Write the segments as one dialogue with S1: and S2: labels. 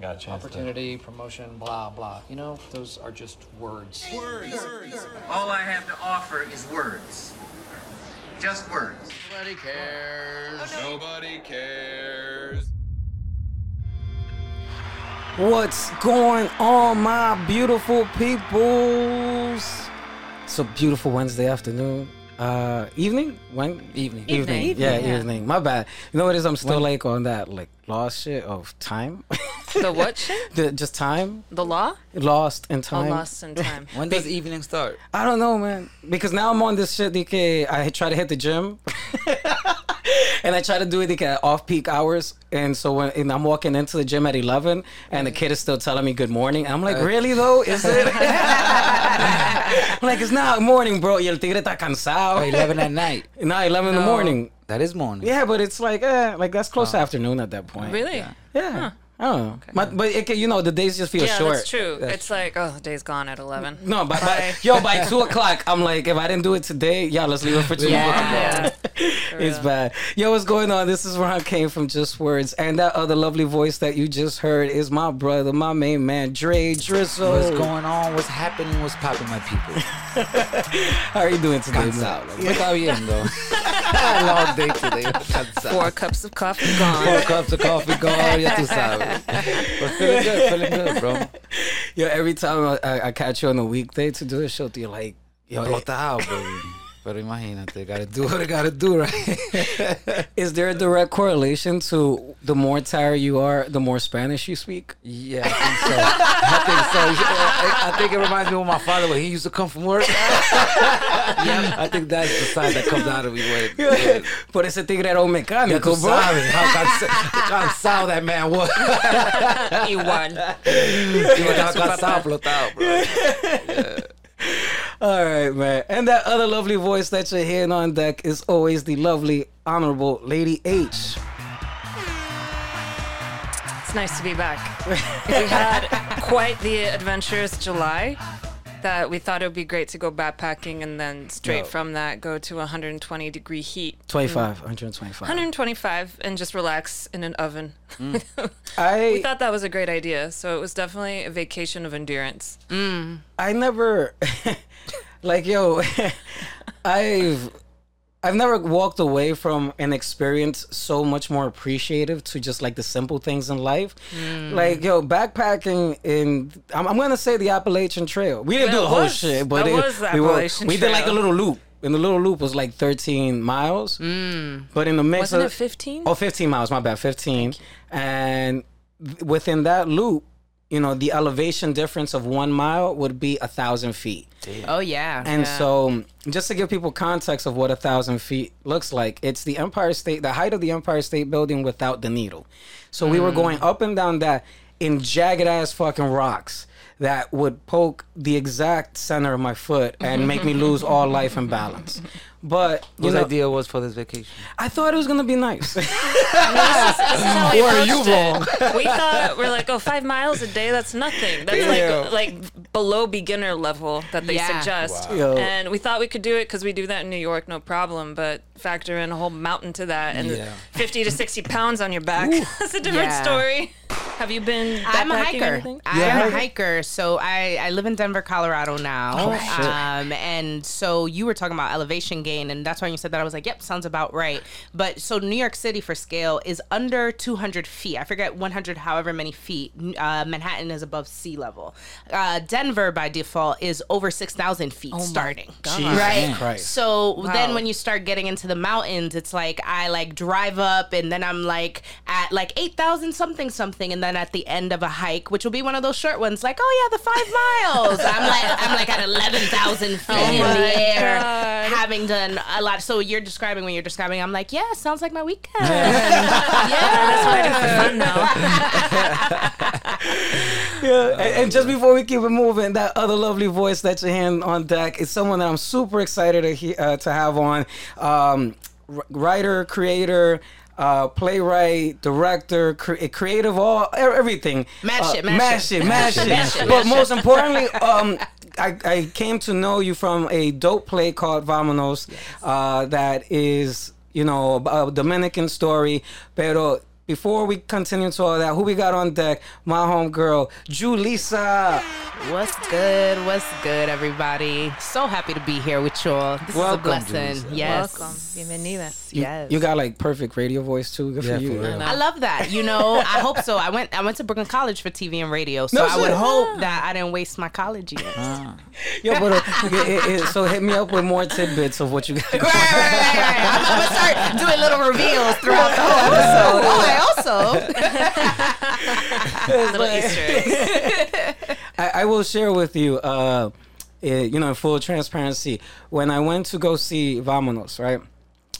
S1: I got a chance. to-
S2: opportunity, promotion, blah blah. You know, those are just words.
S3: All I have to offer is words. Just words.
S2: Nobody cares.
S4: Oh, Nobody cares.
S5: What's going on, my beautiful peoples? It's a beautiful Wednesday afternoon. Uh, evening? When?
S6: Evening.
S5: Evening.
S6: Evening,
S5: Yeah,
S6: yeah.
S5: evening. My bad. You know what it is? I'm still like on that like lost shit of time.
S6: The what shit?
S5: the, just time.
S6: The law?
S5: Lost in
S6: Oh,
S5: time.
S6: lost in time.
S7: When does evening start?
S5: I don't know, man. Because now I'm on this shit. DK, I try to hit the gym, and I try to do it like, at off-peak hours. And so when and I'm walking into the gym at 11, and the kid is still telling me good morning, I'm like, really though? Is it? I'm like, it's not morning, bro. Y el tigre está
S7: Oh,
S5: cansado.
S7: 11 at night.
S5: No, 11 in the morning.
S7: That is morning.
S5: Yeah, but it's like, eh, like that's close to afternoon at that point.
S6: Really?
S5: Yeah. I don't know. But, but it, can- you know, the days just feel
S6: Yeah,
S5: short.
S6: that's true. it's like, oh, the day's gone at 11.
S5: No, but,
S6: Bye.
S5: but yo, by two o'clock, I'm like, if I didn't do it today, yeah, let's leave it for tomorrow.
S6: Yeah.
S5: it's bad. Yo, what's going on? This is where I came from Just Words, and that other lovely voice that you just heard is my brother, my main man, Dre Drizzle.
S7: What's going on? What's happening? What's popping, my people?
S5: How are you doing today, man?
S7: Cansado. Me está viendo. Long day today. Cansado.
S6: Four cups of coffee gone.
S7: Four cups of coffee gone. Ya tú sabes. But feeling good. Feeling good, bro.
S5: Yo, every time I, I, I catch you on a weekday to do a show, you're like, yo,
S7: Explotado, baby. Pero imagínate, gotta do what I gotta do, right?
S5: is there a direct correlation to the more tired you are, the more Spanish you speak?
S7: Yeah, I think so. I think so. I, I think it reminds me of my father when he used to come from work. I think that's the side that comes out of me. When,
S5: Por ese tigre era un
S7: Ya
S5: mecánico,
S7: tú
S5: bro.
S7: sabes how cansa- cansado that man was.
S6: Igual.
S7: He was cansado, explotado, bro.
S5: All right, man. And that other lovely voice that you're hearing on deck is always the lovely, honorable Lady H.
S6: It's nice to be back. we had quite the adventurous July that we thought it would be great to go backpacking and then straight from that go to 120 degree heat.
S5: 25, 125.
S6: 125 and just relax in an oven. Mm.
S5: I
S6: we thought that was a great idea. So it was definitely a vacation of endurance. Mm.
S5: I never like yo I've I've never walked away from an experience so much more appreciative to just like the simple things in life.
S6: Mm.
S5: Like yo, backpacking in I'm, I'm gonna say the Appalachian Trail. We didn't
S6: That
S5: do the whole
S6: was-
S5: shit, but it, we, were- we did like a little loop. And the little loop was like 13 miles. But in the mix
S6: Mm. Wasn't
S5: of
S6: it 15?
S5: Oh, 15 miles, my bad, 15. And th- within that loop, you know, the elevation difference of one mile would be a thousand feet.
S8: Oh yeah.
S5: And so, just to give people context of what a thousand feet looks like, it's the Empire State, the height of the Empire State Building without the needle. So we were mm. going up and down that in jagged ass fucking rocks that would poke the exact center of my foot and make me lose all life and balance. But you
S7: Whose
S5: know,
S7: idea was for this vacation?
S5: I thought it was gonna be nice.
S6: This is how we
S5: are you
S6: approached it. We thought we're like, oh, five miles a day, that's nothing. That's
S5: Yeah.
S6: like like below beginner level that they
S8: Yeah.
S6: suggest.
S5: Yo.
S6: And we thought we could do it because we do that in New York, no problem. But factor in a whole mountain to that and
S7: Yeah.
S6: 50 to 60 pounds on your back. That's a different
S8: Yeah.
S6: story. Have you been?
S8: I'm a
S6: backpacking or
S8: hiker. I'm a hiker. So I, I live in Denver, Colorado now.
S5: Oh, shit.
S8: Um, and so you were talking about elevation gain, and that's why you said that. I was like, yep, sounds about right. But so New York City for scale is under 200 feet. I forget 100, however many feet. Uh, Manhattan is above sea level. Uh, Denver by default is over 6,000 feet starting.
S5: Jesus
S8: Right.
S5: Christ.
S8: So then when you start getting into the mountains, it's like I like drive up and then I'm like at like 8,000 something something and then at the end of a hike, which will be one of those short ones like, "Oh yeah, the 5 miles." I'm like I'm like at 11,000 feet in the air
S6: God.
S8: having done a lot. So you're describing when you're describing, I'm like, "Yeah, sounds like my weekend."
S6: Yeah, that's what I do for fun now.
S5: Yeah, and, and just before we keep it moving, that other lovely voice that you're hearing on deck is someone that I'm super excited to he, uh, to have on. Um, r- writer, creator. Uh, playwright, director, cre- creative, all everything.
S8: Mash
S5: Uh,
S8: it, mash
S5: mash
S8: it.
S5: it, mash it.
S8: Mash it,
S5: But
S8: mash
S5: most importantly, um, I, I came to know you from a dope play called Vamonos, uh, that is, you know, a Dominican story, pero before we continue to all that, who we got on deck? My home girl, Julissa.
S8: What's good? What's good, everybody? So happy to be here with y'all. This
S5: Welcome,
S8: is a blessing.
S5: Julissa.
S8: Yes.
S6: Welcome. Bienvenida.
S5: You,
S8: Yes.
S5: you got like perfect radio voice too. Good
S7: Yeah,
S5: for you.
S7: for real.
S8: I love that. You know, I hope so. I went I went to Brooklyn College for TV and radio, so
S5: No
S8: I would
S5: shit.
S8: hope that I didn't waste my college years.
S5: Yo, but uh, it- it- it- so hit me up with more tidbits of what you got.
S8: right, right, right, right. I'm, I'm gonna start doing little reveals throughout the whole episode. Oh, I also
S6: Little Easter eggs.
S5: I, I will share with you, uh, eh, you know, in full transparency, when I went to go see Vamonos, right?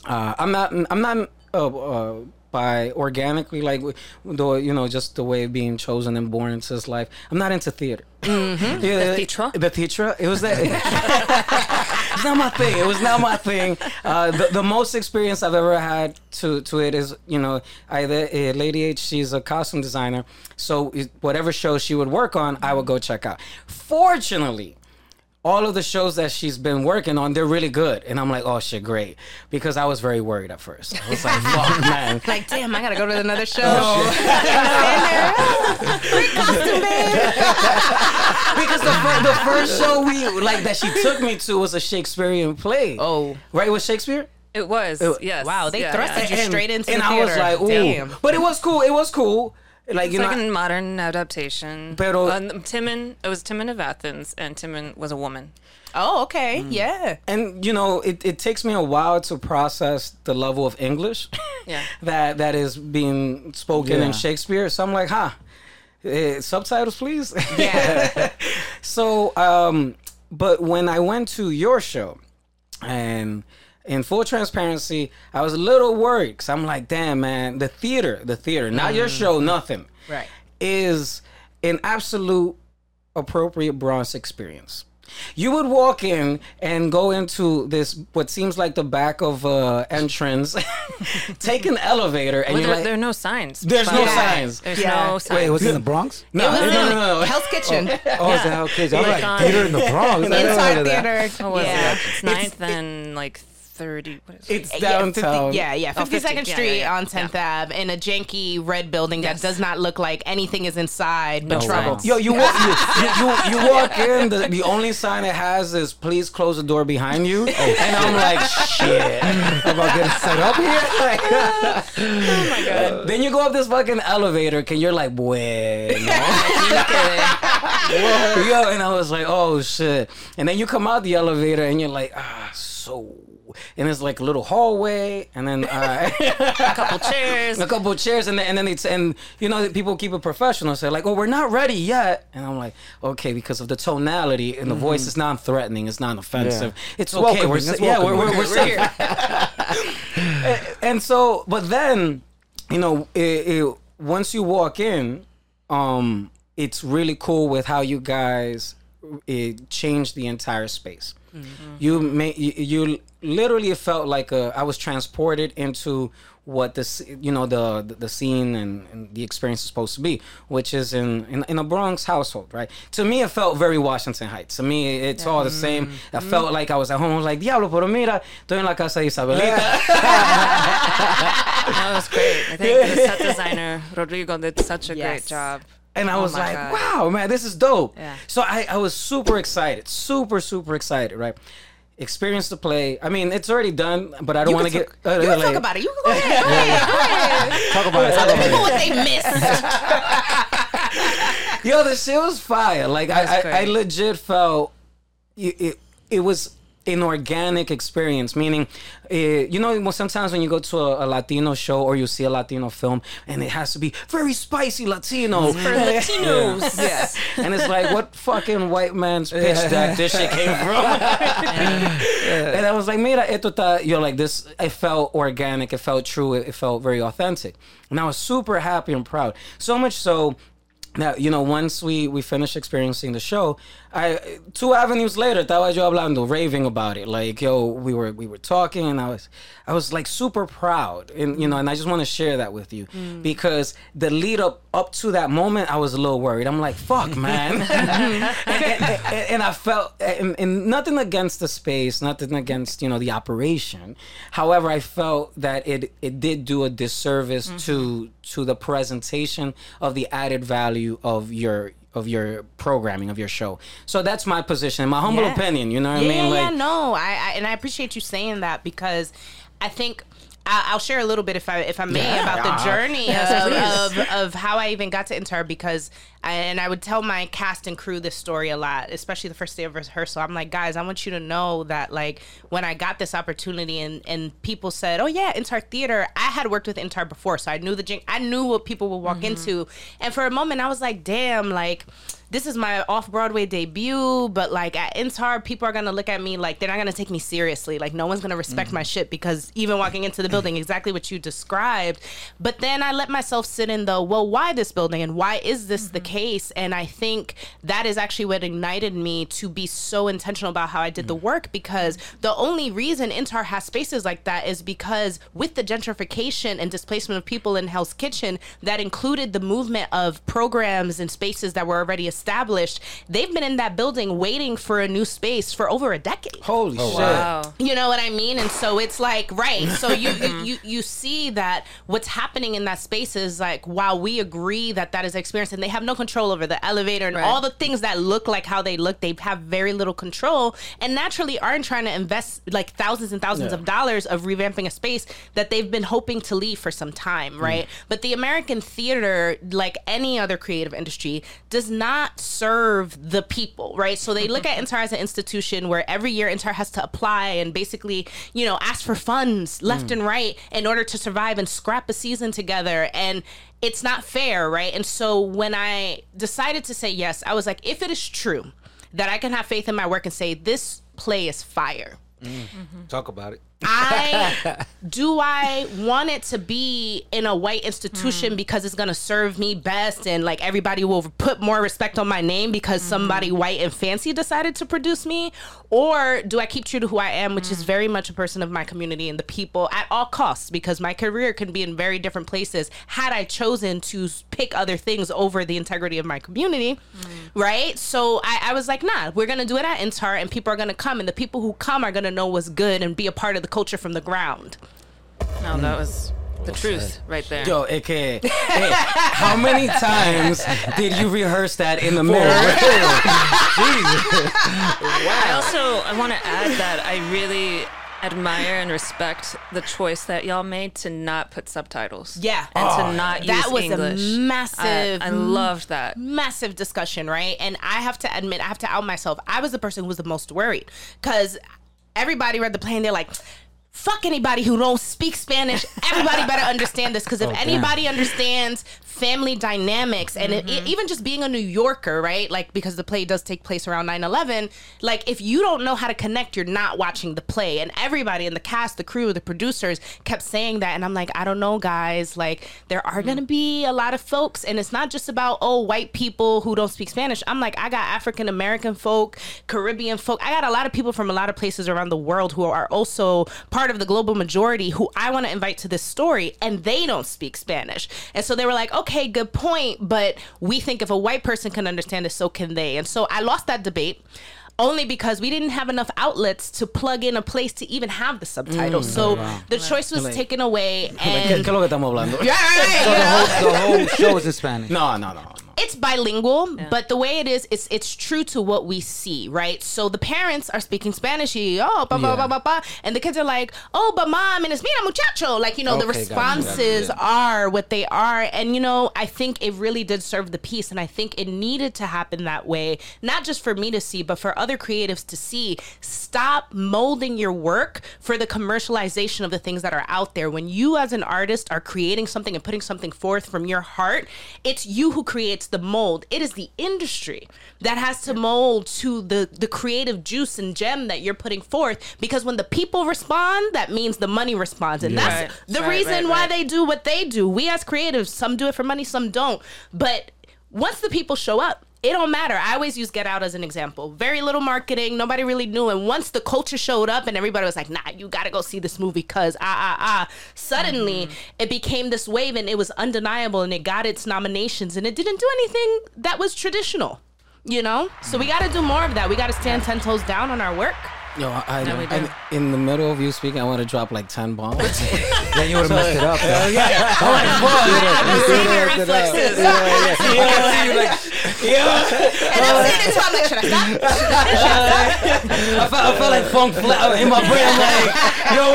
S5: Uh, I'm not, I'm not uh, uh, by organically like the, you know, just the way of being chosen and born into this life. I'm not into theater. Mm-hmm. Yeah,
S6: The theatre?
S5: The theatre. It was that. it's not my thing. It was not my thing. Uh, the, the most experience I've ever had to to it is, you know, either uh, Lady H. She's a costume designer, so whatever show she would work on, I would go check out. Fortunately. All of the shows that she's been working on, they're really good. And I'm like, oh shit, great. Because I was very worried at first. I was like, fuck, man.
S8: like, damn, I gotta go to another oh, show.
S5: because the, the first show we like that she took me to was a Shakespearean play.
S8: Oh.
S5: right, it was Shakespeare.
S6: It was.
S5: It-
S6: yes.
S8: Wow, they
S6: yeah,
S8: thrusted
S6: yeah.
S8: you straight into
S5: and
S8: the
S5: I was
S8: theater.
S5: like, ooh.
S8: Damn.
S5: But it was cool. It was cool. Like
S6: It's
S5: you
S6: like
S5: know,
S6: a modern adaptation.
S5: Pero-
S6: Um, Timon, it was Timon of Athens, and Timon was a woman.
S8: Oh, okay. Yeah.
S5: and you know, it, it takes me a while to process the level of English
S6: Yeah.
S5: that that is being spoken
S7: Yeah.
S5: in Shakespeare. So I'm like, huh. Eh, subtitles, please.
S8: Yeah.
S5: So, um, but when I went to your show, and in full transparency, I was a little worried because I'm like, damn, man, the theater, the theater, not your show, nothing,
S8: Right.
S5: is an absolute appropriate Bronx experience. You would walk in and go into this what seems like the back of uh, entrance, take an elevator, and
S6: Well,
S5: you're
S6: there,
S5: like,
S6: there are no signs.
S5: There's no
S6: the way.
S5: signs.
S6: There's
S8: Yeah.
S6: no signs.
S7: Wait, it was in the Bronx?
S5: no,
S8: It was
S5: no,
S8: in
S5: no, no, no.
S8: Hell's Kitchen.
S7: Oh, is that how kids? I'm
S6: Like
S7: like, theater in the Bronx.
S8: Inside
S7: heard that.
S8: theater.
S6: What was
S8: yeah.
S6: it? It's ninth and like thirty. What is it?
S5: It's
S8: Yeah, 50
S5: downtown.
S8: Yeah, yeah,
S6: Oh,
S8: 52nd
S6: 50, yeah,
S8: Street
S6: yeah, yeah.
S8: on 10th Ave in a janky red building
S6: Yes.
S8: that does not look like anything is inside but
S6: No
S8: trouble.
S6: signs.
S5: Yo, you walk, you, you, you, you walk in. The, the only sign it has is "Please close the door behind you," and I'm like, "Shit,
S7: I'm about getting set up here.
S6: Oh my god.
S5: Then you go up this fucking elevator, and you're like, "Bueno." Yo, and I was like, "Oh shit!" And then you come out the elevator, and you're like, "Ah, so." And it's like a little hallway, and then uh,
S6: A couple chairs.
S5: a couple chairs, and then and then it's and you know people keep it professional. Say like, "Oh, we're not ready yet," and I'm like, "Okay," because of the tonality and the voice is non-threatening, it's non-offensive.
S7: Yeah.
S5: It's
S7: It's
S5: okay. We're
S7: it's
S5: yeah, we're we're, we're safe. and, and so, but then, you know, it, it, once you walk in, um, it's really cool with how you guys it changed the entire space. Mm-hmm. You may you, you literally felt like a, I was transported into what this you know the the, the scene and, and the experience is supposed to be, which is in, in in a Bronx household, right? To me, it felt very Washington Heights. To me, it's all the same. Mm-hmm. I felt like I was at home. I was like, Diablo, pero mira, estoy en la casa de Isabelita.
S6: That was great. I think the set designer Rodrigo did such a
S8: Yes.
S6: great job.
S5: And I
S6: Oh
S5: was like,
S6: God.
S5: wow, man, this is dope.
S6: Yeah.
S5: So I, I was super excited, super, super excited, right? Experience the play. I mean, it's already done, but I don't want to get. uh,
S8: you can
S5: like-
S8: talk about it. You can go ahead. Go ahead. Go ahead.
S7: Talk about it.
S8: Tell the people what they missed.
S5: Yo, the shit was fire. Like I, I, I legit felt it, it. It was an organic experience. Meaning, uh, you know, sometimes when you go to a, a Latino show or you see a Latino film, and it has to be very spicy Latino
S6: For Latinos.
S5: yeah, and it's like, what fucking white man's pitch deck this shit came from? And I was like, mira, esto está, you're like, this, it felt organic, it felt true, it, it felt very authentic. And I was super happy and proud. So much so Now, you know, once we we finished experiencing the show, I two avenues later, estaba yo hablando, raving about it. Like, yo, we were we were talking, and I was I was like super proud, and you know, and I just want to share that with you mm. because the lead up up to that moment, I was a little worried. I'm like, fuck, man, and, and- and- I felt, and, and nothing against the space, nothing against you know the operation. However, I felt that it it did do a disservice to mm-hmm. to the presentation of the added value of your of your programming of your show. So that's my position, my humble
S8: Yeah.
S5: opinion. You know what
S8: yeah,
S5: I mean?
S8: yeah,
S5: Like,
S8: no, I, I and I appreciate you saying that because I think. I- I'll share a little bit if I if I may
S5: Yeah.
S8: about the journey of, of, of how I even got to Intar because I, and I would tell my cast and crew this story a lot, especially the first day of rehearsal. I'm like, guys, I want you to know that like when I got this opportunity and and people said, oh yeah, Intar Theater, I had worked with Intar before, so I knew the jing- I knew what people would walk mm-hmm. into, and for a moment I was like, damn, like this is my off Broadway debut, but like at Intar, people are gonna look at me like they're not gonna take me seriously. Like no one's gonna respect my mm-hmm. shit because even walking into the building, exactly what you described. But then I let myself sit in the well, why this building and why is this the mm-hmm. Case? And I think that is actually what ignited me to be so intentional about how I did the mm. work because the only reason Intar has spaces like that is because with the gentrification and displacement of people in Hell's Kitchen, that included the movement of programs and spaces that were already established. They've been in that building waiting for a new space for over a decade.
S5: holy oh, shit.
S6: Wow.
S8: You know what I mean? And so it's like, right. So you, you you you see that what's happening in that space is like while we agree that that is experience and they have no control over the elevator and
S6: Right.
S8: all the things that look like how they look, they have very little control and naturally aren't trying to invest like thousands and thousands
S5: Yeah.
S8: of dollars of revamping a space that they've been hoping to leave for some time, mm. right? But the American theater, like any other creative industry, does not serve the people, right? So they look at Intar as an institution where every year Intar has to apply and basically, you know, ask for funds left mm. and right in order to survive and scrap a season together. And it's not fair, right? And so when I decided to say yes, I was like, if it is true that I can have faith in my work and say, this play is fire. Mm. Mm-hmm.
S7: Talk about it.
S8: I do I want it to be in a white institution hmm. because it's gonna serve me best and like everybody will put more respect on my name because hmm. somebody white and fancy decided to produce me? Or do I keep true to who I am which is hmm. very much a person of my community and the people at all costs? Because my career can be in very different places had I chosen to pick other things over the integrity of my community right? So I, I was like nah we're gonna do it at Intar and people are gonna come and the people who come are gonna know what's good and be a part of the culture from the ground
S6: No, that was the truth right there.
S5: Yo, es que, hey, how many times did you rehearse that in the mirror? Jesus. Wow.
S6: I also I want to add that I really admire and respect the choice that y'all made to not put subtitles.
S8: Yeah.
S6: And
S5: Oh,
S6: to not use English.
S8: that
S6: use
S8: was
S6: English.
S8: a massive
S6: I, I loved that.
S8: massive discussion, right? And I have to admit, I have to out myself. I was the person who was the most worried because everybody read the play and they're like, fuck anybody who don't speak Spanish. Everybody better understand this because if
S5: Oh,
S8: anybody understands family dynamics and
S6: Mm-hmm.
S8: it- even just being a New Yorker, right? Like because the play does take place around 9/11, like if you don't know how to connect, you're not watching the play. And everybody in the cast, the crew, the producers kept saying that and I'm like, I don't know guys, like there are
S6: Mm.
S8: going to be a lot of folks and it's not just about oh white people who don't speak Spanish. I'm like I got African American folk, Caribbean folk. I got a lot of people from a lot of places around the world who are also part of the global majority who I want to invite to this story and they don't speak Spanish. And so they were like, "Okay, good point, but we think if a white person can understand it, so can they." And so I lost that debate only because we didn't have enough outlets to plug in a place to even have the subtitles. Mm, so the choice was
S5: Like-
S8: taken away
S5: ¿Qué, qué
S8: and
S5: es lo que estamos hablando?
S8: Yeah, right, right,
S7: So the whole, the whole show is in Spanish.
S5: No, no, no. no.
S8: It's bilingual, but the way it is, it's it's true to what we see, right? So the parents are speaking Spanish, oh, ba, ba,
S5: Yeah.
S8: ba, ba, ba, and the kids are like, oh, but mom, and it's mira muchacho, like you know, the
S7: Okay, gotcha, gotcha,
S8: responses
S7: yeah.
S8: are what they are, and you know, I think it really did serve the piece, and I think it needed to happen that way, not just for me to see, but for other creatives to see. Stop molding your work for the commercialization of the things that are out there. When you, as an artist, are creating something and putting something forth from your heart, it's you who creates the mold. It is the industry that has to mold to the the creative juice and gem that you're putting forth. Because when the people respond, that means the money responds, and that's
S6: Right.
S8: the
S6: Right,
S8: reason
S6: right,
S8: why
S6: right.
S8: they do what they do. We as creatives, some do it for money, some don't, but once the people show up, it don't matter. I always use Get Out as an example. Very little marketing, nobody really knew. And once the culture showed up and everybody was like, nah, you gotta go see this movie because ah ah ah. Suddenly it became this wave and it was undeniable and it got its nominations and it didn't do anything that was traditional. You know? So we gotta do more of that. We gotta stand ten toes down on our work.
S5: Yo, I,
S6: No,
S5: I,
S6: do.
S5: in the middle of you speaking, I want to drop like ten bombs.
S7: Then you would have messed it up. though.
S8: Oh, I'm seeing your reflexes. And I'm saying it too. I'm like, should I stop?
S5: I felt, I felt like Funk Flex in my brain. I'm like, yo,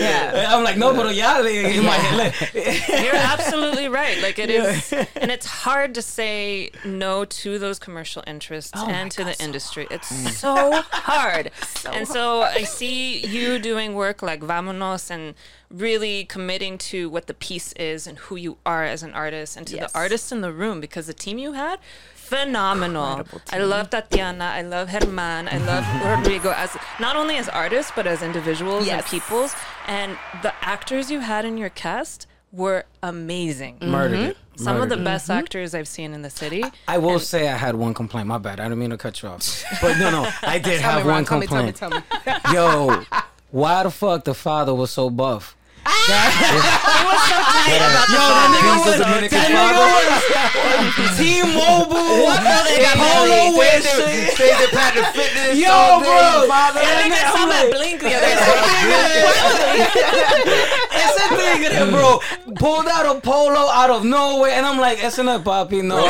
S8: Yeah.
S5: I'm like, no, pero ya in my head.
S6: You're absolutely right. Like it is, and it's hard to say no to those commercial interests
S8: Oh
S6: and to
S8: God,
S6: the
S8: so
S6: industry. It's mm. so hard. and so I see you doing work like Vamonos and really committing to what the piece is and who you are as an artist and to
S8: Yes.
S6: the artists in the room because the team you had phenomenal. I love Tatiana. I love Herman. I love Rodrigo as not only as artists but as individuals
S8: Yes.
S6: and peoples. And the actors you had in your cast were amazing.
S5: Murdered it.
S6: Some of the best mm-hmm. actors I've seen in the city.
S5: I will say I had one complaint. My bad. I didn't mean to cut you off. But no, no, I did have
S8: me, Ron,
S5: one
S8: tell me, tell me,
S5: complaint.
S8: tell me.
S5: Yo, why the fuck the father was so buff? Ah!
S7: He's a Dominican father.
S5: T-Mobile, Polo
S7: Say the- say the Planet Fitness.
S5: Yo, bro.
S7: father.
S5: And then I'm like,
S6: Blink the other day.
S5: ese tigre, bro, pulled out a polo out of nowhere, and I'm like, ese no es papi, no. Bro,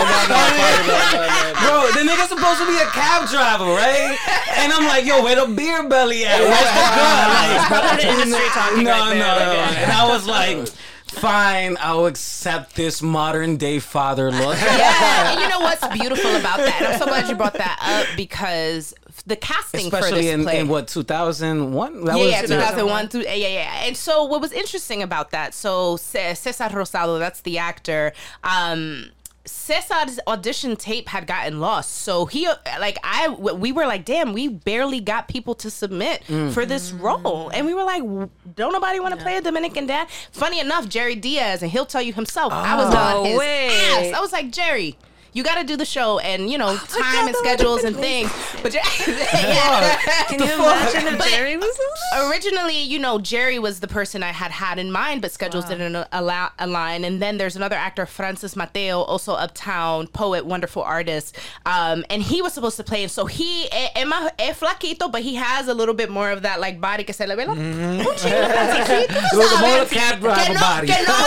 S5: the nigga's supposed to be a cab driver, right? And I'm like, yo, where the beer belly at? Where's the gun?
S6: Probably the industry talking
S5: no, no, no.
S6: Like,
S5: And I was like, fine, I'll accept this modern day father look.
S8: Yeah, and you know what's beautiful about that? And I'm so glad you brought that up because the casting for
S5: Especially
S8: this
S5: in,
S8: play.
S5: in what 2001? That
S8: yeah, yeah, 2001 through yeah, yeah, yeah. And so what was interesting about that? So Cesar Rosado, that's the actor. Um, Cesar's audition tape had gotten lost, so he like I we were like, damn, we barely got people to submit mm. for this role, and we were like, don't nobody want to play a Dominican dad? Funny enough, Jerry Diaz, and he'll tell you himself, I was
S6: No
S8: on his
S6: way.
S8: ass. I was like, Jerry. You got to do the show, and you know time and schedules and things. But yeah,
S6: Can you imagine if Jerry was
S8: originally, you know, Jerry was the person I had had in mind, but schedules didn't allow, align. And then there's another actor, Francis Mateo, also uptown poet, wonderful artist, um, and he was supposed to play. And so he eh, Emma es, flaquito, but he has a little bit more of that like body que se le ve la- un chingo tú sabes,
S7: more cab driver
S8: que no,
S7: body.
S8: que no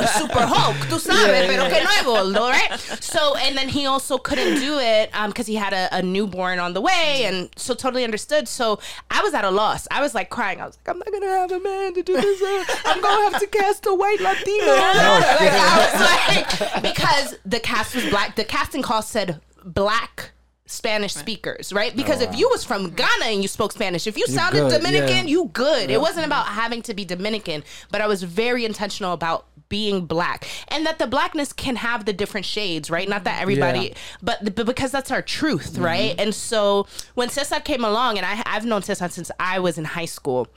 S8: es super Hulk, tú sabes, pero que no es gordo, right? So, and then he also couldn't do it because he had a, a newborn on the way, and so totally understood. So I was at a loss. I was like crying. I was like, I'm not gonna have a man to do this. uh, I'm gonna have to cast a white Latino. Like, I was like, because the cast was black. The casting call said black. Spanish speakers, right? Because if you was from Ghana and you spoke Spanish, if you sounded
S5: good,
S8: Dominican,
S5: yeah.
S8: you good. It wasn't about having to be Dominican, but I was very intentional about being black and that the blackness can have the different shades, right? Not that everybody,
S7: Yeah.
S8: but, but because that's our truth, mm-hmm. right? And so when Cesar came along, and I, I've known Cesar since I was in high school.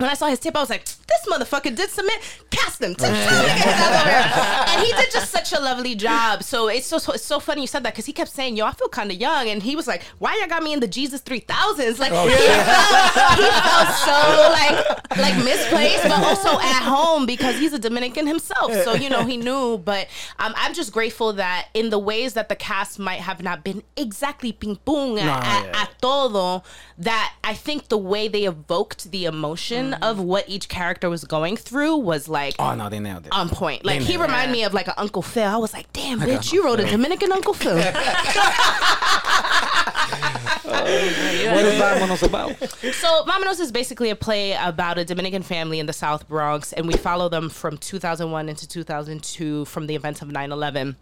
S8: When I saw his tip, I was like, "This motherfucker did submit. Cast him." and he did just such a lovely job. So it's so, so it's so funny you said that because he kept saying, "Yo, I feel kind of young," and he was like, "Why y'all got me in the Jesus three thousands? Like he, felt, he felt so like like misplaced, but also at home because he's a Dominican himself. So you know he knew. But um, I'm just grateful that in the ways that the cast might have not been exactly ping pong
S5: Nah,
S8: a-
S5: yeah.
S8: a todo, that I think the way they evoked the emotion of what each character was going through was like
S5: Oh no, they nailed it.
S8: on point. Like he reminded me of like an Uncle Phil. I was like, damn, bitch, you wrote a Dominican Uncle Phil.
S7: What is Vámonos about?
S8: so Vamonos is basically a play about a Dominican family in the South Bronx, and we follow them from 2001 into 2002 from the events of 9/11.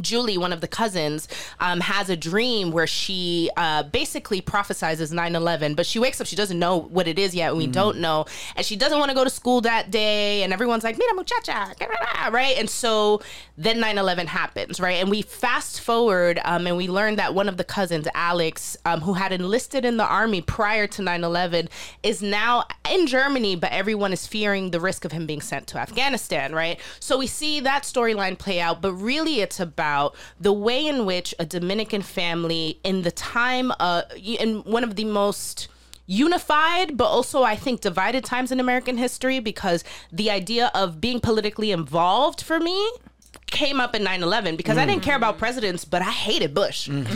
S8: Julie, one of the cousins, um, has a dream where she uh, basically prophesizes 9 11, but she wakes up, she doesn't know what it is yet, and we don't know. And she doesn't want to go to school that day, and everyone's like, Mira, muchacha, right? And so then 9 11 happens, right? And we fast forward, um, and we learn that one of the cousins, Alex, um, who had enlisted in the army prior to 9 11, is now in Germany, but everyone is fearing the risk of him being sent to Afghanistan, right? So we see that storyline play out, but really it's about about the way in which a Dominican family, in the time, uh, in one of the most unified, but also I think divided times in American history, because the idea of being politically involved for me came up in 9-11 because I didn't care about presidents, but I hated Bush. and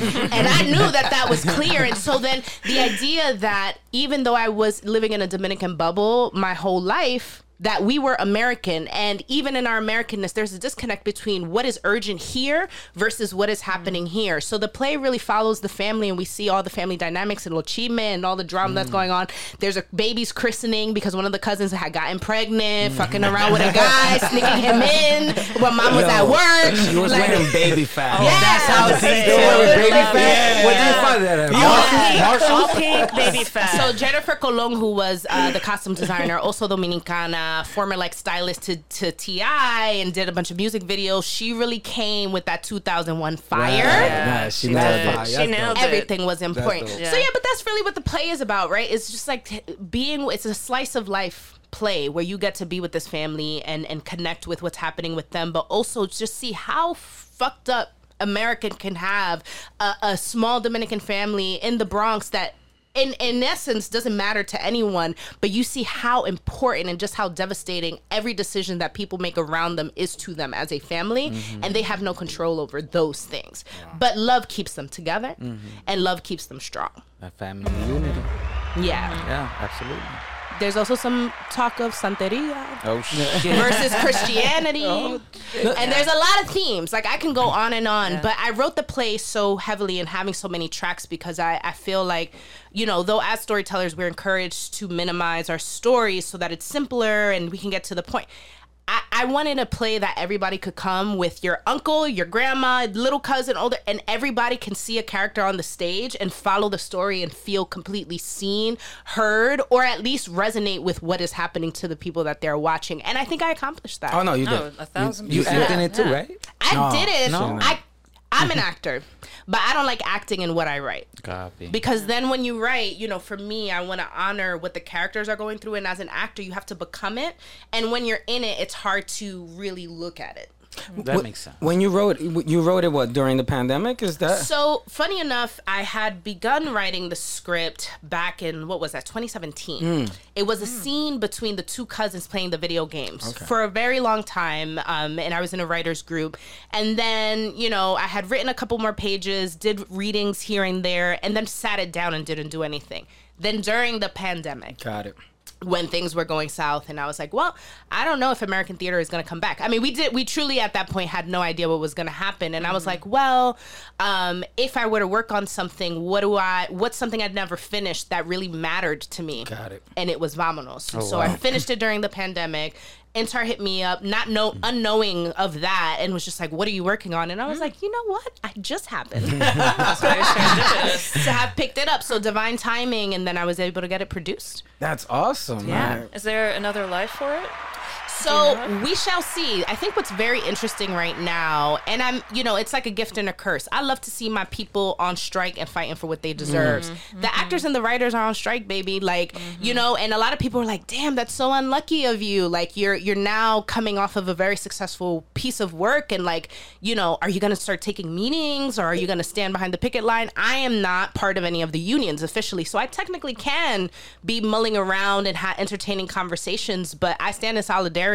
S8: I knew that that was clear. And so then the idea that even though I was living in a Dominican bubble my whole life, that we were American, and even in our Americanness, there's a disconnect between what is urgent here versus what is happening here. So the play really follows the family, and we see all the family dynamics and lo chisme and all the drama that's going on. There's a baby's christening because one of the cousins had gotten pregnant, fucking around with a guy, sneaking him in while mom was
S7: Yo,
S8: at work.
S7: You was
S8: Like-
S7: wearing baby fat.
S8: Yeah, that's how it's
S7: They wearing baby fat.
S6: it.
S7: Where did you find that at?
S6: All pink, all pink, baby fat.
S8: So Jennifer Colon, who was uh, the costume designer, also Dominicana, Uh, former like stylist to, to Ti, and did a bunch of music videos. She really came with that 2001 fire.
S5: Nah, she nailed
S6: did.
S5: it.
S6: She nailed it.
S8: Everything was important.
S6: Yeah.
S8: So yeah, but that's really what the play is about, right? It's just like being. It's a slice of life play where you get to be with this family and and connect with what's happening with them, but also just see how fucked up American can have a, a small Dominican family in the Bronx that in in essence doesn't matter to anyone but you see how important and just how devastating every decision that people make around them is to them as a family mm-hmm. and they have no control over those things. But love keeps them together mm-hmm. and love keeps them strong.
S7: A family unity.
S8: yeah.
S7: Yeah, absolutely.
S8: There's also some talk of santeria
S7: Oh shit.
S8: versus Christianity. Oh. and there's a lot of themes. Like I can go on and on, but I wrote the play so heavily and having so many tracks because I, I feel like, you know, though as storytellers we're encouraged to minimize our stories so that it's simpler and we can get to the point. I, I wanted a play that everybody could come with your uncle, your grandma, little cousin, older, and everybody can see a character on the stage and follow the story and feel completely seen, heard, or at least resonate with what is happening to the people that they're watching. And I think I accomplished that.
S5: Oh no, you
S6: Oh,
S5: did.
S6: a thousand
S7: You
S6: percent.
S7: acting it too,
S6: Yeah.
S7: right?
S8: I
S5: No,
S8: did it.
S7: no.
S8: I I'm an actor, but I don't like acting in what I write.
S7: Copy.
S8: Because then when you write, you know, for me, I want to honor what the characters are going through and as an actor, you have to become it. And when you're in it, it's hard to really look at it.
S7: That makes sense.
S5: When you wrote, you wrote it what during the pandemic? Is that?
S8: So funny enough, I had begun writing the script back in what was that, 2017. It was a scene between the two cousins playing the video games for a very long time, um, and I was in a writers group. And then you know, I had written a couple more pages, did readings here and there, and then sat it down and didn't do anything. Then during the pandemic,
S5: Got it.
S8: When things were going south and I was like, well, I don't know if American theater is going to come back. I mean, we did we truly at that point had no idea what was going to happen and I was like, well, um, if I were to work on something, what do I what's something I'd never finished that really mattered to me?
S5: Got it.
S8: And it was Vamonos. so I finished it during the pandemic. Intar hit me up, not know unknowing of that, and was just like, "What are you working on?" And I was mm. like, "You know what? I just happened to have picked it up." So divine timing, and then I was able to get it produced.
S5: That's awesome. man.
S6: Is there another life for it?
S8: So we shall see. I think what's very interesting right now, and I'm, you know, it's like a gift and a curse. I love to see my people on strike and fighting for what they deserve.
S6: Mm-hmm.
S8: The actors and the writers are on strike, baby. Like, you know, and a lot of people are like, "Damn, that's so unlucky of you." Like, you're you're now coming off of a very successful piece of work, and like, you know, are you gonna start taking meetings or are you gonna stand behind the picket line? I am not part of any of the unions officially, so I technically can be mulling around and ha- entertaining conversations, but I stand in solidarity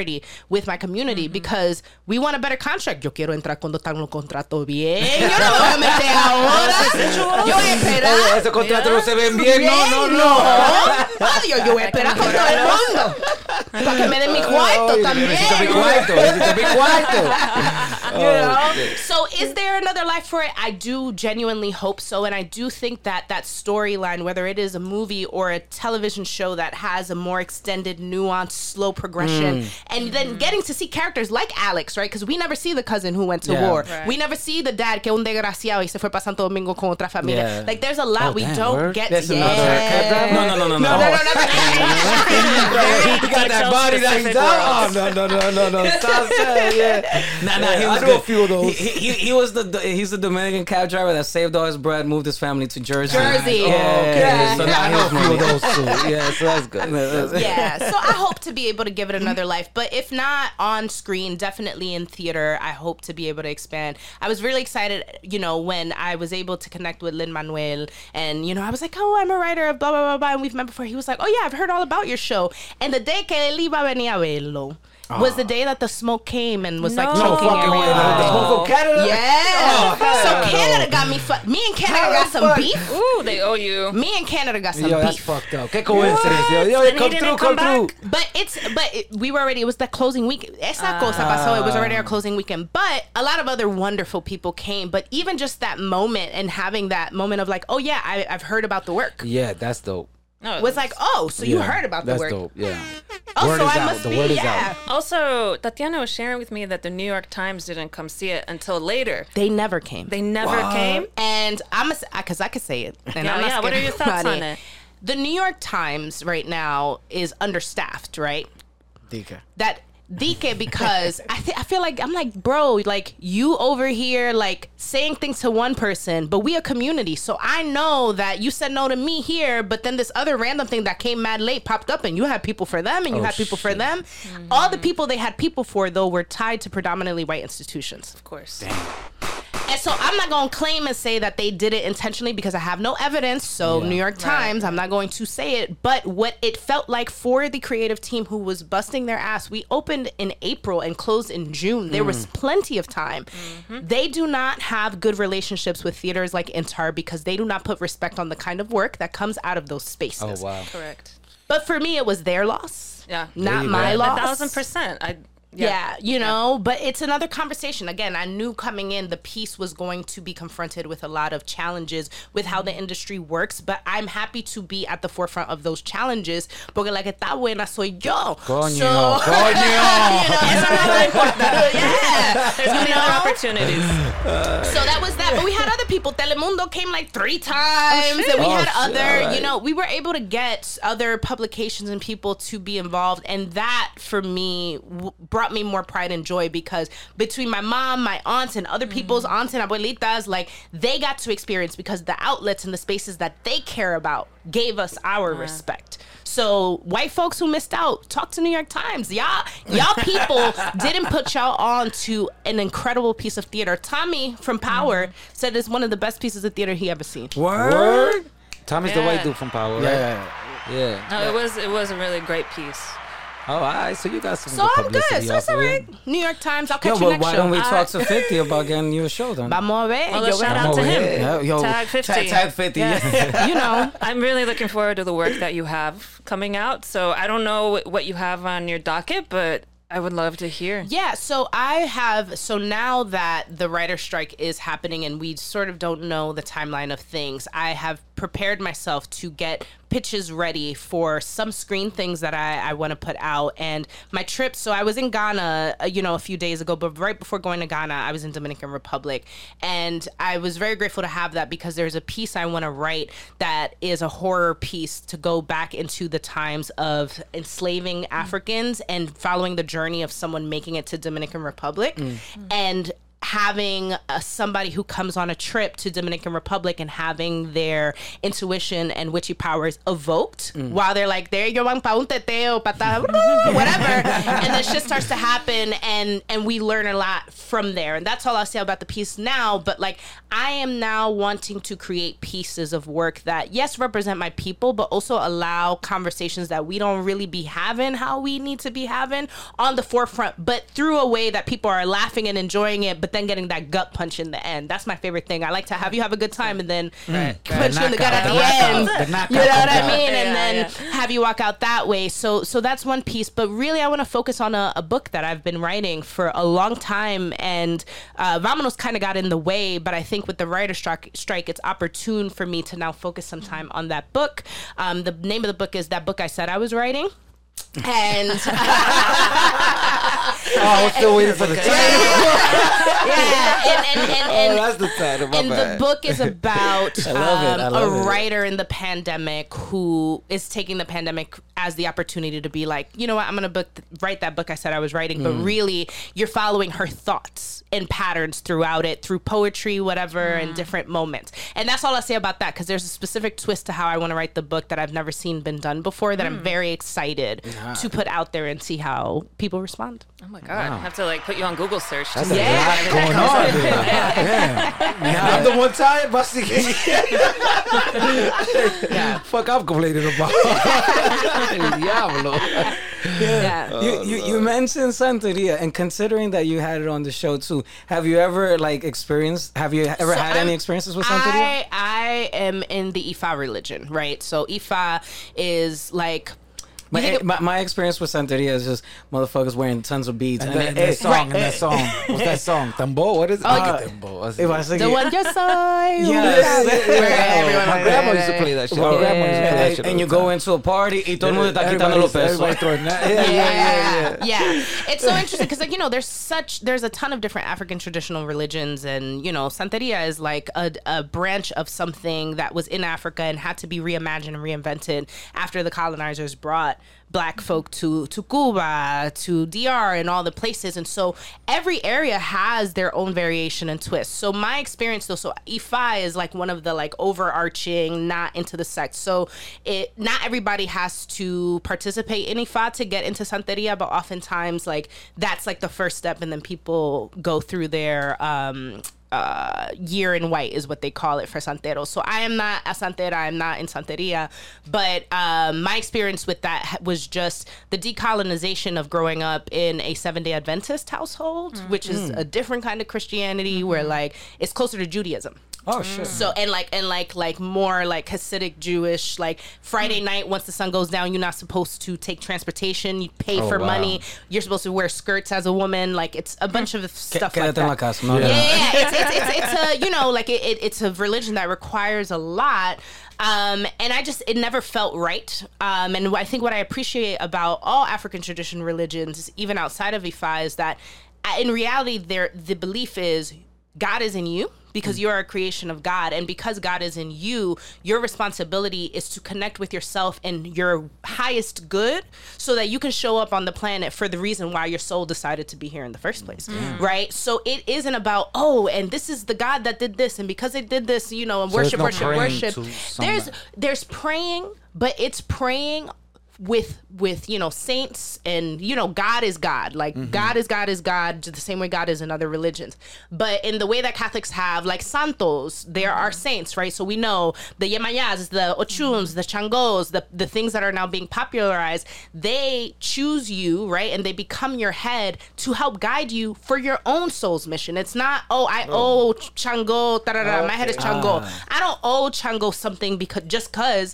S8: with my community mm-hmm. because we want a better contract. Yo quiero entrar cuando están los contratos bien. Yo no voy a meter ahora. Yo voy a esperar.
S7: Oye, ese contrato no se ven bien. No, no, no.
S8: Yo voy a esperar con todo el mundo. Para que me den mi cuarto también.
S7: Necesito mi cuarto. Necesito mi cuarto.
S8: you know? Oh, so is there another life for it? I do genuinely hope so. And I do think that that storyline, whether it is a movie or a television show that has a more extended, nuanced, slow progression, mm. And then mm-hmm. getting to see characters like Alex, right? Because we never see the cousin who went to
S5: Yeah.
S8: war.
S6: Right.
S8: We never see the dad que un desgraciado y se fue para Santo Domingo con otra familia.
S5: Yeah.
S8: Like there's a lot
S7: Oh,
S8: we
S7: damn,
S8: don't
S7: word.
S8: get
S5: That's
S8: to.
S5: another-
S8: Yeah.
S5: No, no, no, no, no.
S8: No, no, no, no.
S7: He got that
S6: tell
S7: body that
S6: specific
S7: he's out. Oh, no, no, no, no, no. Stop saying, yeah.
S5: Nah, nah, he was
S7: know
S5: good.
S7: a few of those.
S5: He, he, he was the, the he's the Dominican cab driver that saved all his bread, moved his family to Jersey.
S8: Jersey.
S5: Yeah,
S8: Oh,
S5: yeah,
S8: okay.
S5: So now
S7: I know
S5: he's
S7: a few of
S5: money.
S7: those too. Yeah, so that's good.
S8: yeah so i hope to be able to give it another life but if not on screen definitely in theater i hope to be able to expand. I was really excited you know when i was able to connect with lin manuel and you know i was like oh i'm a writer of blah blah blah blah and we've met before. He was like oh yeah i've heard all about your show. And the day que él iba a venir a verlo was the day that the smoke came and was like
S6: No.
S8: choking
S7: fucking way.
S8: everyone.
S7: The smoke from Canada.
S8: yeah oh,
S7: hell
S8: so canada got me fu- me and canada got some
S7: fuck?
S8: beef
S6: Ooh, they owe you.
S8: me and canada got some
S7: Yo, that's
S8: beef
S7: fucked up. Qué coincidence, yo. Yo,
S6: And he
S7: come
S6: didn't
S7: through,
S6: come
S7: come
S6: back?
S7: through.
S8: But it's but it, we were already. It was the closing week. Esa ah. cosa pasó. It was already our closing weekend. But a lot of other wonderful people came. But even just that moment and having that moment of like, oh yeah, I, I've heard about the work.
S7: Yeah, that's dope.
S6: No,
S8: Was like, oh, so you
S7: Yeah,
S8: heard about the
S7: that's
S8: work?
S7: dope. Yeah.
S8: Oh,
S7: Word
S8: so
S7: is
S8: I
S7: out.
S8: must
S7: The
S8: be.
S7: word is
S8: yeah.
S7: out.
S6: Also, Tatiana was sharing with me that the New York Times didn't come see it until later.
S8: They never came.
S6: They never came.
S8: and I'm a because I could say it. And
S6: Yeah,
S8: I'm not
S6: yeah, what are your thoughts on it?
S8: The New York Times right now is understaffed, right?
S5: DK.
S8: that DK because I th- I feel like I'm like bro like you over here like saying things to one person but we a community so I know that you said no to me here but then this other random thing that came mad late popped up and you had people for them and you
S7: Oh,
S8: had people for
S7: shit.
S8: them all the people they had people for though were tied to predominantly white institutions
S6: Of course.
S8: And so I'm not going to claim and say that they did it intentionally because I have no evidence. So
S7: Yeah.
S8: New York Times, I'm not going to say it. But what it felt like for the creative team who was busting their ass, we opened in April and closed in June. There was mm. plenty of time. Mm-hmm. They do not have good relationships with theaters like Intar because they do not put respect on the kind of work that comes out of those spaces.
S7: Oh wow.
S6: Correct.
S8: But for me, it was their loss.
S6: Yeah.
S8: Not my
S7: go.
S8: loss.
S6: A thousand percent. I.
S8: Yeah, you know, but it's another conversation. Again, I knew coming in the piece was going to be confronted with a lot of challenges with how the mm-hmm. industry works, but I'm happy to be at the forefront of those challenges porque la que está buena soy yo.
S7: Coño,
S8: So,
S7: coño.
S8: you know, eso no me importa. Yeah.
S6: There's gonna be
S8: You
S6: other opportunities.
S8: So that was that. But we had other people. Telemundo came like three times. oh, and we
S7: Oh,
S8: had other,
S7: alright.
S8: you know, we were able to get other publications and people to be involved. And that for me w- brought me more pride and joy because between my mom, my aunts, and other people's mm-hmm. aunts and abuelitas, like they got to experience because the outlets and the spaces that they care about gave us our respect. So white folks who missed out, talk to New York Times. Y'all, y'all people didn't put y'all on to an incredible piece of theater. Tommy from Power mm-hmm. said it's one of the best pieces of theater he ever seen.
S7: Word. Tommy's the white dude from Power, right?
S5: Yeah.
S7: Yeah.
S6: No, it was it was a really great piece.
S7: Oh, all right. So you got some
S8: So
S7: good
S8: I'm good. So it's
S7: off
S8: all
S7: of
S8: New York Times. I'll
S5: Yo,
S8: catch you
S5: but
S8: next
S5: why
S8: show.
S5: don't we
S6: I-
S5: talk to 50 about getting you a show then?
S8: Vamos a ver.
S6: Well,
S8: Yo
S6: shout out to him.
S5: Yeah, yo,
S6: Tag 50.
S5: Tag, tag 50. Yeah.
S8: you know.
S6: I'm really looking forward to the work that you have coming out. So I don't know what you have on your docket, but I would love to hear.
S8: Yeah, so I have so now that the writer strike is happening and we sort of don't know the timeline of things, I have prepared myself to get pitches ready for some screen things that I, I want to put out. And my trip, so I was in Ghana, uh, you know, a few days ago, but right before going to Ghana, I was in Dominican Republic. And I was very grateful to have that because there's a piece I want to write that is a horror piece to go back into the times of enslaving Africans and following the journey of someone making it to Dominican Republic. And having uh, somebody who comes on a trip to Dominican Republic and having their intuition and witchy powers evoked while they're like, there you van pa un teteo, pata, whatever. and then shit starts to happen and, and we learn a lot from there. And that's all I'll say about the piece now. But like, I am now wanting to create pieces of work that, yes, represent my people, but also allow conversations that we don't really be having how we need to be having on the forefront, but through a way that people are laughing and enjoying it, but then getting that gut punch in the end. That's my favorite thing. I like to have you have a good time and then punch you in the gut at the
S7: knockout.
S8: end.
S7: The
S8: You know what I
S7: comes out.
S8: mean? And
S6: Yeah,
S8: then have you walk out that way. So so that's one piece. But really I want to focus on a, a book that I've been writing for a long time and uh Vamonos kind of got in the way, but I think with the writer strike strike it's opportune for me to now focus some time on that book. Um the name of the book is that book I said I was writing. And
S7: I was still waiting for the title.
S8: yeah, and and, and,
S7: Oh, that's the title. My
S8: and
S7: bad.
S8: the book is about
S5: it,
S8: um, a
S5: it.
S8: writer in the pandemic who is taking the pandemic as the opportunity to be like, you know what, I'm gonna book write that book I said I was writing,
S5: Mm.
S8: but really you're following her thoughts and patterns throughout it through poetry, whatever, and different moments. And that's all I say about that because there's a specific twist to how I want to write the book that I've never seen been done before that I'm very excited to put out there and see how people respond.
S6: Oh my god, I have to like put you on Google search. to
S7: That's
S6: see
S7: a
S8: Yeah.
S7: lot going on
S6: up.
S7: there. Yeah. I'm the one time, Basti.
S8: Yeah.
S7: Fuck, I'm complaining about. Diablo.
S8: Yeah.
S5: You, oh, you, you mentioned Santeria, and considering that you had it on the show too, have you ever like experienced? Have you ever
S8: So
S5: had any
S8: I'm-
S5: experiences with Santeria?
S8: I, I am in the Ifa religion, right? So Ifa is like.
S5: My,
S8: you think-
S5: my, my experience with Santeria is just motherfuckers wearing tons of beads.
S7: And
S5: And,
S7: that,
S5: it-
S7: and that
S5: it-
S7: song, and that song. What's that song? Tambo? What is it?
S8: Oh,
S7: Ah,
S5: yeah.
S7: Tambo. What's it?
S5: I say
S8: the one yo soy.
S5: Yes.
S8: Where everyone
S7: My grandma used to play that shit.
S5: Well,
S7: My grandma used to play that
S5: and,
S7: shit.
S5: and you go into a party y todo el mundo está quitando
S7: Everybody's-
S5: los pesos.
S7: everybody throwing that. Yeah, yeah, yeah, yeah.
S8: yeah. It's so interesting because, like, you know, there's such there's a ton of different African traditional religions, and you know, Santeria is like a, a branch of something that was in Africa and had to be reimagined and reinvented after the colonizers brought black folk to to Cuba, to DR, and all the places. And so every area has their own variation and twist. So my experience though, so Ifa is like one of the like overarching, not into the sect. So it not everybody has to participate in Ifa to get into Santeria, but oftentimes like that's like the first step, and then people go through their um uh, year in white is what they call it for Santeros. So I am not a Santera, I'm not in Santeria, but um, my experience with that was just the decolonization of growing up in a seven day Adventist household, which is a different kind of Christianity where like it's closer to Judaism.
S5: Oh shit.
S8: So and like and like like more like Hasidic Jewish like Friday night once the sun goes down you're not supposed to take transportation you pay
S7: Oh,
S8: for
S7: wow.
S8: money you're supposed to wear skirts as a woman like it's a bunch of stuff like
S5: Quédate en la
S8: that.
S5: casa. No,
S8: Yeah,
S5: no.
S8: yeah, yeah. It's, it's, it's, it's a you know like it, it, it's a religion that requires a lot, um, and I just it never felt right. Um, and I think what I appreciate about all African tradition religions, even outside of Ifa, is that uh, in reality, there the belief is God is in you because you are a creation of God. And because God is in you, your responsibility is to connect with yourself and your highest good so that you can show up on the planet for the reason why your soul decided to be here in the first place. Right? So it isn't about, oh, and this is the God that did this. And because they did this, you know, and
S7: there's
S8: worship,
S7: no
S8: worship, worship. There's there's praying, but it's praying with with you know saints and you know god is god. Like
S7: Mm-hmm.
S8: god is god is god the same way god is in other religions. But in the way that catholics have like santos there are saints right? So we know the yemayas the ochuns the changos the, the things that are now being popularized they choose you right? And they become your head to help guide you for your own soul's mission. It's not oh i owe chango da-da-da, my head is chango. I don't owe chango something because just because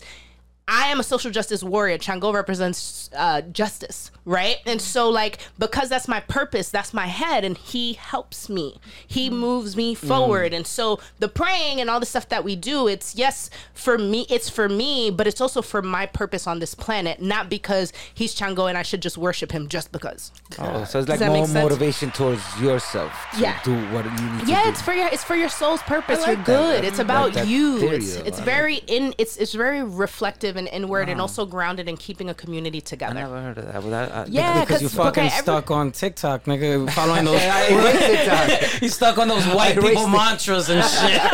S8: I am a social justice warrior. Chango represents uh, justice, right? And so, like, because that's my purpose, that's my head, and he helps me. He mm. moves me mm. forward. And so, the praying and all the stuff that we do, it's yes for me, it's for me, but it's also for my purpose on this planet, not because he's Chango and I should just worship him just because.
S7: Oh, so it's like more motivation towards yourself to
S8: Yeah.
S7: do what you need to
S8: Yeah,
S7: do.
S8: it's for your it's for your soul's purpose.
S7: I like
S8: You're
S7: that.
S8: good. It's about
S7: that
S8: you.
S7: theory,
S8: It's it's
S7: I like
S8: very in it's it's very reflective and inward and also grounded in keeping a community together
S7: I
S8: together.
S7: never heard of that. But I, I,
S8: Yeah,
S5: Because you
S8: 'cause-
S5: fucking
S8: okay, every-
S5: stuck on TikTok, nigga, following those.
S7: I erased TikTok.
S5: you stuck on those white people
S7: it.
S5: mantras and shit.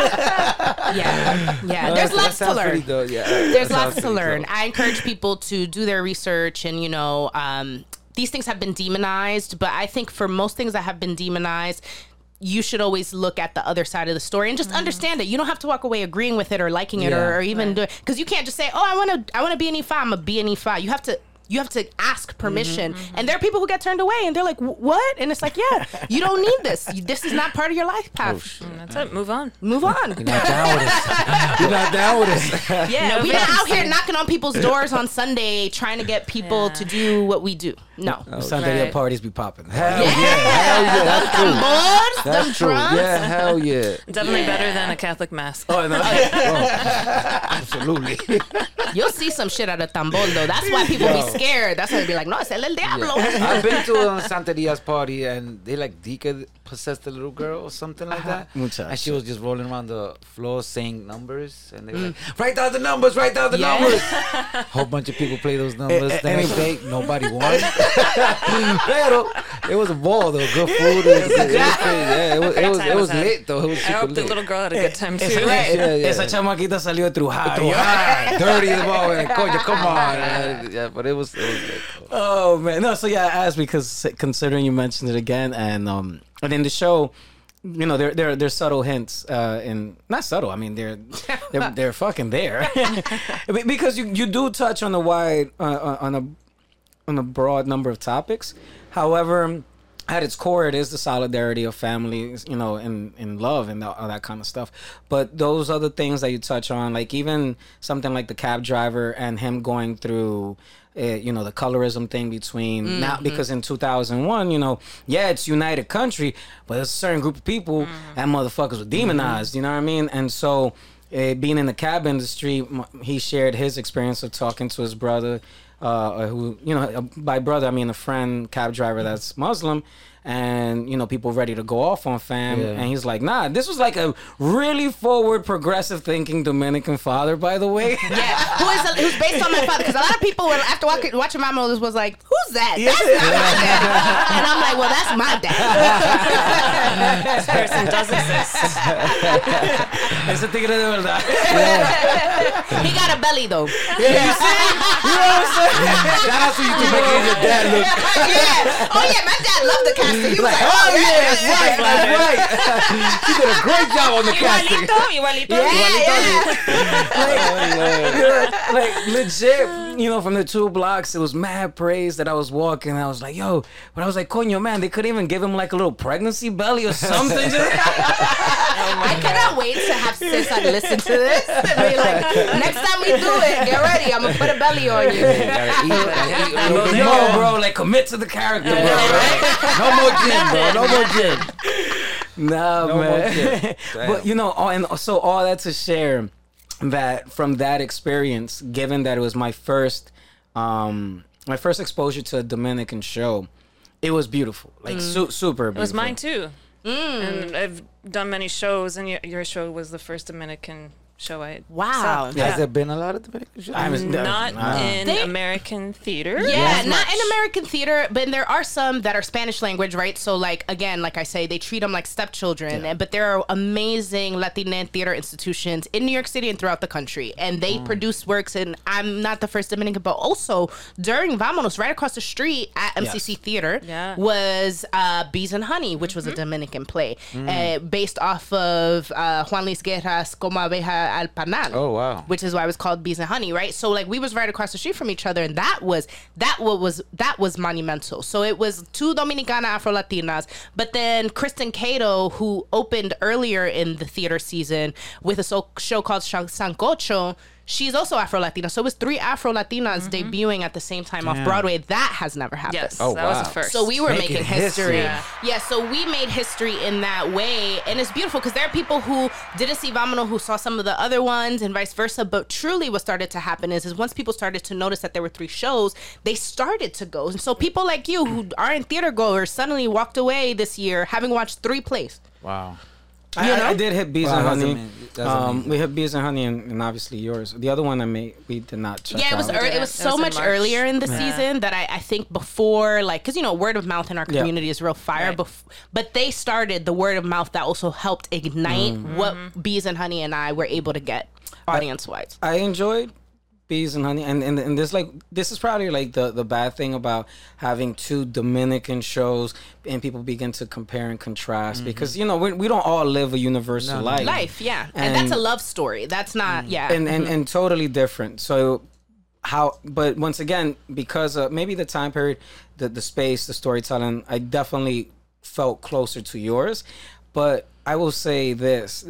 S8: Yeah, yeah. There's
S7: That
S8: lots to learn.
S7: dope, yeah.
S8: There's lots to learn.
S7: dope.
S8: I encourage people to do their research and you know, um, these things have been demonized, but I think for most things that have been demonized. You should always look at the other side of the story and just understand it. You don't have to walk away agreeing with it or liking it
S5: Yeah.
S8: or, or even do it because you can't just say, "Oh, I want to, I want to be an E5. I'm a be an E5." You have to, you have to ask permission. Mm-hmm, mm-hmm. And there are people who get turned away and they're like, "What?" And it's like, "Yeah, you don't need this. You- This is not part of your life path.
S6: Oh, mm, that's it. Move on.
S8: Move on."
S7: You're not down with us. You're not down with us.
S8: Yeah,
S6: No
S8: we're not out here knocking on people's doors on Sunday trying to get people
S6: Yeah.
S8: to do what we do. No.
S5: Oh, Santeria
S6: Right.
S5: parties be popping.
S7: Hell yeah, hell yeah, that's true.
S8: Boards, them
S7: That's true.
S8: drums.
S7: Yeah, hell yeah.
S6: Definitely better than a Catholic mass.
S5: Oh, no.
S7: Oh, absolutely.
S8: You'll see some shit at a tambor though. That's why people be scared. That's why they be like, no, it's el diablo.
S7: I've been to a Santa Santeria's party and they like Dika possessed a little girl or something like that.
S5: Muchacho.
S7: And she was just rolling around the floor saying numbers and they were like, mm. write down the numbers, write down the
S8: Yeah.
S7: numbers. Whole bunch of people play those numbers. The next
S5: any-
S7: day, nobody won. Pero it was a ball though. Good food. It was, it was crazy. Yeah, it was, it
S6: Great
S7: was,
S6: time
S7: it
S6: was
S7: was
S6: had.
S7: lit though. It was
S6: I
S7: super
S6: hope the
S7: lit.
S6: little girl had a good time too.
S5: Esa,
S7: Yeah, yeah.
S5: esa chamaquita salió de Trujillo.
S7: Trujillo, dirty as well. and Coño, come on. man. Yeah, but it was, it was lit. though.
S5: Oh man, no. So yeah, I asked because considering you mentioned it again, and um, and in the show, you know, there there there's subtle hints, uh, and not subtle. I mean, they're they're, they're fucking there, Be- because you you do touch on a wide uh, uh, on a on a broad number of topics. However, at its core, it is the solidarity of families, you know, and in love and all that kind of stuff. But those other things that you touch on, like even something like the cab driver and him going through. Uh, you know the colorism thing between now because in 2001 you know yeah it's united country but there's a certain group of people that motherfuckers were demonized you know what i mean and so uh, being in the cab industry, he shared his experience of talking to his brother, uh, who you know, by brother I mean a friend cab driver that's Muslim, and you know people ready to go off on fam,
S7: Yeah.
S5: and he's like, nah, this was like a really forward, progressive thinking Dominican father, by the way.
S8: Yeah, who is who's based on my father? Because a lot of people, when after watching, watching my mothers, was like, "Who's that?" That's not my dad. And I'm like, "Well, that's my dad."
S6: This person does exist.
S5: Ese tigre de verdad.
S8: he got a belly though.
S7: Shout out to you to making your dad look.
S8: yeah. Oh yeah, my dad loved the casting. He was like, "Oh yeah,
S7: That's right, that's right. you did a great job on the casting.
S6: Igualito, igualito,
S8: yeah, yeah."
S5: like legit, you know, from the two blocks, it was mad praise that I was walking. I was like, yo, but I was like, coño, man, they couldn't even give him like a little pregnancy belly or something.
S8: I cannot wait to have sis and listen to this and be like, next time we do it, get ready. I'm gonna put a belly on you.
S7: Gotta eat, eat a
S5: no, bro, like commit to the character, bro.
S7: No more gym, bro. No more gym.
S5: Nah,
S7: No
S5: man. but you know, all, and so all that to share that from that experience, given that it was my first, um, my first exposure to a Dominican show, it was beautiful, like su- super.
S6: It was mine too.
S8: Mm.
S6: And I've done many shows, and your, your show was the first Dominican show I
S8: Wow.
S6: saw.
S7: Has there been a lot of Dominican shows?
S5: I was
S6: Not
S5: nah.
S6: in
S8: They-
S6: American theater.
S8: Yeah,
S6: as
S8: not
S6: much.
S8: in American theater, but there are some that are Spanish language, right? So, like again, like I say, they treat them like stepchildren. And But there are amazing Latina theater institutions in New York City and throughout the country, and they produce works. And I'm not the first Dominican, but also during Vamonos, right across the street at MCC Theater,
S6: Yeah.
S8: was uh, Bees and Honey, which was a Dominican play uh, based off of uh, Juan Luis Guerra's Como Abeja al Panal
S7: Oh, wow.
S8: which is why it was called Bees and Honey, right? So like we was right across the street from each other, and that was that what was that was monumental. So it was two Dominicana Afro Latinas, but then Christin Cato, who opened earlier in the theater season with a show called Sancocho. She's also Afro Latina, so it was three Afro Latinas mm-hmm. debuting at the same time off Broadway. That has never happened.
S6: Yes,
S7: Oh,
S6: that was
S7: wow.
S6: the first.
S8: So we were
S7: Making
S8: making, history.
S7: history.
S8: Yeah.
S6: Yeah.
S8: so we made history in that way. And it's beautiful because there are people who didn't see Vamonos who saw some of the other ones and vice versa. But truly what started to happen is, is once people started to notice that there were three shows, they started to go. And so people like you who aren't theater goers suddenly walked away this year having watched three plays.
S7: Wow.
S5: I,
S8: You know?
S5: I did hit bees
S7: Wow,
S5: and honey.
S7: amazing.
S5: Um,
S7: amazing.
S5: we hit bees and honey, and, and obviously yours. The other one I made, we did not check
S8: yeah, it was
S5: out.
S8: ear- it
S6: didn't.
S8: was
S6: It
S8: so
S6: was
S8: much
S6: March.
S8: earlier in the
S6: Yeah.
S8: season that I, I think before like because you know word of mouth in our
S5: Yeah.
S8: community is real fire.
S6: Right.
S8: Bef- but they started the word of mouth that also helped ignite
S5: Mm.
S8: what
S6: Mm-hmm.
S8: bees and honey and I were able to get audience wise.
S5: I enjoyed bees and honey, and and, and this like this is probably like the the bad thing about having two Dominican shows, and people begin to compare and contrast because you know we, we don't all live a universal
S7: No, no.
S5: life.
S8: Life, yeah, and, that's a love story. That's not, yeah,
S5: and and, and totally different. So how but once again because uh, maybe the time period the the space the storytelling i definitely felt closer to yours but i will say this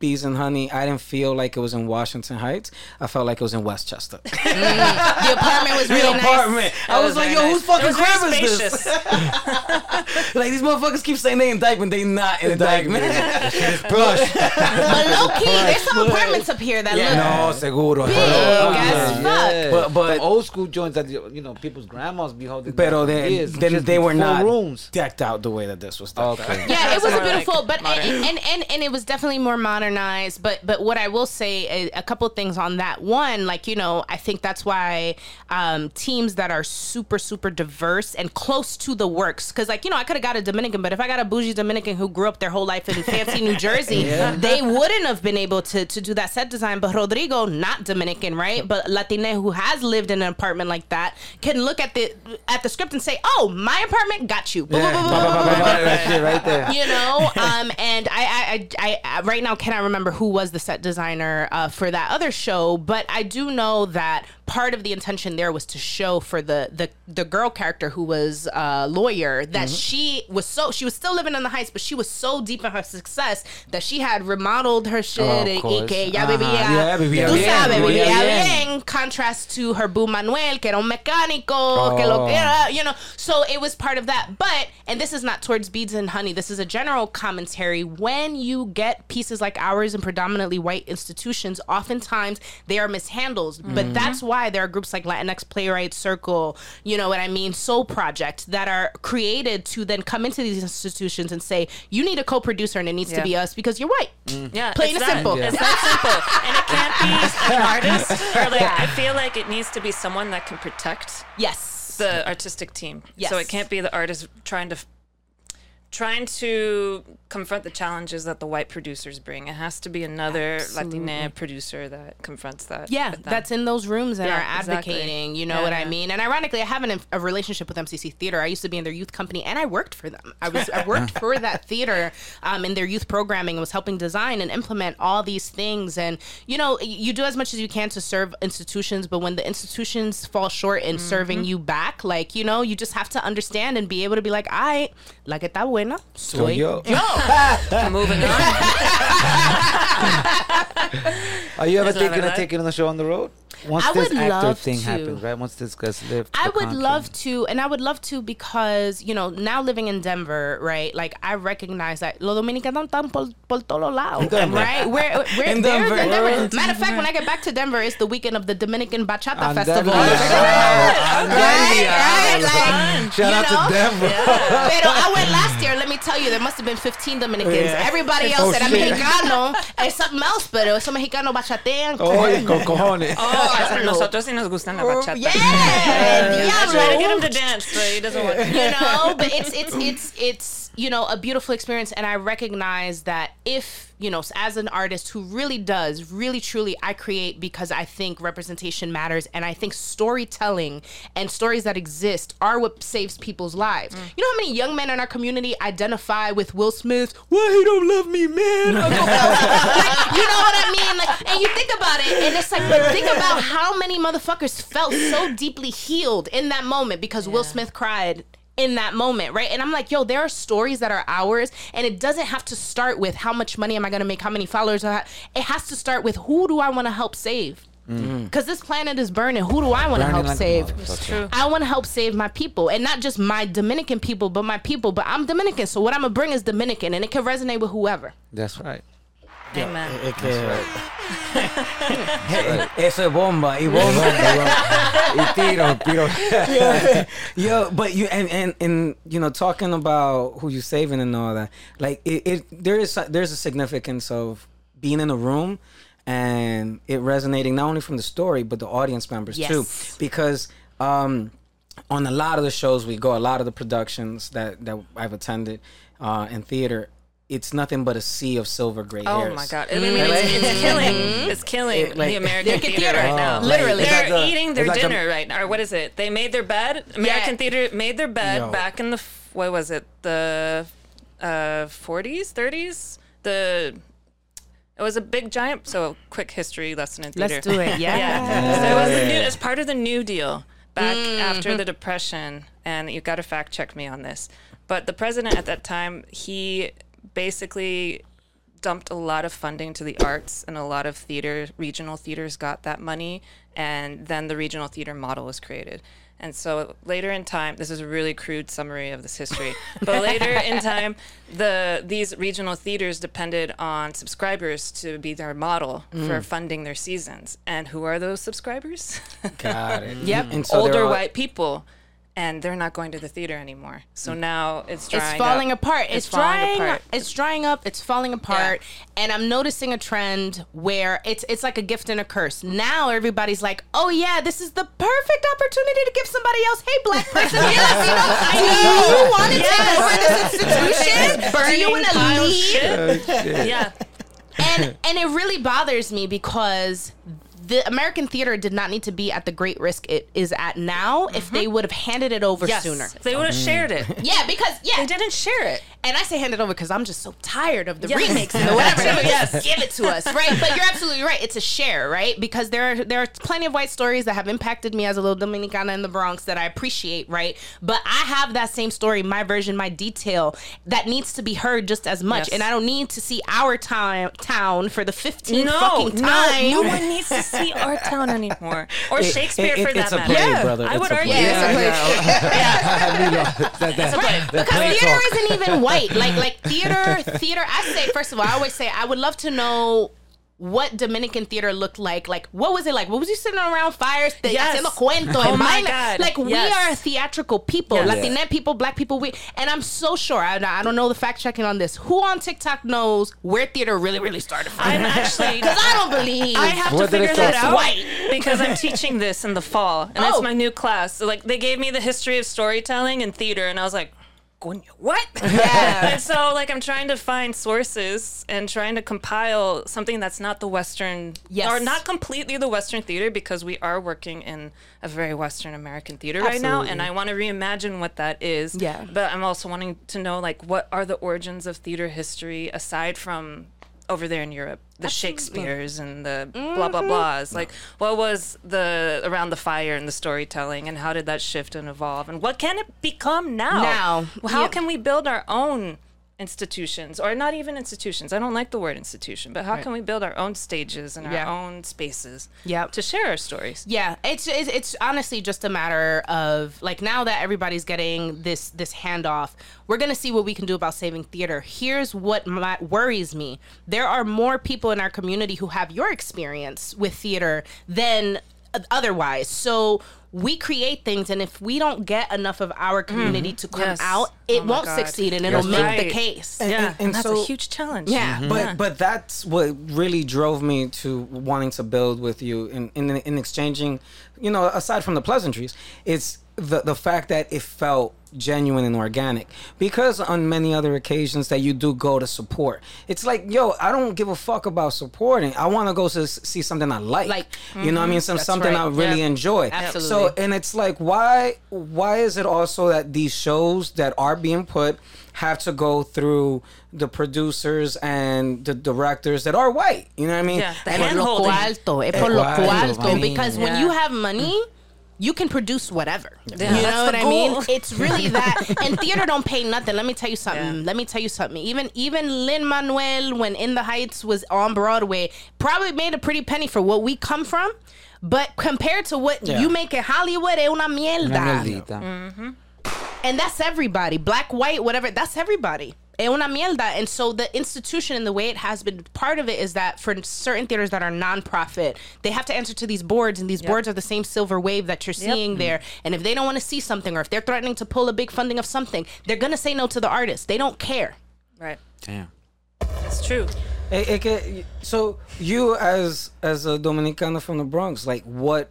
S5: Bees and Honey, I didn't feel like it was in Washington Heights. I felt like it was in Westchester. Mm.
S8: the apartment was really nice.
S5: apartment. I was,
S6: was
S5: like, yo,
S6: nice.
S5: whose fucking
S6: It was
S5: crib
S6: very
S5: is this?
S6: spacious.
S5: like these motherfuckers keep saying they in Dyckman, they not in Dyckman.
S7: Plush.
S8: But low key, there's some apartments up here that look
S7: No, seguro.
S8: Big
S7: Oh,
S8: as fuck.
S5: But- but-
S7: Them old school joints that you know people's grandmas be holding.
S5: Pero
S7: down for
S5: they, then they were
S7: full
S5: not
S7: rooms.
S5: decked out the way that this was decked
S7: Okay.
S5: out.
S8: Yeah, it was a beautiful, but and, and and and it was definitely more modernized. But but what I will say, a, a couple things on that. One, like you know, I think that's why um, teams that are super super diverse and close to the works, because like you know, I could have got a Dominican, but if I got a bougie Dominican who grew up their whole life in fancy New Jersey, they wouldn't have been able to to do that set design. But Rodrigo, not Dominican, right? But Latina who has lived in an apartment like that can look at the at the script and say, "Oh, my apartment got you."
S7: Shit right there.
S8: you know um and I, I i i right now cannot remember who was the set designer uh, for that other show but i do know that part of the intention there was to show for the the, the girl character who was a lawyer that
S7: Mm-hmm.
S8: she was so she was still living in the heights but she was so deep in her success that she had remodeled her shit
S7: Oh, of
S8: y
S7: course.
S8: que ya vivía
S7: Yeah, vivía uh-huh.
S8: tú
S7: bien,
S8: sabes
S7: vivía
S8: vivía
S7: bien.
S8: bien. Contrast to her boo Manuel que era un mecánico que lo oh. que
S7: Oh.
S8: era you know. So it was part of that. But and this is not towards Bees and Honey. This is a general commentary. When you get pieces like ours in predominantly white institutions oftentimes they are mishandled. But mm-hmm. that's why there are groups like latinx playwright circle you know what i mean Sol Project that are created to then come into these institutions and say you need a co-producer and it needs to be us because you're white mm.
S6: Yeah,
S8: Plain
S6: it's
S8: and
S6: that.
S8: simple.
S6: It's that simple, and it can't be an artist. Or like, I feel like it needs to be someone that can protect
S8: yes
S6: the artistic team.
S8: Yes.
S6: So it can't be the artist trying to trying to confront the challenges that the white producers bring. It has to be another Latina producer that confronts that.
S8: Yeah,
S6: with
S8: that's in those rooms that
S6: Yeah,
S8: are
S6: exactly.
S8: advocating. You know
S6: Yeah,
S8: what I mean? And ironically, I have an, a relationship with MCC Theater. I used to be in their youth company, and I worked for them. I was I worked for that theater um, in their youth programming and was helping design and implement all these things. And you know, you do as much as you can to serve institutions, but when the institutions fall short in
S6: Mm-hmm.
S8: serving you back, like you know, you just have to understand and be able to be like, I la que está buena soy
S7: yo."
S8: yo.
S6: moving on.
S7: Are you ever thinking of taking the show on the road? Once
S8: I
S7: this
S8: would
S7: actor
S8: love
S7: thing
S8: to.
S7: happens, right? Once this gets lifted.
S8: I would love to, and I would love to because you know now living in Denver, right? Like I recognize that los dominicanos están por, por todos lados, right? We're, we're
S5: In Denver.
S8: in Denver. Matter of fact, when I get back to Denver, it's the weekend of the Dominican Bachata Festival.
S7: Denver.
S8: right, right, like,
S7: Shout out
S8: know?
S7: to Denver.
S8: Pero I went last year. Let me tell you, there must have been 15 Dominicans.
S5: Yeah.
S8: Everybody
S7: Oh,
S8: else era
S7: shit.
S8: mexicano. It's something else, pero esos mexicanos bachatean.
S7: Oye, con cojones.
S6: Oh, nosotros sí nos gustan la bachata.
S8: Yeah,
S6: I try to get him to dance, but he doesn't want to.
S8: you know but it's it's it's it's you know a beautiful experience. And i recognize that if you know as an artist who really does really truly i create because i think representation matters. And i think storytelling and stories that exist are what saves people's lives. Mm. You know how many young men in our community identify with will smith? Why he don't love me man? Like, you know what i mean? Like and you think about it and it's like but think about how many motherfuckers felt so deeply healed in that moment because will smith cried in that moment, right? And I'm like, yo, there are stories that are ours, and it doesn't have to start with how much money am I gonna make, how many followers I have. It has to start with who do I want to help save? Because this planet is burning. Who do I want to help
S7: like
S8: save? I want to help save my people, and not just my Dominican people, but my people. But I'm Dominican, so what I'm gonna bring is Dominican, and it can resonate with whoever.
S7: That's right.
S6: Amen.
S5: Es que- Eso es bomba y bomba.
S7: Y tiro, tiro.
S5: Yo, but you and, and and you know talking about who you saving and all that, like it, it there is there's a significance of being in a room and it resonating not only from the story but the audience members too, because um, on a lot of the shows we go, a lot of the productions that that I've attended uh, in theater. It's nothing but a sea of silver gray
S6: Oh
S5: hairs.
S6: Oh my god! I mean, it's, it's killing. It's killing
S5: It, like-
S6: the American
S8: Like
S6: theater,
S8: theater.
S6: right now.
S8: Oh. Literally.
S6: they're
S7: It's like a-
S6: eating their
S7: it's like a-
S6: dinner right now. Or what is it? They made their bed. American theater made their bed
S5: Yo.
S6: back in the what was it? The uh, 40s, 30s. The it was a big giant. So quick history lesson in theater.
S8: Let's do it. Yeah.
S6: Yeah. So it was the new, it's part of the New Deal back
S8: Mm-hmm.
S6: after the Depression, and you've got to fact check me on this. But the president at that time, he basically dumped a lot of funding to the arts, and a lot of theater, regional theaters got that money, and then the regional theater model was created. And so later in time, this is a really crude summary of this history. but later in time, the these regional theaters depended on subscribers to be their model for mm. funding their seasons. And who are those subscribers?
S5: Got it.
S8: Yep. Mm.
S5: And so
S6: Older
S5: all-
S6: white people. And they're not going to the theater anymore. So mm. now it's drying
S8: it's falling
S6: up.
S8: apart. It's,
S6: falling
S8: drying.
S6: apart.
S8: It's drying up. It's falling apart. And I'm noticing a trend where it's it's like a gift and a curse. Now everybody's like, "Oh yeah, this is the perfect opportunity to give somebody else, hey black person, hey Latino, do you want to take over this institution? Do you want to leave?"
S6: Oh, shit. yeah.
S8: and and it really bothers me because the American theater did not need to be at the great risk it is at now if they mm-hmm. would have handed it over
S6: Yes.
S8: sooner.
S6: If they would have mm. shared it.
S8: Yeah, because yeah,
S6: They didn't share it.
S8: and I say hand it over because I'm just so tired of the
S6: Yes.
S8: remakes and the whatever. They would just give it to us, right? But you're absolutely right. It's a share, right? Because there are there are plenty of white stories that have impacted me as a little Dominicana in the Bronx that I appreciate, right? But I have that same story, my version, my detail that needs to be heard just as much,
S6: Yes.
S8: and I don't need to see our town town for the 15th
S6: No,
S8: fucking
S6: no,
S8: time.
S6: no one needs to see our town anymore, or Shakespeare
S5: it-
S6: for that matter.
S5: play,
S8: Yeah.
S5: brother.
S6: I
S5: It's
S6: would
S5: a
S6: argue.
S5: play.
S8: Yeah, it's a play.
S7: that, uh, that, that, that
S8: because theater
S7: talk.
S8: isn't even white. Like like theater theater. I say first of all, I always say I would love to know what Dominican theater looked like. Like what was it like? What was you sitting around fires? Th-
S6: Yes.
S8: haciendo cuento
S6: Oh my? God.
S8: Like we are theatrical people,
S6: Yes.
S8: Latina people, black people. We and I'm so sure. I, I don't know the fact checking on this. Who on TikTok knows where theater really really started from?
S6: I'm actually.
S8: Because I don't believe.
S6: I have
S7: Where
S6: to figure that out?
S8: White.
S6: because I'm teaching this in the fall, and
S8: Oh.
S6: it's my new class. So, like they gave me the history of storytelling and theater, and I was like, "Coño, what?"
S8: Yeah.
S6: and so like I'm trying to find sources and trying to compile something that's not the Western,
S8: Yes.
S6: or not completely the Western theater, because we are working in a very Western American theater right now, and I want to reimagine what that is.
S8: Yeah.
S6: But I'm also wanting to know like what are the origins of theater history aside from over there in Europe, the Shakespeare's and the blah blah
S8: Mm-hmm.
S6: blahs. Like, what was the around the fire and the storytelling, and how did that shift and evolve, and what can it become now?
S8: Now,
S6: how
S8: yeah.
S6: can we build our own institutions, or not even institutions? I don't like the word institution, but how can we build our own stages and our own spaces
S8: Yep.
S6: to share our stories?
S8: Yeah, it's, it's it's honestly just a matter of like now that everybody's getting this this handoff, we're gonna see what we can do about saving theater. Here's what my, worries me: there are more people in our community who have your experience with theater than otherwise. So we create things, and if we don't get enough of our mm-hmm. community to come
S6: Yes.
S8: out, it
S6: Oh
S8: won't
S6: God.
S8: succeed, and it'll
S7: Yes,
S8: make
S6: right.
S8: the case.
S5: And-
S6: Yeah,
S5: and-
S6: and,
S5: and
S6: that's
S5: so-
S6: a huge challenge.
S8: Yeah. Mm-hmm.
S5: But but that's what really drove me to wanting to build with you in in, in exchanging, you know, aside from the pleasantries, it's the the fact that it felt genuine and organic. Because on many other occasions that you do go to support it's like yo i don't give a fuck about supporting. I want to go to see something i like.
S8: Like,
S5: you know what i mean? Some
S8: That's
S5: something
S8: right.
S5: i really
S8: Yep.
S5: enjoy. So and it's like why why is it also that these shows that are being put have to go through the producers and the directors that are white? You know what i mean?
S6: Yeah, the
S5: And-
S6: hand
S8: Lo
S6: holding.
S8: cualto, es por lo
S5: Cualto,
S8: cualto.
S5: I mean,
S8: Because when you have money, you can produce whatever. you know
S6: the
S8: what I mean?
S6: goal.
S8: It's really that. And theater don't pay nothing. Let me tell you something.
S6: Yeah.
S8: Let me tell you something. Even even Lin Manuel, when In the Heights was on Broadway, probably made a pretty penny for what we come from. But compared to what
S5: Yeah.
S8: you make in Hollywood, es una mierda.
S7: Una mierdita.
S8: Mm. And that's everybody. Black, white, whatever. That's everybody. Es una mierda. And so the institution and the way it has been, part of it is that for certain theaters that are nonprofit, they have to answer to these boards, and these boards are the same silver wave that you're seeing mm-hmm. there. And if they don't want to see something, or if they're threatening to pull a big funding of something, they're gonna say no to the artist. They don't care.
S6: Right.
S7: Damn.
S6: It's true.
S5: Eh, eh, it- it so you as as a Dominicana from the Bronx, like what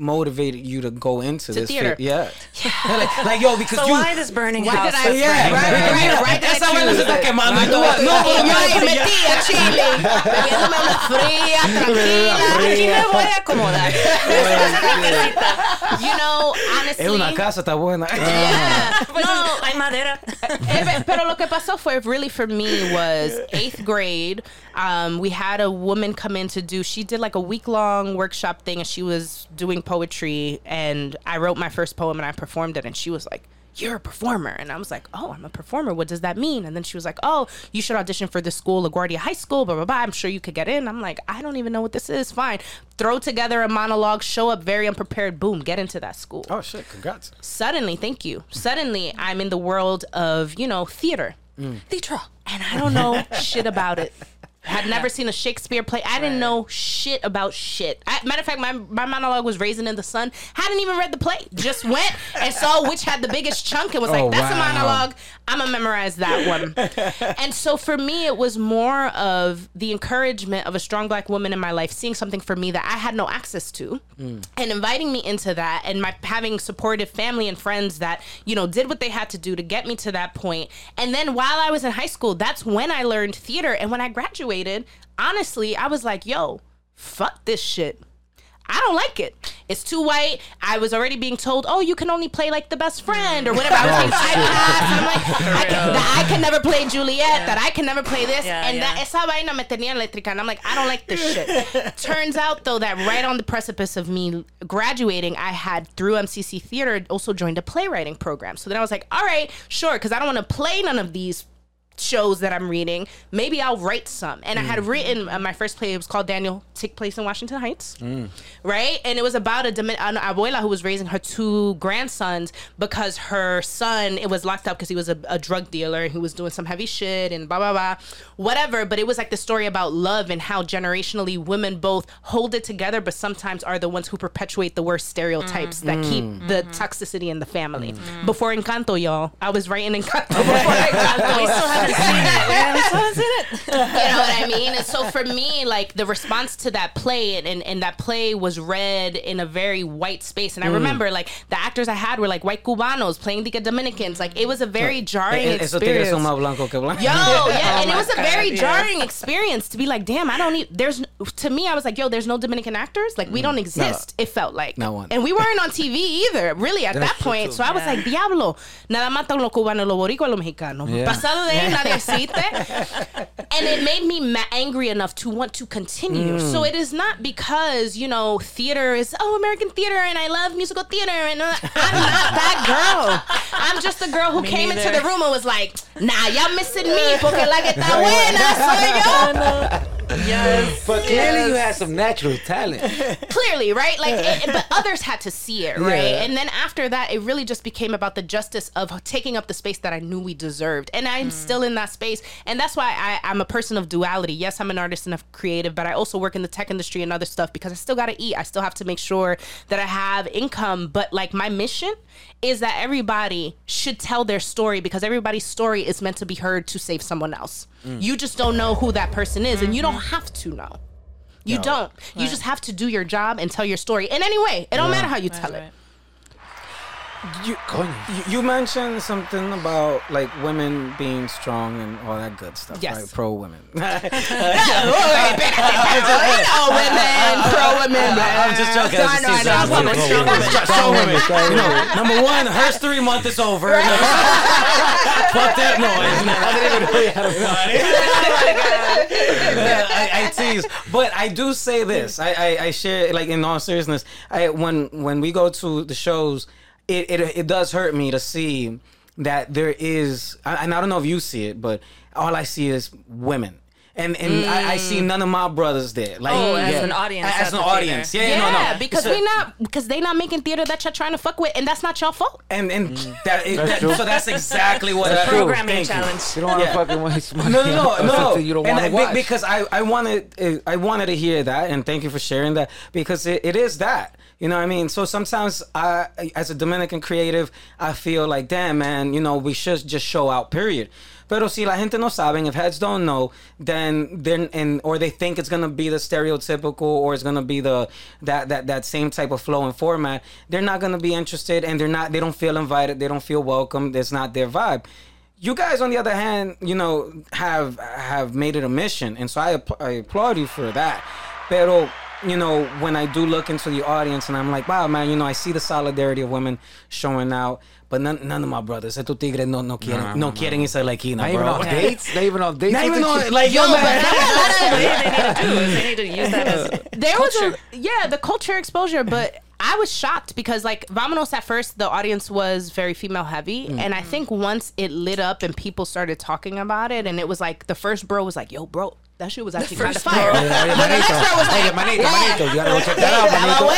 S5: motivated you to go into this
S8: theater.
S5: fi- Yeah. like, like, yo, because
S6: So
S5: you
S6: why this burning
S8: Why
S6: house?
S8: did I-
S5: Yeah,
S8: Right, right, right, right.
S5: Esa
S8: That's
S5: vaina se está
S8: you.
S5: quemando y todo.
S8: No, y yo ahí metida, chile, bebiéndome una fría, tranquila.
S6: Aquí me voy a acomodar.
S8: You know, honestly.
S5: Es una casa, está buena.
S8: Yeah.
S6: Pues,
S8: No,
S6: hay madera.
S8: Eh, pe- Pero lo que pasó fue really for me was eighth grade. Um, we had a woman come in to do. She did like a week long workshop thing, and she was doing poetry. And I wrote my first poem and I performed it. And she was like, you're a performer. And I was like, oh, I'm a performer. What does that mean? And then she was like, oh, you should audition for this school, LaGuardia High School, blah, blah, blah. I'm sure you could get in. I'm like, I don't even know what this is. Fine. Throw together a monologue, show up very unprepared, boom, get into that school.
S5: Oh shit! Congrats.
S8: Suddenly, thank you. Suddenly, I'm in the world of, you know, theater. Mm.
S6: Theatre.
S8: And I don't know shit about it. Had never seen a Shakespeare play. I didn't know shit about shit. I, matter of fact, my, my monologue was "Raisin in the Sun. Hadn't even read the play. Just went and saw which had the biggest chunk and was like,
S5: Oh,
S8: that's a monologue. I'm going to memorize that one. and so for me, it was more of the encouragement of a strong black woman in my life seeing something for me that I had no access to mm. and inviting me into that and my having supportive family and friends that, you know, did what they had to do to get me to that point. And then while I was in high school, that's when I learned theater. And when I graduated, honestly, I was like, yo, fuck this shit. I don't like it. It's too white. I was already being told, oh, you can only play like the best friend or whatever. I was being typecast. I'm like, I can, that I can never play Juliet, that I can never play this.
S6: Yeah,
S8: and
S6: yeah.
S8: that esa vaina me tenía eléctrica. And I'm like, I don't like this shit. Turns out, though, that right on the precipice of me graduating, I had, through MCC Theater, also joined a playwriting program. So then I was like, all right, sure, because I don't want to play none of these shows that I'm reading. Maybe I'll write some. And I had mm. written uh, my first play. It was called Daniel. Take place in Washington Heights, mm. right? And it was about a Domin- an abuela who was raising her two grandsons because her son it was locked up because he was a, a drug dealer and he was doing some heavy shit and blah blah blah, whatever. But it was like the story about love and how generationally women both hold it together, but sometimes are the ones who perpetuate the worst stereotypes mm. that keep the mm-hmm. toxicity in the family. Before Encanto, y'all, I was writing Encanto before Encanto.
S6: We still haven't seen it. Yeah, we still haven't seen it.
S8: you know what I mean? And so for me, like the response to that play, and, and, and that play was read in a very white space. And I mm. remember like the actors I had were like white Cubanos playing the Dominicans. Like it was a very jarring experience.
S5: son más que blancos.
S8: Yo, yeah, oh and it was a
S6: God,
S8: very
S6: yeah.
S8: jarring experience to be like, damn, I don't need. There's to me, I was like, yo, there's no Dominican actors. Like we mm. don't exist. It felt like,
S5: no one.
S8: and we weren't on TV either, really at that point. So I was like, diablo, nada matan los cubanos, los boricuas, los mexicanos.
S7: Yeah.
S8: Pasado de ahí, nadie existe. and it made me ma- angry enough to want to continue.
S5: Mm.
S8: So it is not because you know theater is oh American theater and I love musical theater and uh, I'm not that girl. I'm just a girl who
S6: Me
S8: came into the room and was like, Nah, y'all missing me porque la que está buena soy yo.
S6: Yes.
S7: But clearly you had some natural talent.
S8: Clearly, right? Like, it, but others had to see it, right?
S5: Yeah.
S8: And then after that, it really just became about the justice of taking up the space that I knew we deserved, and I'm still in that space, and that's why I, I'm a person of duality. Yes, I'm an artist and a creative, but I also work in the tech industry and other stuff because I still got to eat. I still have to make sure that I have income. But like my mission is that everybody should tell their story because everybody's story is meant to be heard to save someone else. Mm. You just don't know who that person is, and you don't mm-hmm. have to know. You don't. You just have to do your job and tell your story in any way. It don't matter how you tell it.
S5: You, you, you mentioned something about like women being strong and all that good stuff.
S8: Yes.
S5: Right? Pro women.
S8: oh, women, pro women.
S5: I'm just joking.
S8: I know, I know.
S5: Strong women, strong women, strong women. You know, number one, her three month is over. Fuck that noise.
S7: I didn't even know you had a
S5: I, I tease, but I do say this. I, I, I share like in all seriousness. I when when we go to the shows, it it, it does hurt me to see that there is, and I don't know if you see it, but all I see is women. And, and I, I see mm. none of my brothers there. Like,
S6: Oh, as an audience
S5: as
S6: at
S5: an
S6: the theater.
S5: audience, yeah,
S8: Yeah,
S5: no, no,
S8: because
S5: It's a-
S8: we not because they not making theater that you're trying to fuck with, and that's not your fault.
S5: and and mm. that, it,
S7: That's
S5: that- so that's exactly what
S7: That's
S5: I-
S7: true.
S6: Programming
S5: Thank you.
S6: challenge.
S7: You don't want to
S5: Yeah.
S7: fucking waste money.
S5: No, no, no, no.
S7: something You don't
S5: And
S7: want
S5: I-
S7: to watch.
S5: because I, I wanted, I wanted to hear that, and thank you for sharing that because it, it is that. You know what I mean? So sometimes I, as a Dominican creative, I feel like, damn, man, you know, we should just show out. Period. Pero si la gente no if heads don't know, then then and or they think it's gonna be the stereotypical or it's gonna be the that that that same type of flow and format, they're not gonna be interested and they're not they don't feel invited, they don't feel welcome, it's not their vibe. You guys on the other hand you know have have made it a mission and so i, I applaud you for that. Pero you know when i do look into the audience and i'm like wow man you know i see the solidarity of women showing out but none, none of my brothers estos tigres no, no quieren no, quieren irse a la esquina
S7: Not even
S5: bro
S7: on dates. Not even on dates.
S5: not even on like yo,
S8: Yo,
S5: man
S6: That's what they need to do. Is they need to use that as
S8: There was a yeah, the culture exposure, but I was shocked because like Vamonos at first the audience was very female heavy
S5: Mm.
S8: and I think once it lit up and people started talking about it and it was like the first bro was like yo bro that shit was actually kind of fire.
S7: Oh, manito, manito, you gotta go check that out, manito.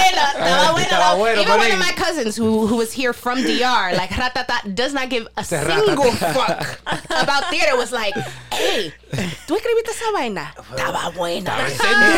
S8: estaba
S7: bueno,
S8: Even one of my cousins who who was here from DR, like ratata, does not give a single fuck about theater. Was like, hey, ¿tú escribiste esa vaina? Estaba buena. Estaba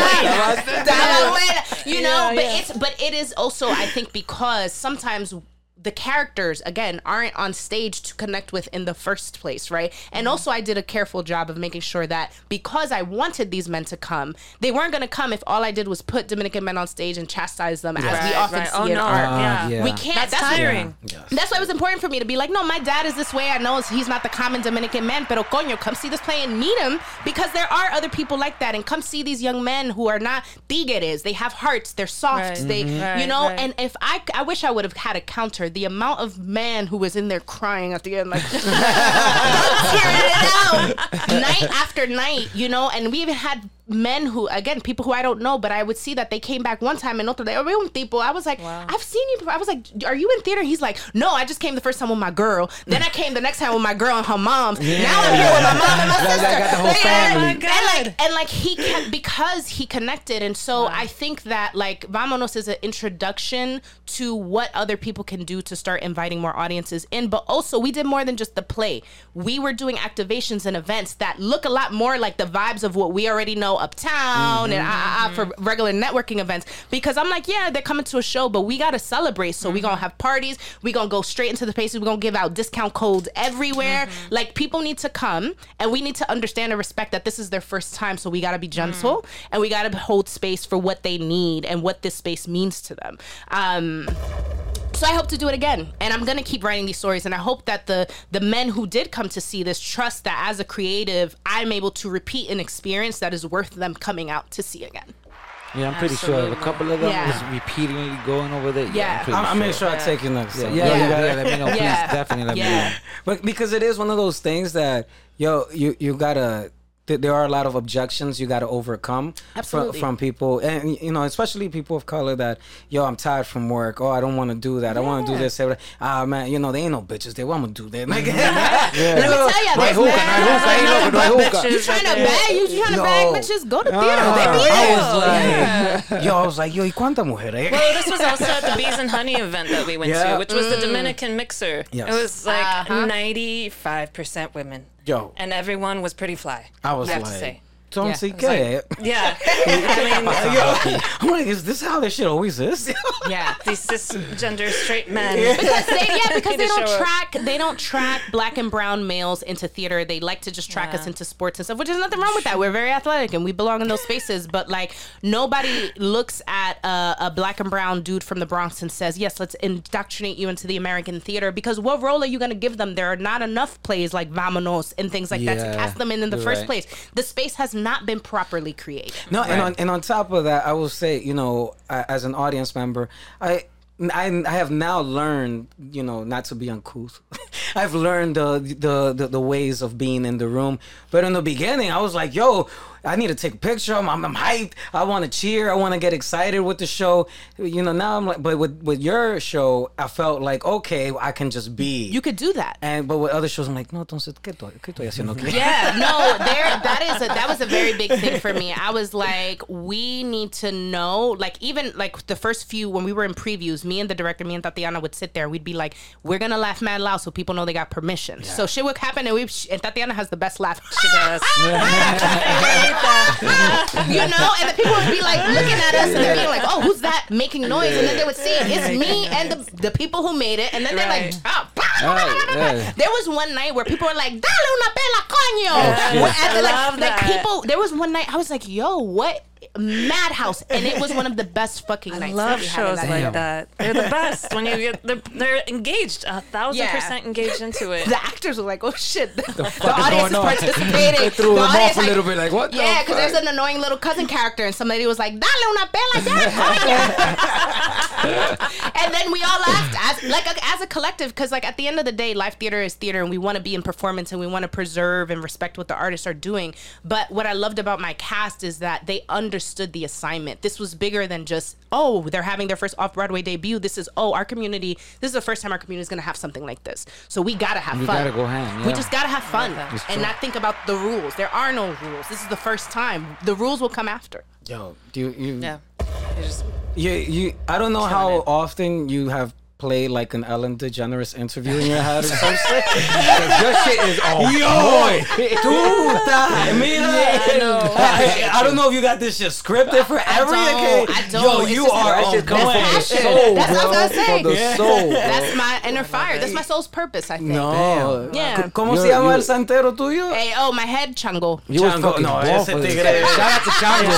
S8: buena. Estaba buena. You know, but it's but it is also I think because sometimes the characters again aren't on stage to connect with in the first place, right? And also I did a careful job of making sure that because I wanted these men to come, they weren't going to come if all I did was put Dominican men on stage and chastise them as we often
S6: right.
S8: see
S6: Oh,
S8: in
S6: no.
S8: art.
S5: Uh,
S6: yeah.
S8: We can't.
S6: That's tiring.
S8: That's why it was important for me to be like, no, my dad is this way. I know he's not the common Dominican man, pero coño, come see this play and meet him because there are other people like that. And come see these young men who are not tigres. They have hearts. They're soft.
S6: Right.
S8: They, you
S6: Right,
S8: know.
S6: right.
S8: And if I, I wish I would have had a counter. The amount of man who was in there crying at the end, like tearing it out, night after night, you know. And we even had men who, again, people who I don't know, but I would see that they came back one time and otro day. "Oye, un tipo. I was like, I've seen you before. I was like, are you in theater? He's like, no, I just came the first time with my girl. Then I came the next time with my girl and her mom. Now I'm here with my mom and my
S7: Like,
S8: sister.
S7: I got the whole
S8: Like,
S7: family.
S8: Oh and, like, and like he can because he connected, and so I think that like Vamonos is an introduction to what other people can do to start inviting more audiences in. But also, we did more than just the play. We were doing activations and events that look a lot more like the vibes of what we already know uptown and ah, ah, ah, for regular networking events. Because I'm like, yeah, they're coming to a show, but we gotta celebrate. So we gonna have parties. We gonna go straight into the spaces. We gonna give out discount codes everywhere. Like people need to come, and we need to understand and respect that this is their first time. So we gotta be gentle, and we gotta hold space for what they need and what this space means to them. Um, so I hope to do it again, and I'm gonna keep writing these stories. And I hope that the the men who did come to see this trust that as a creative, I'm able to repeat an experience that is worth them coming out to see again.
S7: Yeah, I'm pretty sure a couple of them
S8: Yeah.
S7: was repeatedly going over there.
S8: Yeah.
S7: I'm pretty
S5: I'll, I'll make sure I
S7: Yeah,
S5: take you next time.
S7: yeah,
S8: Yeah.
S7: you gotta let me know. Please,
S8: Yeah.
S7: definitely let
S8: Yeah.
S7: me know.
S5: But because it is one of those things that yo you you gotta th- there are a lot of objections you gotta overcome from,
S8: Absolutely.
S5: from people and you know especially people of color that yo I'm tired from work oh I don't want to do that I want to do this ah man you know they ain't no bitches they want gonna do that like,
S8: Let me tell you,
S7: No hay hookah, no hookah, ahí, loco, no hay hookah.
S8: You trying to bag? You trying to
S5: No.
S8: bag bitches? Go to theater. They be
S5: I
S8: there.
S5: was like, yo, I was like, yo, ¿y cuánta mujer?
S6: Well, this was also at the Bees and Honey event that we went
S5: Yeah.
S6: to, which was the Dominican mixer.
S5: Yes.
S6: It was like
S8: Uh-huh.
S6: 95% women.
S5: Yo,
S6: And everyone was pretty fly.
S5: I was
S6: I have
S5: like,
S6: to say.
S5: Don't
S8: Yeah.
S5: see
S8: It's like-
S6: Yeah. I mean,
S5: I'm like, is this how this shit always is?
S8: Yeah.
S6: these cisgender straight men.
S8: Because they, yeah, because they don't
S6: show up.
S8: track they don't track black and brown males into theater. They like to just track
S6: Yeah.
S8: us into sports and stuff, which is nothing wrong with that. We're very athletic and we belong in those spaces. But like nobody looks at a, a black and brown dude from the Bronx and says, "Yes, let's indoctrinate you into the American theater." Because what role are you going to give them? There are not enough plays like Vamonos and things like that to cast them in in the
S7: you're
S8: first
S7: right.
S8: place. The space has not been properly created.
S5: No, and on and on top of that, I will say, you know, a- as an audience member, I. I, I have now learned, you know, not to be uncouth. I've learned the, the the the ways of being in the room. But in the beginning, I was like, "Yo, I need to take a picture. I'm, I'm, I'm hyped. I want to cheer. I want to get excited with the show." You know, now I'm like, but with with your show, I felt like, okay, I can just be.
S8: You could do that.
S5: And but with other shows, I'm like, no, entonces, ¿qué estoy, qué estoy haciendo?
S8: Yeah, no, there that is a that was a very big thing for me. I was like, we need to know, like even like the first few when we were in previews, me and the director, me and Tatiana would sit there. We'd be like, we're gonna laugh mad loud so people know they got permission. So shit would happen, and we and Tatiana has the best laugh. She does. you know, and the people would be like looking at us and they're being like, "Oh, who's that making noise?" And then they would see it. it's me and the, the people who made it, and then they're like, "Oh."
S7: Right, yeah.
S8: There was one night where people were like, "Dale una pela, coño!"
S6: Oh, yeah.
S8: What-
S6: I
S8: like,
S6: love
S8: like
S6: that.
S8: people. There was one night I was like, "Yo, what madhouse?" And it was one of the best fucking
S6: I
S8: nights.
S6: love
S8: that we had in
S6: shows
S8: that
S6: like that. They're the best when you get they're, they're engaged a thousand
S8: Yeah.
S6: percent engaged into it.
S8: The actors were like, "Oh shit!" The, the
S7: fuck is
S8: audience is
S7: going on?
S8: participating.
S7: They threw
S8: The
S7: them
S8: audience,
S7: off a
S8: like-
S7: little bit, like what? the
S8: Yeah, because
S7: fuck?
S8: there's an annoying little cousin character, and somebody was like, "Dale una pela, ya, coño." and then we all laughed as like a, as a collective, because like at the end of the day, live theater is theater, and we want to be in performance, and we want to preserve and respect what the artists are doing. But what I loved about my cast is that they understood understood the assignment. This was bigger than just oh they're having their first off Broadway debut. This is oh our community. This is the first time our community is gonna have something like this. So we gotta have fun.
S7: We
S8: fun.
S7: gotta go ham,
S8: We just gotta have fun
S6: that.
S8: and not think about the rules. There are no rules. This is the first time. The rules will come after.
S5: Yo, do you, you
S6: Yeah. You just
S5: yeah, you, I don't know how
S6: it.
S5: often you have played like an Ellen DeGeneres interview in your head or some shit.
S7: Your shit is on
S5: Yo, puta, mira. I, I don't know if you got this shit scripted for every
S8: don't.
S5: occasion.
S8: I don't.
S5: Yo,
S8: It's
S5: you are
S8: that
S5: on
S7: shit comes from the
S5: point.
S8: Passion.
S7: soul,
S8: That's what I was
S7: bro.
S8: gonna say.
S7: From the soul.
S8: That's my inner fire. That's my soul's purpose. I think.
S5: No.
S8: Yeah.
S5: ¿Cómo se
S7: You're-
S5: llama el santero tuyo?
S8: Hey, oh, my head, Chango.
S7: You was
S5: Chango.
S7: fucking
S5: No,
S7: born
S5: ese
S7: for this.
S5: tigre-
S7: Shout out to Chango.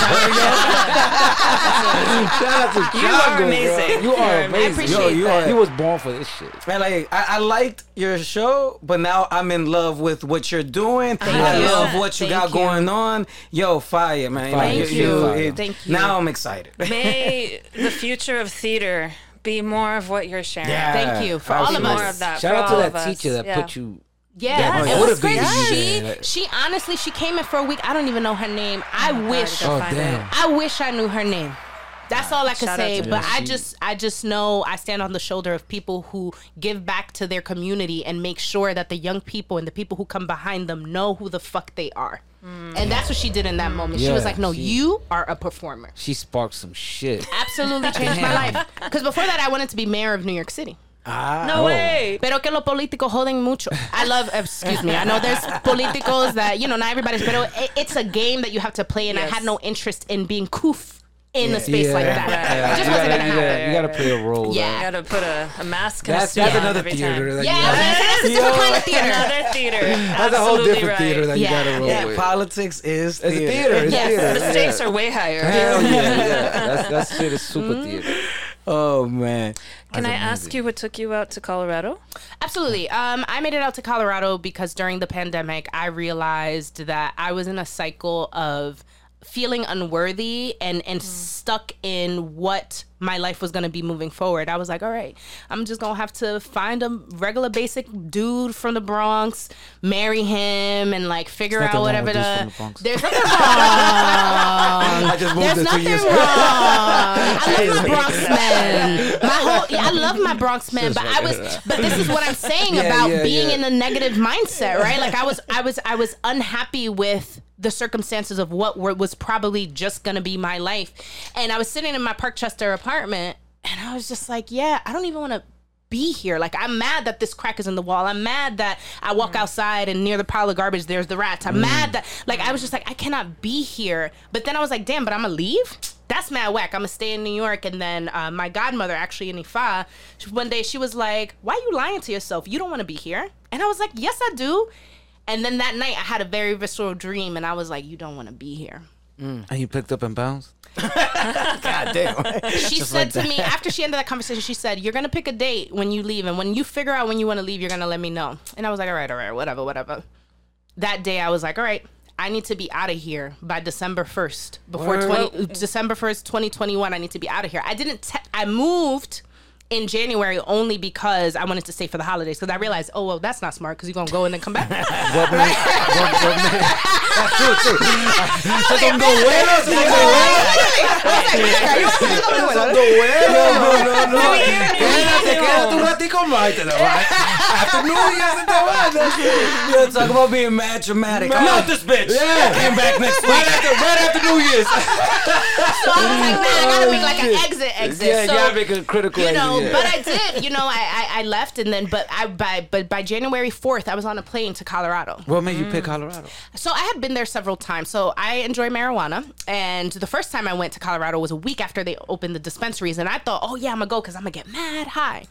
S7: Shout out to Chango.
S6: You are
S7: bro.
S6: amazing.
S7: You are
S6: You're
S7: amazing.
S8: appreciate
S5: Yo, you
S8: that.
S5: are-
S7: He was born for this shit.
S5: Man, like I, I liked your show, but now I'm in love with what you're doing. I
S8: you.
S5: love what you
S8: Thank
S5: got
S8: you.
S5: going on. Yo, fire, man.
S7: Fire.
S8: Thank you.
S5: it-
S8: Thank you.
S5: Now I'm excited.
S6: may the future of theater be more of what you're sharing.
S5: Yeah.
S8: Thank you for all of us.
S6: More of that.
S7: Shout
S6: for
S7: out to that
S6: us.
S7: teacher that
S6: Yeah.
S7: put you.
S8: Yeah,
S7: Yeah,
S8: it was
S7: motivated
S8: crazy.
S7: you.
S8: She, she honestly, she came in for a week. I don't even know her name. Oh I wish,
S6: Go
S7: Oh damn.
S8: I wish I knew her name. That's all I could
S6: Shout
S8: say. But. I just, I just know I stand on the shoulder of people who give back to their community and make sure that the young people and the people who come behind them know who the fuck they are. And that's what she did in that moment. she was like, "No,
S7: she-
S8: you are a performer."
S7: She sparked some shit.
S8: Absolutely changed my life. Because before that, I wanted to be mayor of New York City. Ah.
S6: No oh. way.
S8: Pero que los políticos joden mucho. I love, excuse me, I know there's políticos that, you know, not everybody's, but it, it's a game that you have to play, and I had no interest in being coof in a space
S7: Yeah.
S8: like that.
S6: Yeah.
S8: It just
S7: you,
S8: wasn't
S7: gotta,
S8: gonna
S7: you,
S8: happen.
S7: gotta, you gotta play a role.
S8: Yeah.
S6: You gotta put a, a mask and
S7: That's,
S6: a
S7: that's
S6: on
S7: another
S6: every
S7: theater
S6: time.
S7: that
S8: Yeah,
S7: you
S8: I was
S7: gotta,
S8: gonna say, that's a different kind of theater.
S6: Another theater.
S7: that's a whole
S6: Absolutely
S7: different
S6: right.
S7: theater that
S8: Yeah.
S7: you gotta roll
S5: Yeah,
S7: with.
S5: politics is
S7: It's a
S5: theater.
S7: theater. It's
S8: Yes.
S7: theater.
S6: The stakes are way higher.
S7: Hell yeah, yeah. That's, that shit is super
S8: Mm-hmm.
S7: theater.
S5: Oh man.
S6: Can I
S7: That's
S6: ask you what took you out to Colorado?
S8: Absolutely. Um, I made it out to Colorado because during the pandemic, I realized that I was in a cycle of feeling unworthy and and mm. stuck in what my life was going to be moving forward. I was like, all right, I'm just going to have to find a regular basic dude from the Bronx, marry him and like figure out whatever the, There's nothing wrong.
S7: I just moved
S8: There's nothing wrong. I love my Bronx men. My whole, yeah, I love my Bronx men, but I was, but this is what I'm saying
S7: Yeah,
S8: about
S7: yeah,
S8: being in a negative mindset, right? Like I was, I was, I was unhappy with the circumstances of what were, was probably just gonna be my life, and I was sitting in my Parkchester apartment, and I was just like, yeah, I don't even want to be here. Like I'm mad that this crack is in the wall. I'm mad that I walk outside and near the pile of garbage there's the rats. I'm mad that like I was just like I cannot be here. But then I was like, damn, but I'm gonna leave. That's mad whack. I'm gonna stay in New York. And then uh, my godmother, actually in Ifa, one day she was like, "Why are you lying to yourself? You don't want to be here." And I was like, "Yes, I do." And then that night, I had a very visceral dream, and I was like, "You don't want to be here."
S7: And you picked up and bounced?
S5: God damn.
S8: she said to me after she ended that conversation she said you're gonna pick a date when you leave and when you figure out when you want to leave you're gonna let me know and i was like all right all right whatever whatever that day i was like all right i need to be out of here by december 1st before
S7: Word.
S8: 20 december 1st 2021 i need to be out of here i didn't te- i moved in January only because I wanted to stay for the holidays because I realized, oh well, that's not smart because you're gonna go and then come back.
S7: What man? what, what man? That's true, too.
S5: No, no, no. Quédate, quédate un ratico más. te la va- After New Year's te vas. Yo, talk about being mad dramatic. I'm out this bitch.
S7: Yeah.
S5: Came back next week.
S7: Right after, right after New Year's.
S8: so I was like, nah, I gotta make like an exit, exit.
S7: Yeah,
S8: so,
S7: you gotta make a critical
S8: you know,
S7: exit, yeah.
S8: but I did. You know, I, I I left and then, but I by but by January fourth, I was on a plane to Colorado.
S7: What made you pick Colorado?
S8: So I had been there several times. So I enjoy marijuana, and the first time I went to Colorado was a week after they opened the dispensaries, and I thought, oh yeah, I'm gonna go because I'm gonna get mad high.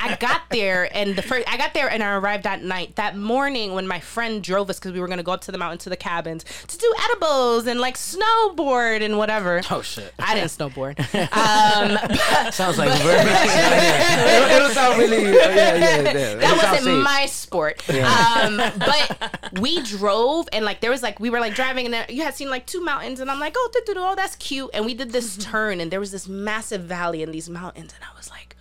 S8: I got there and the first I got there and I arrived at night. That morning when my friend drove us because we were gonna go up to the mountain to the cabins to do edibles and like snowboard and whatever.
S5: Oh, shit.
S8: I didn't snowboard. Um,
S5: Sounds like very
S7: It'll, it'll sound really, uh, yeah, yeah, yeah.
S8: That
S7: sound
S8: wasn't my sport. Um, but we drove and like there was like we were like driving and you had seen like two mountains and I'm like oh oh that's cute and we did this turn and there was this massive valley in these mountains and I was like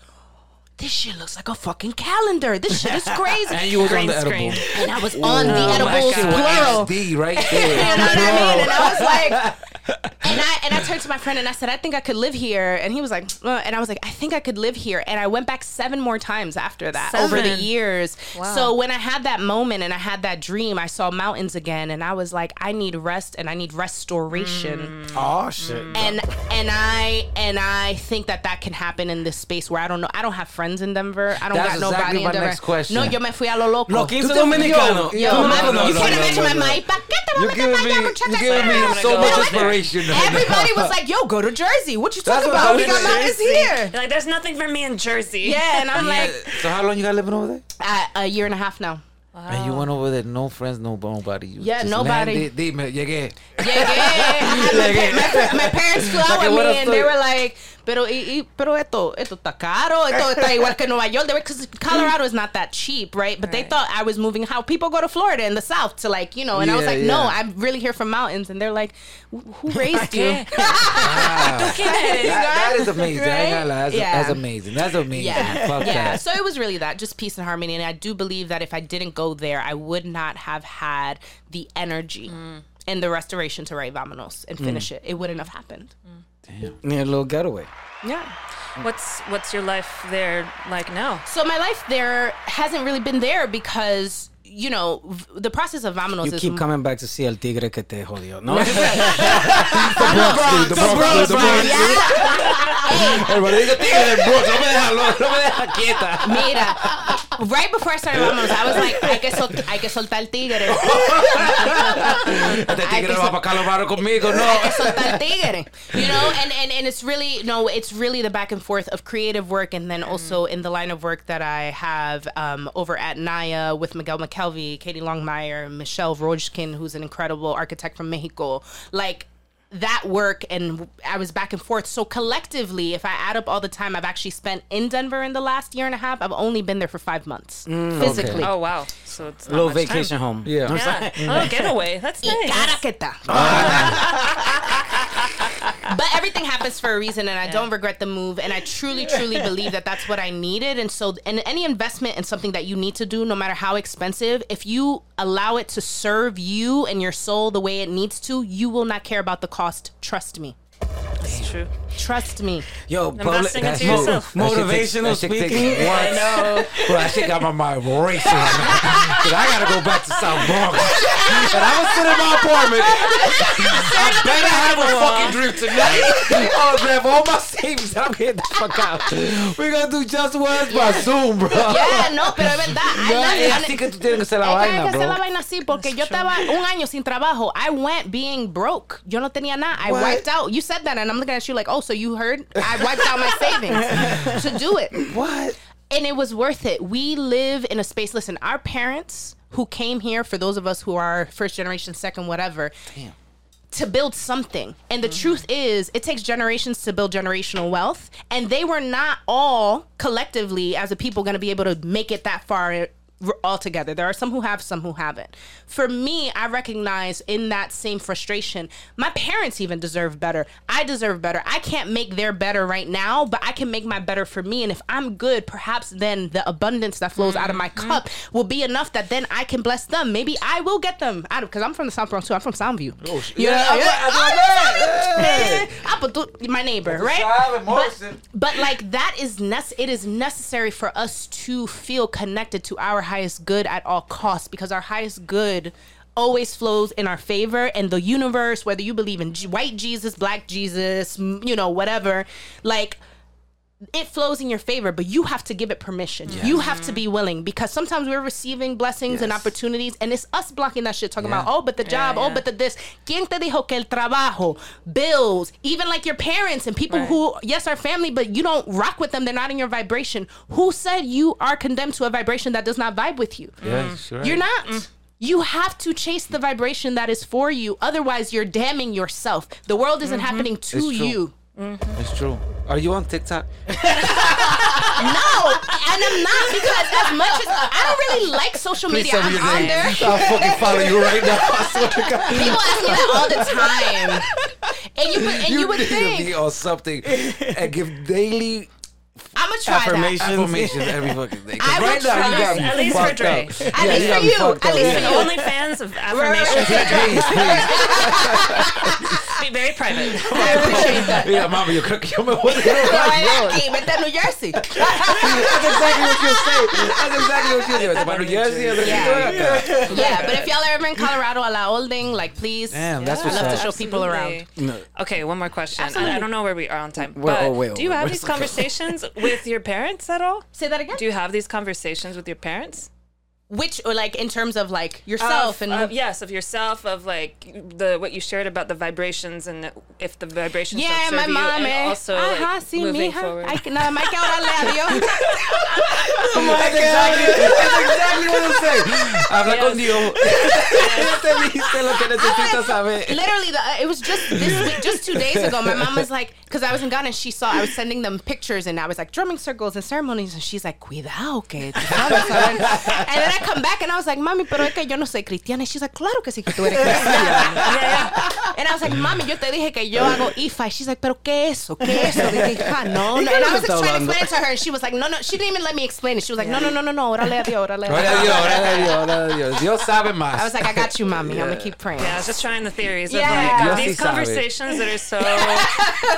S8: this shit looks like a fucking calendar. This shit is crazy.
S7: And you was on the
S6: screen.
S7: edible.
S8: and I was on the
S6: my
S8: edibles
S6: God.
S8: plural.
S7: HD right
S8: You know
S7: there.
S8: what I mean? And I was like, and I and I turned to my friend and I said, I think I could live here. And he was like, uh, and I was like, I think I could live here. And I went back seven more times after that over the years.
S6: Wow.
S8: So when I had that moment and I had that dream, I saw mountains again. And I was like, I need rest and I need restoration.
S5: Oh shit.
S8: And and I and I think that that can happen in this space where I don't know. I don't have friends in Denver. I don't
S7: That's
S8: got nobody
S7: exactly
S8: in Denver.
S7: next question.
S8: No, yo me fui a lo loco.
S5: Lo 15
S7: te-
S5: dominicano.
S7: yo-
S8: Yo,
S7: No,
S8: my-
S7: no, no,
S8: you
S7: no,
S8: can't
S7: no,
S8: imagine
S7: no,
S8: my
S7: no.
S8: mind. ¿Pa qué te
S7: You're
S8: vamos a
S7: giving
S8: allá,
S7: me,
S8: muchacha?
S7: you're giving me
S6: I'm
S7: so
S6: gonna
S7: much
S6: go.
S7: Inspiration.
S8: Everybody was like, "Yo, go to Jersey. What you talking
S7: That's
S8: about?
S7: what
S8: We got
S7: was
S8: mountains
S6: Jersey.
S8: here."
S6: You're like, there's nothing for me in Jersey.
S8: Yeah, and I'm like,
S7: so how long you got living over there?
S8: uh, a year and a half now.
S7: And you went over there, no friends, no nobody. You
S8: Yeah,
S7: just
S8: nobody.
S7: landed, Dime, llegué.
S8: Yeah, yeah. I had my, my, my parents flew out
S7: Like,
S8: with
S7: what
S8: me
S7: else
S8: and they were like, pero, y, y, pero esto, esto está caro, esto está igual que Nueva York. Because Colorado is not that cheap, right? But they thought I was moving how people go to Florida in the South to like, you know, and I was
S7: Yeah,
S8: like, no. I'm really here from mountains. And they're like, "Who raised you?
S7: That, that is amazing. I ain't gonna lie. That's,
S8: Yeah.
S7: that's amazing. That's amazing.
S8: Yeah,
S7: Fuck
S8: yeah.
S7: that.
S8: So it was really that, just peace and harmony. And I do believe that if I didn't go there, I would not have had the energy mm. and the restoration to write Vamonos and finish mm. it. It wouldn't have happened. Mm.
S5: Need a little getaway.
S8: Yeah.
S6: What's what's your life there like now?
S8: So my life there hasn't really been there because you know v- the process of Vamonos
S5: You
S8: is
S5: keep coming back to see el tigre que te jodió. No.
S7: The Bronx, the Bronx. Hermano, digo tigre del Bronx. No me deja, no, no me deja quieta.
S8: Mira, right before I started Vamonos, I was like, hay que, sol- hay que soltar el tigre.
S7: Este tigre va para Colorado conmigo. No.
S8: Hay que soltar el tigre. You know, and, and, and it's really, no, it's really the back and forth of creative work and then also in the line of work that I have um, over at Naya with Miguel McKelvey, Katie Longmire, Michel Rojkind, who's an incredible architect from Mexico. Like, that work and I was back and forth. So collectively, if I add up all the time I've actually spent in Denver in the last year and a half, I've only been there for five months mm, physically.
S6: Oh wow. So it's not
S5: little
S6: much time.
S5: vacation home.
S7: Yeah.
S6: Yeah. Oh, getaway. That's
S8: Y
S6: nice.
S8: caraqueta. but everything happens for a reason, and I don't regret the move. And I truly, truly believe that that's what I needed. And so, and any investment in something that you need to do, no matter how expensive, if you allow it to serve you and your soul the way it needs to, you will not care about the cost. Trust me.
S6: That's true.
S8: Trust me.
S5: Yo, public,
S6: Investing into
S5: mo-
S6: yourself.
S5: motivational
S7: That shit takes-
S5: speaking.
S7: that shit takes once. Bro, that shit got my mind racing. Cause I gotta go back to South Bronx. And I was sitting in my apartment. I better have a fucking drink tonight. I was there for all my savings. I'm getting the fuck out. We're gonna do just words by Zoom, bro.
S8: Yeah, no, pero es verdad. I
S7: No,
S8: love-
S7: es
S8: I-
S7: así que tú tienes que hacer la
S8: Es que hay
S7: vaina,
S8: que hacer la
S7: bro.
S8: vaina así porque yo estaba un año sin trabajo. I went being broke. Yo no tenía nada. I wiped out. You said that, and I'm looking at you like, oh, so you heard? I wiped out my savings to do it,
S7: What?
S8: and it was worth it. We live in a space. Listen, our parents who came here, for those of us who are first generation, second, whatever.
S7: Damn.
S8: To build something. And the mm. truth is, it takes generations to build generational wealth. And they were not all collectively, as a people, going to be able to make it that far all together. There are some who have, some who haven't. For me, I recognize in that same frustration, my parents even deserve better. I deserve better. I can't make their better right now, but I can make my better for me. And if I'm good, perhaps then the abundance that flows out of my cup will be enough that then I can bless them. Maybe I will get them out of because I'm from the South Bronx too. I'm from Soundview.
S7: Oh, shit.
S8: You know,
S7: Yeah,
S8: I'm
S7: yeah,
S8: like,
S7: that's
S8: oh,
S7: my.
S8: Soundview? Ah, my neighbor, right? But, but like that is nece- it is necessary for us to feel connected to our highest good at all costs because our highest good always flows in our favor and the universe whether you believe in white jesus black jesus you know whatever like it flows in your favor, but you have to give it permission. You have to mm-hmm. be willing because sometimes we're receiving blessings and opportunities, and it's us blocking that shit, talking
S7: Yeah.
S8: about, oh, but the job, oh,
S6: yeah.
S8: but the this. ¿Quién te dijo que el trabajo, bills, even like your parents and people
S6: Right.
S8: who, yes, are family, but you don't rock with them, they're not in your vibration. Who said you are condemned to a vibration that does not vibe with you?
S7: Yeah, sure. Mm.
S8: You're not. Mm. You have to chase the vibration that is for you. Otherwise, you're damning yourself. The world isn't mm-hmm. happening to
S7: It's true.
S8: you.
S7: It's true. Are you on TikTok?
S8: No, and I'm not because as much as I don't really like social media, I'm on there.
S7: I'll fucking follow you right now. I swear to God.
S8: People ask me that all the time, and you would- and you, would
S7: need to be on something and give daily
S8: I'm gonna try
S5: Affirmation.
S8: that.
S7: affirmations every fucking day. 'Cause
S8: I will
S7: right now you
S8: try.
S7: got me
S6: At least for
S7: fucked
S6: Dre.
S7: up.
S8: At
S7: Yeah,
S8: least
S7: got
S8: for you. At least
S7: yeah.
S8: for you.
S6: Only fans of affirmations.
S7: Please, please.
S6: be very private.
S8: I appreciate that.
S7: Mira, mami, yo creo que yo me voy a
S8: No,
S7: Nueva
S8: vaya
S7: York.
S8: aquí, vete a New Jersey.
S7: That's exactly what you say. That's exactly what you say. Vete para New Jersey, yo
S8: Yeah.
S7: estoy acá.
S8: yeah, but if y'all are ever in Colorado a la Olding, like please,
S7: Damn, that's
S8: I
S7: what's
S8: love to show people around.
S2: No.
S6: Okay, one more question. I, I don't know where we are on time.
S5: Wait, oh,
S6: but
S5: oh, wait,
S6: do you have these conversations with your parents at all?
S8: Say that again.
S6: Do you have these conversations with your parents?
S8: Which, or like in terms of like yourself
S6: of,
S8: and
S6: of- yes, of yourself, of like the what you shared about the vibrations and if the vibrations
S8: Yeah,
S6: don't
S8: my
S6: serve you,
S8: mom,
S6: and
S8: eh.
S6: also
S8: Ajá,
S6: like,
S8: sí,
S6: moving
S8: mija.
S6: forward.
S8: Que, nada más que orarle a Dios.
S7: That's exactly, that's exactly what I'm saying. Habla con Dios.
S5: Te dice lo que necesitas saber.
S8: Literally, the, uh, it was just this week, just two days ago. My mom was like, because I was in Ghana, and she saw I was sending them pictures, and I was like drumming circles and ceremonies, and she's like, cuidado que. And then I come back and I was like, mami, pero es que yo no soy cristiana. She's like, claro que sí que tú eres cristiana. And I was like, mami, yo te dije que yo hago IFA. She's like, pero qué es eso? ¿Qué es eso? Dije, "Hija, no, no. And I was like, trying to explain it to her, and she was like, no, no. She didn't even let me explain it. She was like, no, no, no, no, no. Órale a Dios, órale a
S7: Ora a
S8: Dios.
S7: Dios, ora a Dios, ora a Dios. Dios sabe más.
S8: I was like, I got you, mommy. I'm gonna keep praying.
S6: Yeah, I was just trying the theories
S8: Yeah.
S6: of like
S7: Dios
S6: these
S7: sí sabe.
S6: conversations that are so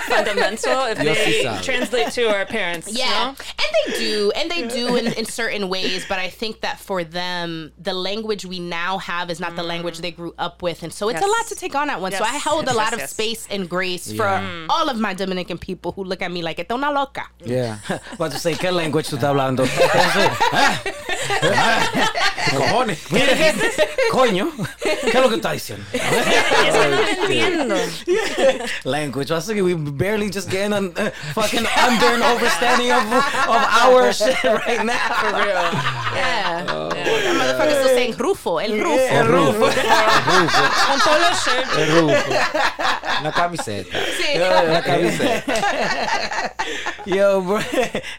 S6: fundamental if
S7: Dios
S6: they
S7: sabe.
S6: translate to our parents. you
S8: Yeah,
S6: know?
S8: and they do, and they do in, in certain ways. But I think that for them, the language we now have is not the language mm. they grew up with, and so it's a lot to take on at once. So I
S6: Yes,
S8: hold
S6: yes,
S8: a lot
S6: yes,
S8: of
S6: yes.
S8: space and grace
S7: Yeah.
S8: for all of my Dominican people who look at me like "Esta una loca."
S7: Yeah.
S5: Vas a say, ¿qué language tú estás hablando? Eso, ah,
S7: Cojones.
S5: coño, ¿qué es lo que estás diciendo?
S6: Es que no lo entiendo.
S5: Language. I was thinking we barely just getting a uh, fucking under and overstanding of, of our shit right now. For real.
S8: Yeah, still saying "Rufo," el Rufo.
S5: El Rufo.
S6: Un polo shirt.
S7: El rufo. Una camiseta.
S8: Sí.
S7: Una camiseta.
S5: Yo, bro.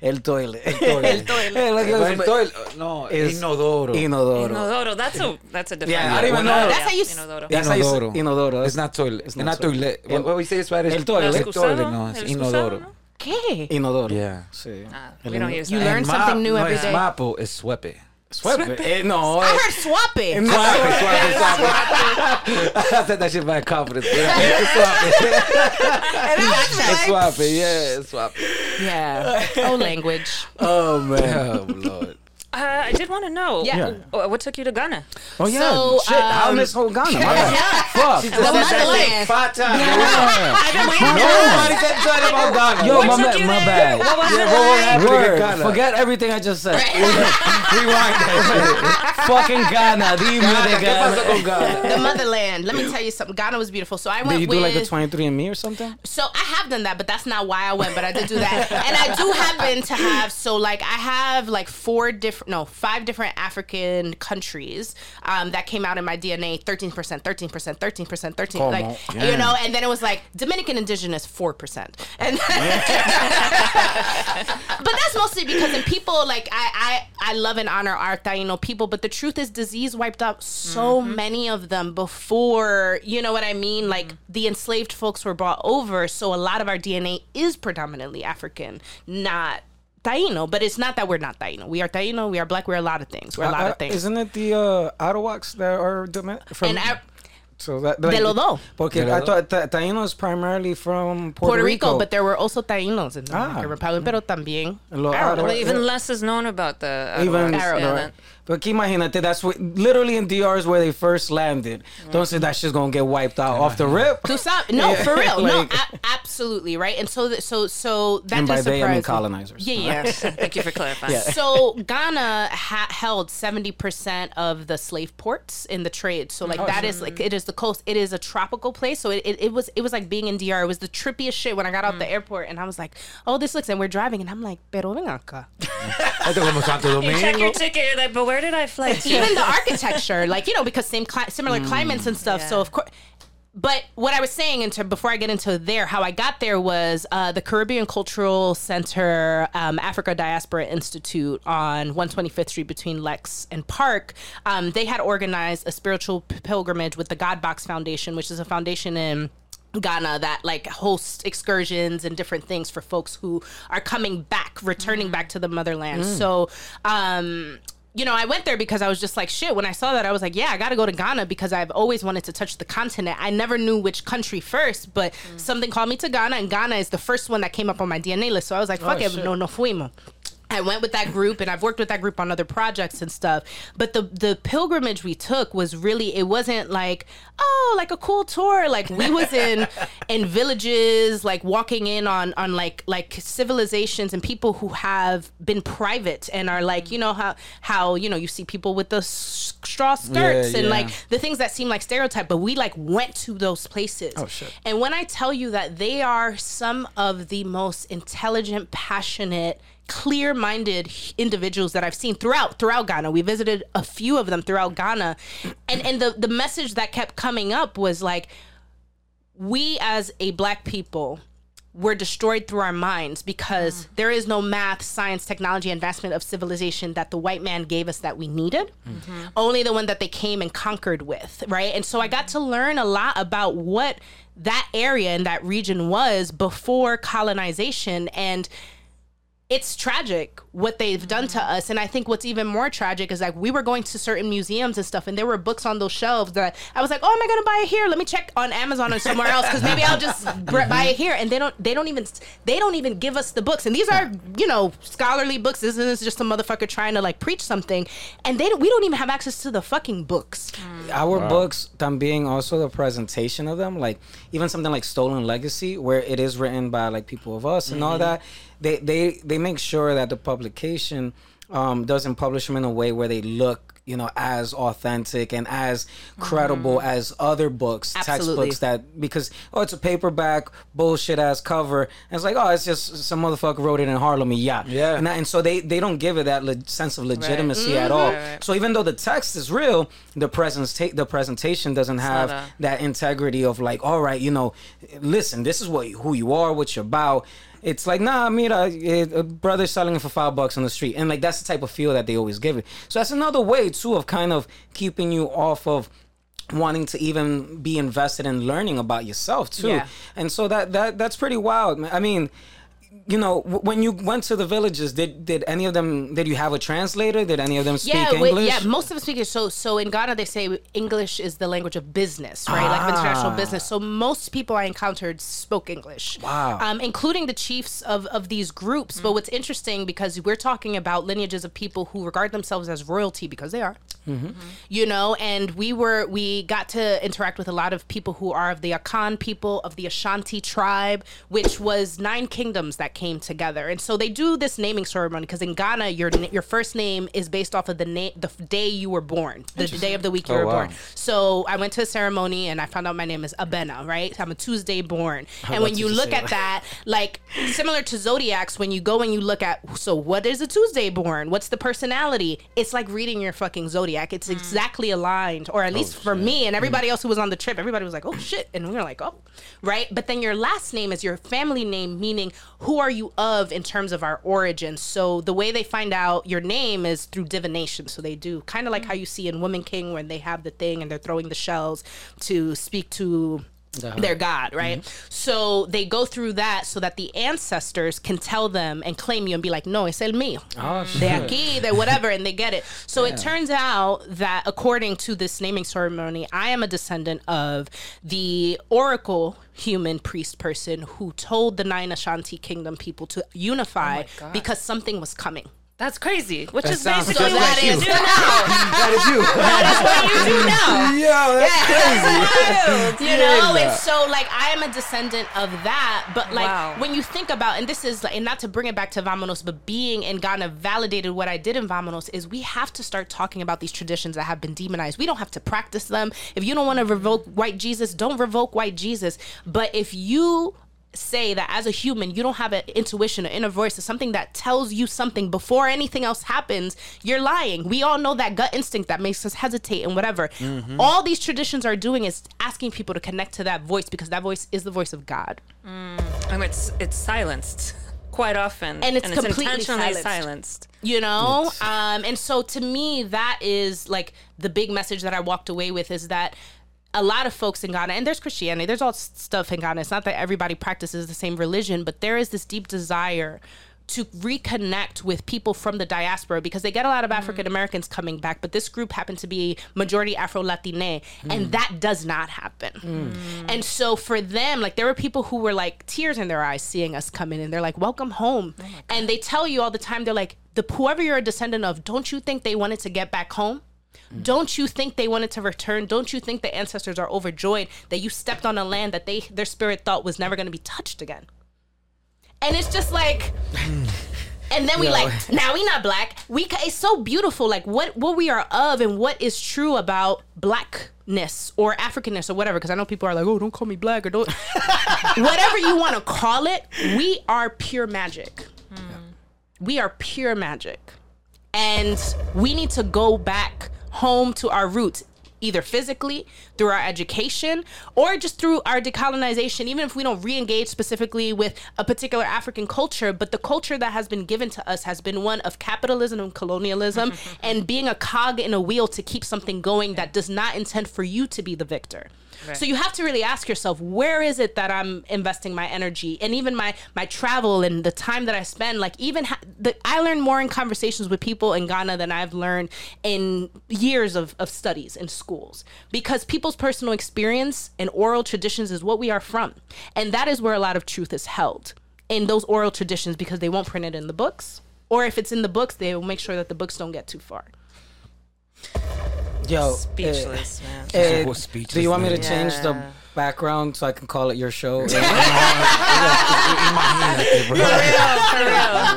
S5: El toilet. El toilet.
S8: El toilet.
S5: Like,
S7: No,
S5: Es-
S7: inodoro.
S5: Inodoro.
S6: Inodoro. That's a that's a different.
S5: Yeah, I don't even know.
S8: That's how you
S6: Inodoro.
S5: That's how you say-
S7: Inodoro.
S5: Inodoro.
S7: It's not toilet.
S5: It's
S7: It's
S5: not
S7: not
S5: toilet.
S7: toilet. What, what we say in Spanish?
S5: El toilet.
S6: El
S7: toilet, no, es inodoro.
S8: ¿Qué?
S5: Inodoro.
S7: Yeah.
S5: Sí.
S6: Ah, we don't use
S8: You learn something new
S7: no,
S8: every
S7: es
S8: day.
S7: mapo, es swepe.
S5: Swepe. Eh, no.
S8: I
S5: eh.
S8: heard swap it.
S5: No.
S7: Swappy, swappy, swappy. I said that shit by confidence. Yeah, it's swappy.
S8: And I was
S7: It's
S8: like,
S7: swappy, yeah, it's swappy.
S8: yeah. Oh, language.
S5: Oh, man.
S7: Oh, Lord.
S6: Uh, I did want to know.
S8: Yeah.
S6: uh, What took you to Ghana?
S5: Oh, yeah.
S8: So,
S5: Shit. How
S8: um,
S5: miss whole Ghana? My bad. Fuck.
S8: The motherland.
S7: Five times.
S6: I've been waiting.
S7: Nobody said something about Ghana.
S5: Yo,
S6: What
S5: my,
S6: took
S5: bad, my bad.
S6: What was
S7: Yeah, what was
S6: like?
S5: Word.
S7: Ghana?
S5: Forget everything I just said.
S7: Rewind that
S5: Fucking Ghana. Dime de
S7: shit. ¿Qué pasó con
S5: Ghana.
S7: Ghana?
S8: The motherland. Let me tell you something. Ghana was beautiful. So I went
S5: Did you
S8: with.
S5: do like a 23andMe or something?
S8: so I have done that, but that's not why I went. But I did do that, and I do happen to have. So like I have like four different, no, five different African countries um, that came out in my DNA. Thirteen percent, thirteen percent, thirteen percent, thirteen.
S5: Come
S8: Like
S5: on.
S8: you know, and then it was like Dominican indigenous four percent, and. but that's mostly because in people like I, I I love and honor our Taino people, but the truth is disease wiped out so many of them before you know what I mean. Like the enslaved folks were brought over, so a lot of our DNA is predominantly African, not Taino. But it's not that we're not Taino. We are Taino. We are black. We're a lot of things. We're a lot of things.
S5: Isn't it the uh, Arawaks that are from?
S8: and I,
S5: so that,
S8: De lo do.
S5: Porque I thought ta- Taino is primarily from Puerto,
S8: Puerto Rico, but there were also Tainos in the
S5: Ah.
S8: Dominican Republic, pero también.
S5: Lo-
S8: Arabs.
S6: Well,
S5: Arawak-
S6: even less is known about the
S5: even
S6: Arawaks.
S8: Arab.
S6: Yeah,
S5: right.
S6: that-
S5: But que imagínate, that's what literally in DR is where they first landed. Don't say that shit's gonna get wiped out off the rip.
S8: To some, no,
S5: Yeah,
S8: for real, no, a- absolutely, right? And so, th- so, so that
S5: And by they, I mean colonizers.
S8: Yeah, yeah.
S6: Thank you for clarifying.
S8: so Ghana ha- held seventy percent of the slave ports in the trade. So like that is like it is the coast. It is a tropical place. So it, it, it was it was like being in DR. It was the trippiest shit when I got out the mm. airport and I was like, oh, this looks and we're driving and I'm like, pero ven acá.
S7: Esto como Santo
S6: You check your ticket. You're like, but where did I fly to?
S8: even the architecture, like you know, because same cli- similar climates and stuff. So of course. But what I was saying into before I get into there, how I got there was uh, the Caribbean Cultural Center, um, Africa Diaspora Institute on 125th Street between Lex and Park. Um, they had organized a spiritual pilgrimage with the God Box Foundation, which is a foundation in Ghana that like hosts excursions and different things for folks who are coming back, returning back to the motherland. So, um, you know, I went there because I was just like, shit. When I saw that, I was like, yeah, I got to go to Ghana because I've always wanted to touch the continent. I never knew which country first, but mm. something called me to Ghana, and Ghana is the first one that came up on my DNA list. So I was like, fuck oh, it,
S5: shit.
S8: no, no fuimos. I went with that group and I've worked with that group on other projects and stuff. But the the pilgrimage we took was really it wasn't like, oh, like a cool tour. Like we was in in villages, like walking in on on like like civilizations and people who have been private and are like, you know how how you know you see people with the straw skirts and
S5: yeah.
S8: like the things that seem like stereotype, but we like went to those places.
S5: Oh, shit.
S8: And when I tell you that they are some of the most intelligent, passionate, clear-minded individuals that I've seen throughout throughout Ghana. We visited a few of them throughout Ghana. And and the the message that kept coming up was like we as a black people were destroyed through our minds because mm. there is no math, science, technology, advancement of civilization that the white man gave us that we needed. Mm-hmm. Only the one that they came and conquered with, right? And so I got to learn a lot about what that area and that region was before colonization and it's tragic what they've done to us. And i think what's even more tragic is like we were going to certain museums and stuff and there were books on those shelves that i was like oh am i gonna buy it here? Let me check on amazon or somewhere else because maybe i'll just buy it mm-hmm. here. And they don't they don't even they don't even give us the books. And these are you know scholarly books. This isn't just a motherfucker trying to like preach something. And they don't, we don't even have access to the fucking books. Mm.
S5: Our books, también also the presentation of them, like even something like Stolen Legacy, where it is written by like people of us and all mm-hmm. that. They they they make sure that the publication um, doesn't publish them in a way where they look, you know, as authentic and as credible as other books,
S8: Absolutely.
S5: textbooks that because oh, it's a paperback bullshit ass cover. And it's like oh, it's just some motherfucker wrote it in Harlem, yeah,
S7: Yeah.
S5: And, that, and so they they don't give it that le- sense of legitimacy at all.
S6: Right, right.
S5: So even though the text is real, the presenta- the presentation doesn't have
S6: a-
S5: that integrity of like, all right, you know, listen, this is what who you are, what you're about. It's like, nah, mira, eh, a brother selling it for five bucks on the street, and like that's the type of feel that they always give it. So that's another way too of kind of keeping you off of wanting to even be invested in learning about yourself too.
S8: Yeah.
S5: And so that that that's pretty wild. I mean, you know, when you went to the villages, did did any of them did you have a translator? Did any of them speak
S8: yeah,
S5: English?
S8: yeah. Most of them speak so. So in Ghana, they say English is the language of business, right? Like international
S5: Ah.
S8: business. So most people I encountered spoke English.
S5: Wow.
S8: Um, including the chiefs of of these groups. But what's interesting because we're talking about lineages of people who regard themselves as royalty because they are. You know, and we were we got to interact with a lot of people who are of the Akan people of the Ashanti tribe, which was nine kingdoms that came together. And so they do this naming ceremony because in Ghana, your your first name is based off of the name the day you were born, the day of the week you
S5: Oh,
S8: were
S5: wow.
S8: born. So I went to a ceremony and I found out my name is Abena, right? I'm a Tuesday born. And when you look at that, like similar to zodiacs, when you go and you look at so what is a Tuesday born? What's the personality? It's like reading your fucking zodiac. It's mm. exactly aligned, or at least oh, for me and everybody mm. else who was on the trip. Everybody was like, "Oh shit," and we were like, "Oh," right. But then your last name is your family name, meaning who are you of in terms of our origin. So the way they find out your name is through divination. So they do kind of like how mm. you see in Woman King when they have the thing and they're throwing the shells to speak to Uh-huh. their god, right? Mm-hmm. So they go through that so that the ancestors can tell them and claim you and be like, no, es el mío. Oh, de aquí, de whatever, and they get it. So it turns out that according to this naming ceremony, I am a descendant of the oracle human priest person who told the nine Ashanti kingdom people to unify oh
S6: God.
S8: because something was coming.
S6: That's crazy. Which
S7: That
S6: is
S7: sounds
S6: basically
S7: just
S6: what
S7: like
S6: you
S7: you.
S6: do now.
S7: That is you.
S8: That's what you do now.
S7: Yo, that's crazy.
S8: you know and so like i am a descendant of that but like
S6: Wow.
S8: when you think about and this is like and not to bring it back to vamonos but being in ghana validated what i did in vamonos is we have to start talking about these traditions that have been demonized we don't have to practice them if you don't want to revoke white jesus don't revoke white jesus but if you say that as a human you don't have an intuition or inner voice or something that tells you something before anything else happens you're lying. We all know that gut instinct that makes us hesitate and whatever. All these traditions are doing is asking people to connect to that voice because that voice is the voice of god.
S6: And it's it's silenced quite often,
S8: And it's completely
S6: intentionally
S8: silenced.
S6: silenced.
S8: you know? Um and so to me that is like the big message that i walked away with is that a lot of folks in Ghana, and there's Christianity, there's all stuff in Ghana. It's not that everybody practices the same religion, but there is this deep desire to reconnect with people from the diaspora because they get a lot of mm. African Americans coming back, but this group happened to be majority Afro Latine, and mm. that does not happen. Mm. And so for them, like there were people who were like tears in their eyes seeing us come in, and they're like, "Welcome home," oh and they tell you all the time, they're like, "The whoever you're a descendant of, don't you think they wanted to get back home?" Don't you think they wanted to return? Don't you think the ancestors are overjoyed that you stepped on a land that they their spirit thought was never going to be touched again? And it's just like and then we
S5: Yo.
S8: like now we not black. We ca- it's so beautiful like what what we are of and what is true about blackness or Africanness or whatever because I know people are like, "Oh, don't call me black or don't whatever you want to call it, we are pure magic. Hmm. We are pure magic. And we need to go back home to our roots, either physically, through our education, or just through our decolonization, even if we don't re engage specifically with a particular African culture. But the culture that has been given to us has been one of capitalism and colonialism and being a cog in a wheel to keep something going that does not intend for you to be the victor. So you have to really ask yourself, where is it that I'm investing my energy and even my my travel and the time that I spend? Like even ha- the, I learn more in conversations with people in Ghana than I've learned in years of, of studies in schools because people's personal experience and oral traditions is what we are from, and that is where a lot of truth is held in those oral traditions because they won't print it in the books, or if it's in the books, they will make sure that the books don't get too far.
S5: Yo,
S6: Speechless, man.
S5: uh, uh,
S7: speechless,
S5: do you want me to
S6: man.
S5: change the
S6: Yeah.
S5: Background so I can call it your show?
S7: in my hand like that, bro.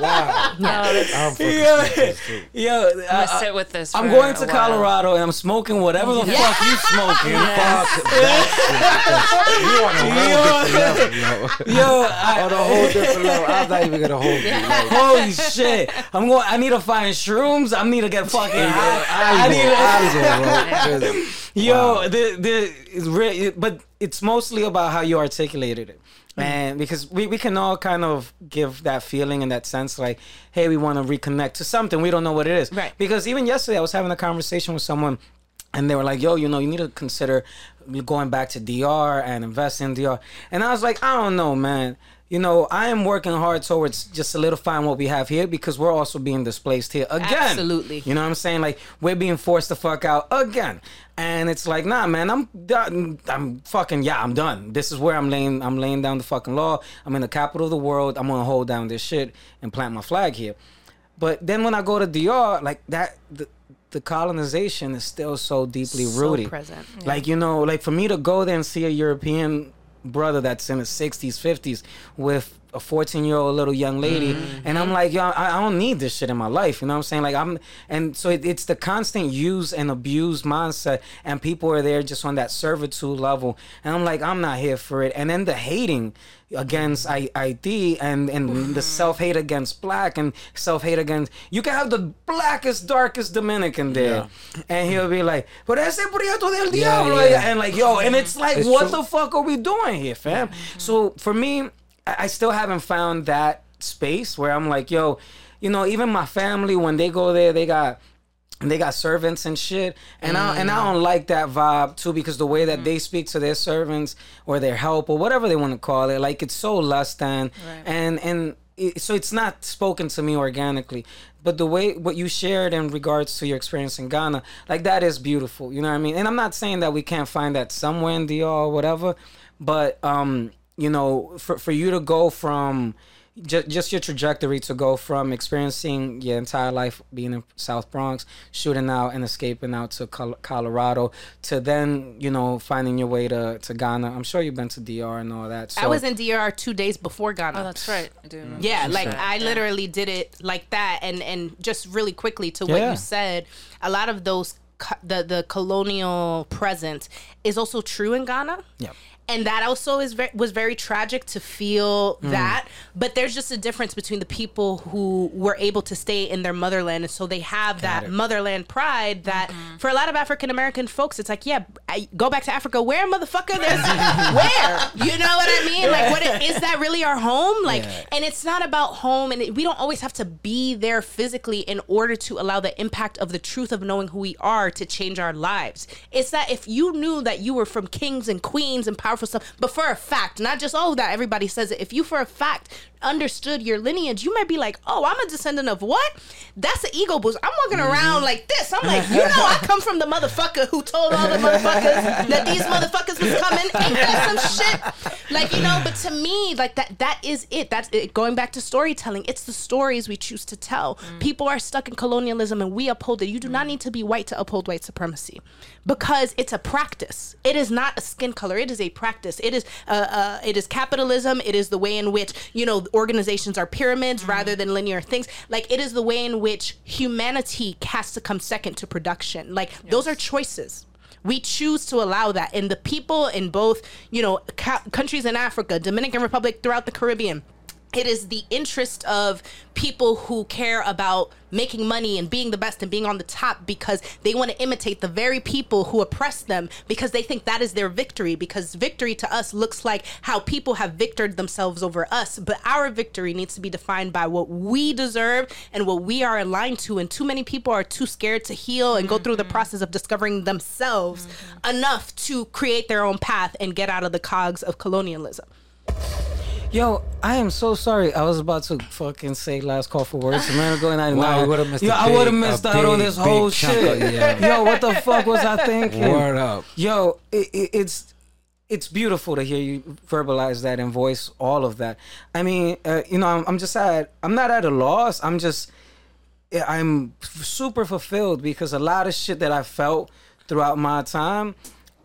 S7: Wow.
S6: No, that's,
S7: I'm fucking
S5: Yeah. Yo,
S6: I'm
S5: uh,
S6: gonna sit with this.
S5: I'm going to. Colorado and I'm smoking whatever the fuck you smoking.
S7: Fuck that shit. You on a whole different level, yo.
S5: Yo, I,
S7: On a whole different level. I'm not even gonna hold you. Like,
S5: holy shit! I'm going. I need to find shrooms. I need to get fucking high. I
S7: I
S5: need.
S7: need
S5: To,
S7: to.
S5: yo, the the it's re- but it's mostly about how you articulated it. Mm-hmm. And because we, we can all kind of give that feeling and that sense like, hey, we want to reconnect to something. We don't know what it is.
S8: Right.
S5: Because even yesterday I was having a conversation with someone and they were like, yo, you know, you need to consider going back to DR and invest in DR. And I was like, I don't know, man. You know, I am working hard towards just solidifying what we have here because we're also being displaced here again.
S8: Absolutely.
S5: You know what I'm saying? Like we're being forced to fuck out again. And it's like, nah, man, I'm done. I'm fucking yeah, I'm done. This is where I'm laying. I'm laying down the fucking law. I'm in the capital of the world. I'm gonna hold down this shit and plant my flag here. But then when I go to DR, like that, the, the colonization is still so deeply
S8: So
S5: rooted.
S8: present.
S5: Like you know, like for me to go there and see a European brother that's in his 60s, 50s with a 14 year old little young lady, mm-hmm. and I'm like, yo, I, I don't need this shit in my life. You know what I'm saying? Like I'm, and so it, it's the constant use and abuse mindset, and people are there just on that servitude level, and I'm like, I'm not here for it. And then the hating against I- ID and and mm-hmm. the self hate against black and self hate against you can have the blackest darkest Dominican there and he'll be like but ese prieto del
S7: Yeah,
S5: diablo
S7: yeah.
S5: and like yo and it's like
S7: It's
S5: what
S7: true.
S5: the fuck are we doing here fam mm-hmm. so for me I, still haven't found that space where I'm like yo you know even my family when they go there they got they got servants and shit. And I and I don't like that vibe too because the way that they speak to their servants or their help or whatever they want to call it like it's so less than and and it, so it's not spoken to me organically. But the way what you shared in regards to your experience in Ghana like that is beautiful you know what I mean? And I'm not saying that we can't find that somewhere in DR or whatever but um you know for for you to go from just, just your trajectory to go from experiencing your entire life being in South Bronx, shooting out and escaping out to Colorado, to then you know finding your way to, to Ghana. I'm sure you've been to DR and all that. So,
S8: I was in DR two days before Ghana.
S6: Oh, that's right. I do. Mm-hmm.
S8: Yeah, like I literally did it like that, and and just really quickly to what
S5: Yeah.
S8: you said, a lot of those co- the the colonial presence is also true in Ghana.
S5: Yep.
S8: And that also is very, was very tragic to feel
S5: Mm.
S8: that, but there's just a difference between the people who were able to stay in their motherland, and so they have that
S5: it.
S8: motherland pride. That for a lot of African American folks, it's like, yeah, I go back to Africa. Where, motherfucker? There's where? You know what I mean? Like, what is that really our home? Like,
S5: Yeah.
S8: and it's not about home, and it, we don't always have to be there physically in order to allow the impact of the truth of knowing who we are to change our lives. It's that if you knew that you were from kings and queens and powerful stuff, but for a fact, not just oh that everybody says it. If you for a fact understood your lineage, you might be like, "Oh, I'm a descendant of what?" That's an ego boost. I'm walking
S5: Mm-hmm.
S8: around like this. I'm like, you know, I come from the motherfucker who told all the motherfuckers that these motherfuckers was coming. Ain't that some shit? Like you know, but to me, like that that is it. That's it. Going back to storytelling, it's the stories we choose to tell. People are stuck in colonialism, and we uphold it. You do not need to be white to uphold white supremacy, because it's a practice. It is not a skin color. It is a practice. It is uh, uh it is capitalism. It is the way in which you know organizations are pyramids mm-hmm. rather than linear things. Like it is the way in which humanity has to come second to production. Like those are choices. We choose to allow that, and the people in both, you know, ca- countries in Africa, Dominican Republic, throughout the Caribbean, it is the interest of people who care about making money and being the best and being on the top because they want to imitate the very people who oppress them because they think that is their victory because victory to us looks like how people have victored themselves over us but our victory needs to be defined by what we deserve and what we are aligned to and too many people are too scared to heal and go through the mm-hmm. process of discovering themselves mm-hmm. enough to create their own path and get out of the cogs of colonialism
S5: Yo, I am so sorry. I was about to fucking say last call for words a minute ago, and I
S7: Wow,
S5: know
S7: would've missed
S5: Yo, I would have missed out on this whole shit.
S7: of- yeah.
S5: Yo, what the fuck was I thinking?
S7: Word up.
S5: Yo, it, it, it's it's beautiful to hear you verbalize that and voice all of that. I mean, uh, you know, I'm, I'm just at I'm not at a loss. I'm just I'm super fulfilled because a lot of shit that I felt throughout my time,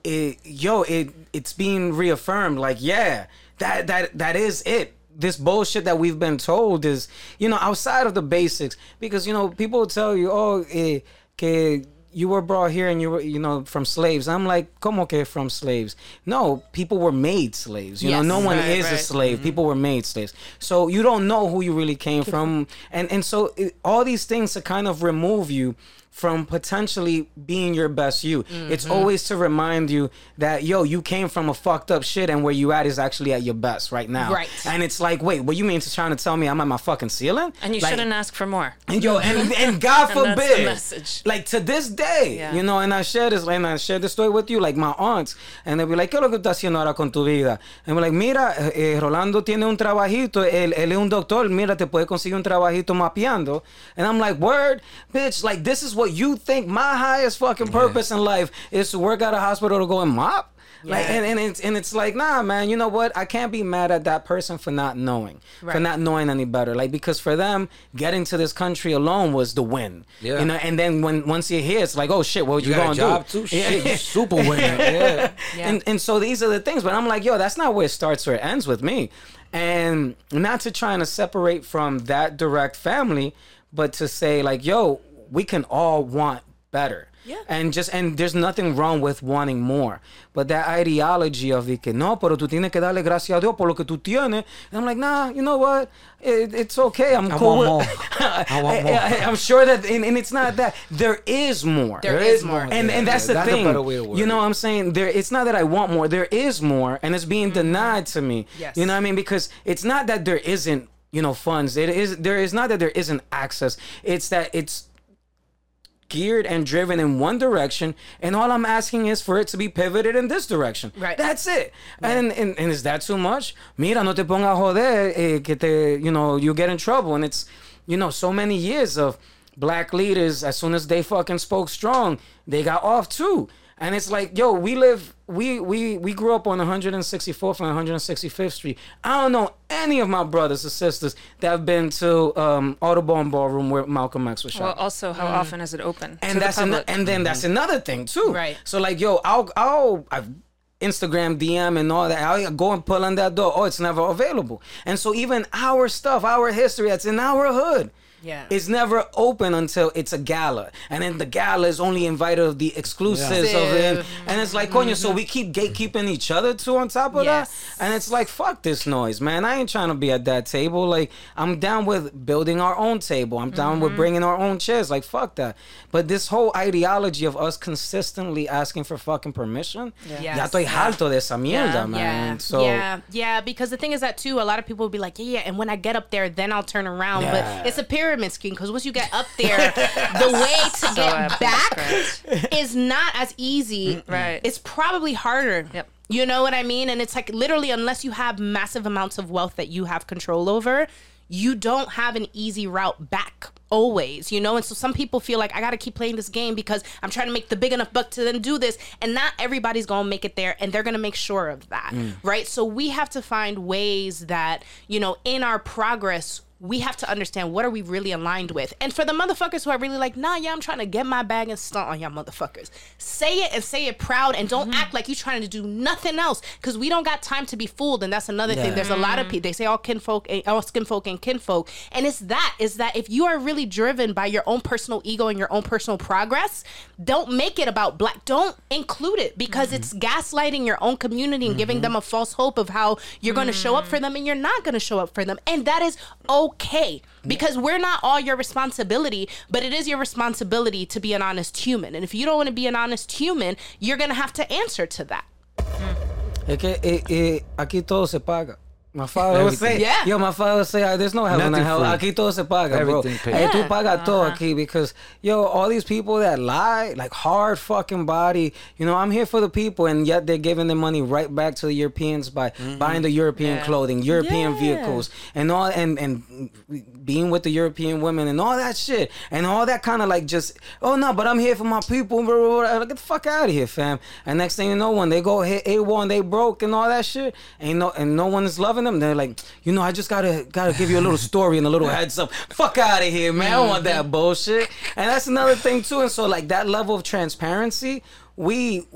S5: it, yo, it it's being reaffirmed. Like, yeah, that that that is it. This bullshit that we've been told is, you know, outside of the basics. Because you know, people tell you, oh, eh, que you were brought here and you were, you know, from slaves. I'm like, como que from slaves? No, people were made slaves. You
S8: Yes.
S5: know, no one
S6: Right,
S5: is a
S6: right.
S5: slave. People were made slaves. So you don't know who you really came from, and and so it, all these things to kind of remove you from potentially being your best you. It's always to remind you that yo, you came from a fucked up shit, and where you at is actually at your best right now.
S8: Right.
S5: And it's like, wait, what you mean to trying to tell me I'm at my fucking ceiling?
S6: And you
S5: Like,
S6: shouldn't ask for more.
S5: and yo, and, and God
S6: And
S5: forbid,
S6: message.
S5: like to this day,
S6: Yeah.
S5: you know, and I share this, and I share this story with you, like my aunts, and they'll be like, ¿qué es lo que estás haciendo ahora con tu vida? And we're like, mira, eh, Rolando tiene un trabajito, él, él es un doctor, mira, te puede conseguir un trabajito mapeando. And I'm like, word, bitch, like this is what you think my highest fucking purpose in life is to work at a hospital to go and mop? Like and, and it's and it's like nah man you know what I can't be mad at that person for not knowing for not knowing any better like because for them getting to this country alone was the win
S7: Yeah.
S5: you know and then when once you're here it's like oh shit what you,
S7: You
S5: gonna
S7: a job
S5: do
S7: too? Shit, you super winner. Yeah.
S8: Yeah.
S5: and and so these are the things but I'm like yo that's not where it starts or it ends with me and not to trying to separate from that direct family but to say like yo we can all want better.
S8: Yeah.
S5: and just and there's nothing wrong with wanting more. But that ideology of the que no pero tú tienes que darle gracias a Dios por lo que tú tienes. And I'm like nah you know what? It, it's okay. I'm
S7: I
S5: cool
S7: want
S5: with
S7: more. I want more.
S5: I, am sure that and, and it's not that. There is more.
S8: There is more.
S5: and and that's the
S7: That's
S5: thing.
S7: better way to word
S5: you know what I'm saying? There it's not that I want more. There is more and it's being mm-hmm. denied to me.
S8: Yes.
S5: you know what I mean? Because it's not that there isn't you know funds. It is there is not that there isn't access. It's that it's geared and driven in one direction and all i'm asking is for it to be pivoted in this direction.
S8: Right.
S5: that's it. And, and and is that too much? Mira no te pongas a joder eh, que te you know you get in trouble. And it's you know so many years of black leaders as soon as they fucking spoke strong they got off too and it's like yo we live we we we grew up on 164th and 165th street i don't know any of my brothers or sisters that have been to um audubon ballroom where malcolm x was shot
S6: Well, also, how often is it open
S5: and
S6: to
S5: that's
S6: the
S5: an, and then that's another thing too.
S8: Right.
S5: So like, yo, I'll I'll I've Instagram DM and all that. I'll go and pull on that door. Oh, it's never available. And so even our stuff, our history that's in our hood.
S8: Yeah.
S5: Is never open until it's a gala, and then the gala is only invited of the exclusives of it, and it's like, coño, so mm-hmm. we keep gatekeeping each other too on top of
S8: Yes.
S5: that, and it's like, fuck this noise, man. I ain't trying to be at that table. Like, I'm down with building our own table. I'm down with mm-hmm. bringing our own chairs. Like, fuck that. But this whole ideology of us consistently asking for fucking permission,
S8: Yes.
S5: ya estoy harto de esa mierda,
S6: Yeah.
S5: man.
S8: Yeah,
S5: So
S8: yeah, yeah. Because the thing is that too, a lot of people will be like, yeah, yeah, and when I get up there, then I'll turn around.
S5: Yeah.
S8: But it's a pyramid scheme because once you get up there, the way to get back
S6: correct.
S8: is not as easy.
S6: Right.
S8: It's probably harder.
S6: Yep.
S8: You know what I mean? And it's like literally, unless you have massive amounts of wealth that you have control over, you don't have an easy route back always, you know? And so some people feel like I got to keep playing this game because I'm trying to make the big enough buck to then do this. And not everybody's going to make it there and they're going to make sure of that, right? So we have to find ways that, you know, in our progress, we have to understand what are we really aligned with. And for the motherfuckers who are really like, nah, yeah, I'm trying to get my bag and stunt on y'all motherfuckers. Say it and say it proud and don't mm-hmm. act like you're trying to do nothing else because we don't got time to be fooled. And that's another thing. There's a lot of mm. people, they say all kinfolk, all skinfolk and kinfolk. And it's that, is that if you are really driven by your own personal ego and your own personal progress, don't make it about black. Don't include it because mm-hmm. it's gaslighting your own community and giving mm-hmm. them a false hope of how you're going to show up mm. for them and you're not going to show up for them. And that is okay because we're not all your responsibility, but it is your responsibility to be an honest human. And if you don't want to be an honest human, you're going to have to answer to that.
S5: Es que eh, eh, aquí todo se paga. My father would say,
S8: Yeah.
S5: yo, my father would say, "Ah, there's no heaven
S7: Nothing
S5: and hell.
S7: free.
S5: Aquí todo se paga,
S7: Everything
S5: bro.
S7: paid.
S5: Hey, tú
S8: Yeah.
S5: pagas todo aquí because, yo, all these people that lie, like hard fucking body, you know, I'm here for the people, and yet they're giving their money right back to the Europeans by buying the European
S6: Yeah.
S5: clothing, European
S8: Yeah.
S5: vehicles, and all, and and being with the European women and all that shit, and all that kind of like just, oh no, but I'm here for my people. Blah, blah, blah. Get the fuck out of here, fam. And next thing you know, when they go hit A1 and they broke and all that shit, ain't no and no one is loving them. They're like, you know, I just gotta gotta give you a little story and a little heads up. Fuck out of here, man. I don't want that bullshit. And that's another thing too. And so like that level of transparency, we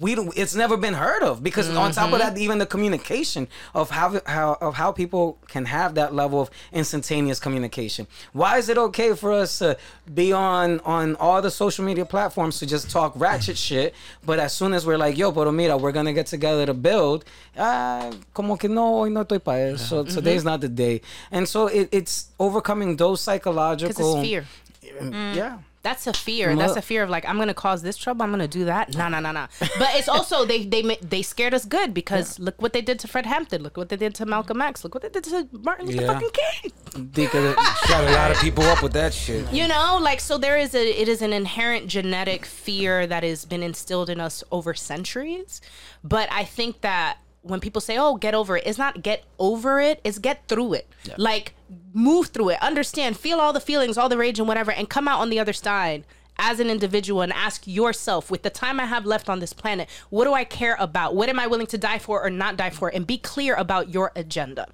S5: we don't, it's never been heard of because on top of mm-hmm. that, even the communication of how how of how people can have that level of instantaneous communication. Why is it okay for us to be on on all the social media platforms to just talk ratchet shit, but as soon as we're like, yo, pero mira, we're gonna get together to build, ah, como que no, hoy no estoy pa eso. Today's mm-hmm. not the day, and so it, it's overcoming those psychological
S8: Because it's fear. Mm, mm.
S5: Yeah.
S8: That's a fear. That's a fear of like I'm gonna cause this trouble. I'm gonna do that. Nah, nah, nah, nah. But it's also they they they scared us good because look what they did to Fred Hampton. Look what they did to Malcolm X. Look what they did to Martin Luther
S7: Yeah.
S8: fucking King.
S5: Because
S7: Got a lot of people up with that shit.
S8: You know, like so there is a it is an inherent genetic fear that has been instilled in us over centuries. But I think that when people say, "Oh, get over it," it's not get over it; it's get through it. Like move through it, understand, feel all the feelings, all the rage and whatever, and come out on the other side as an individual and ask yourself, with the time I have left on this planet, what do I care about? What am I willing to die for or not die for? And be clear about your agenda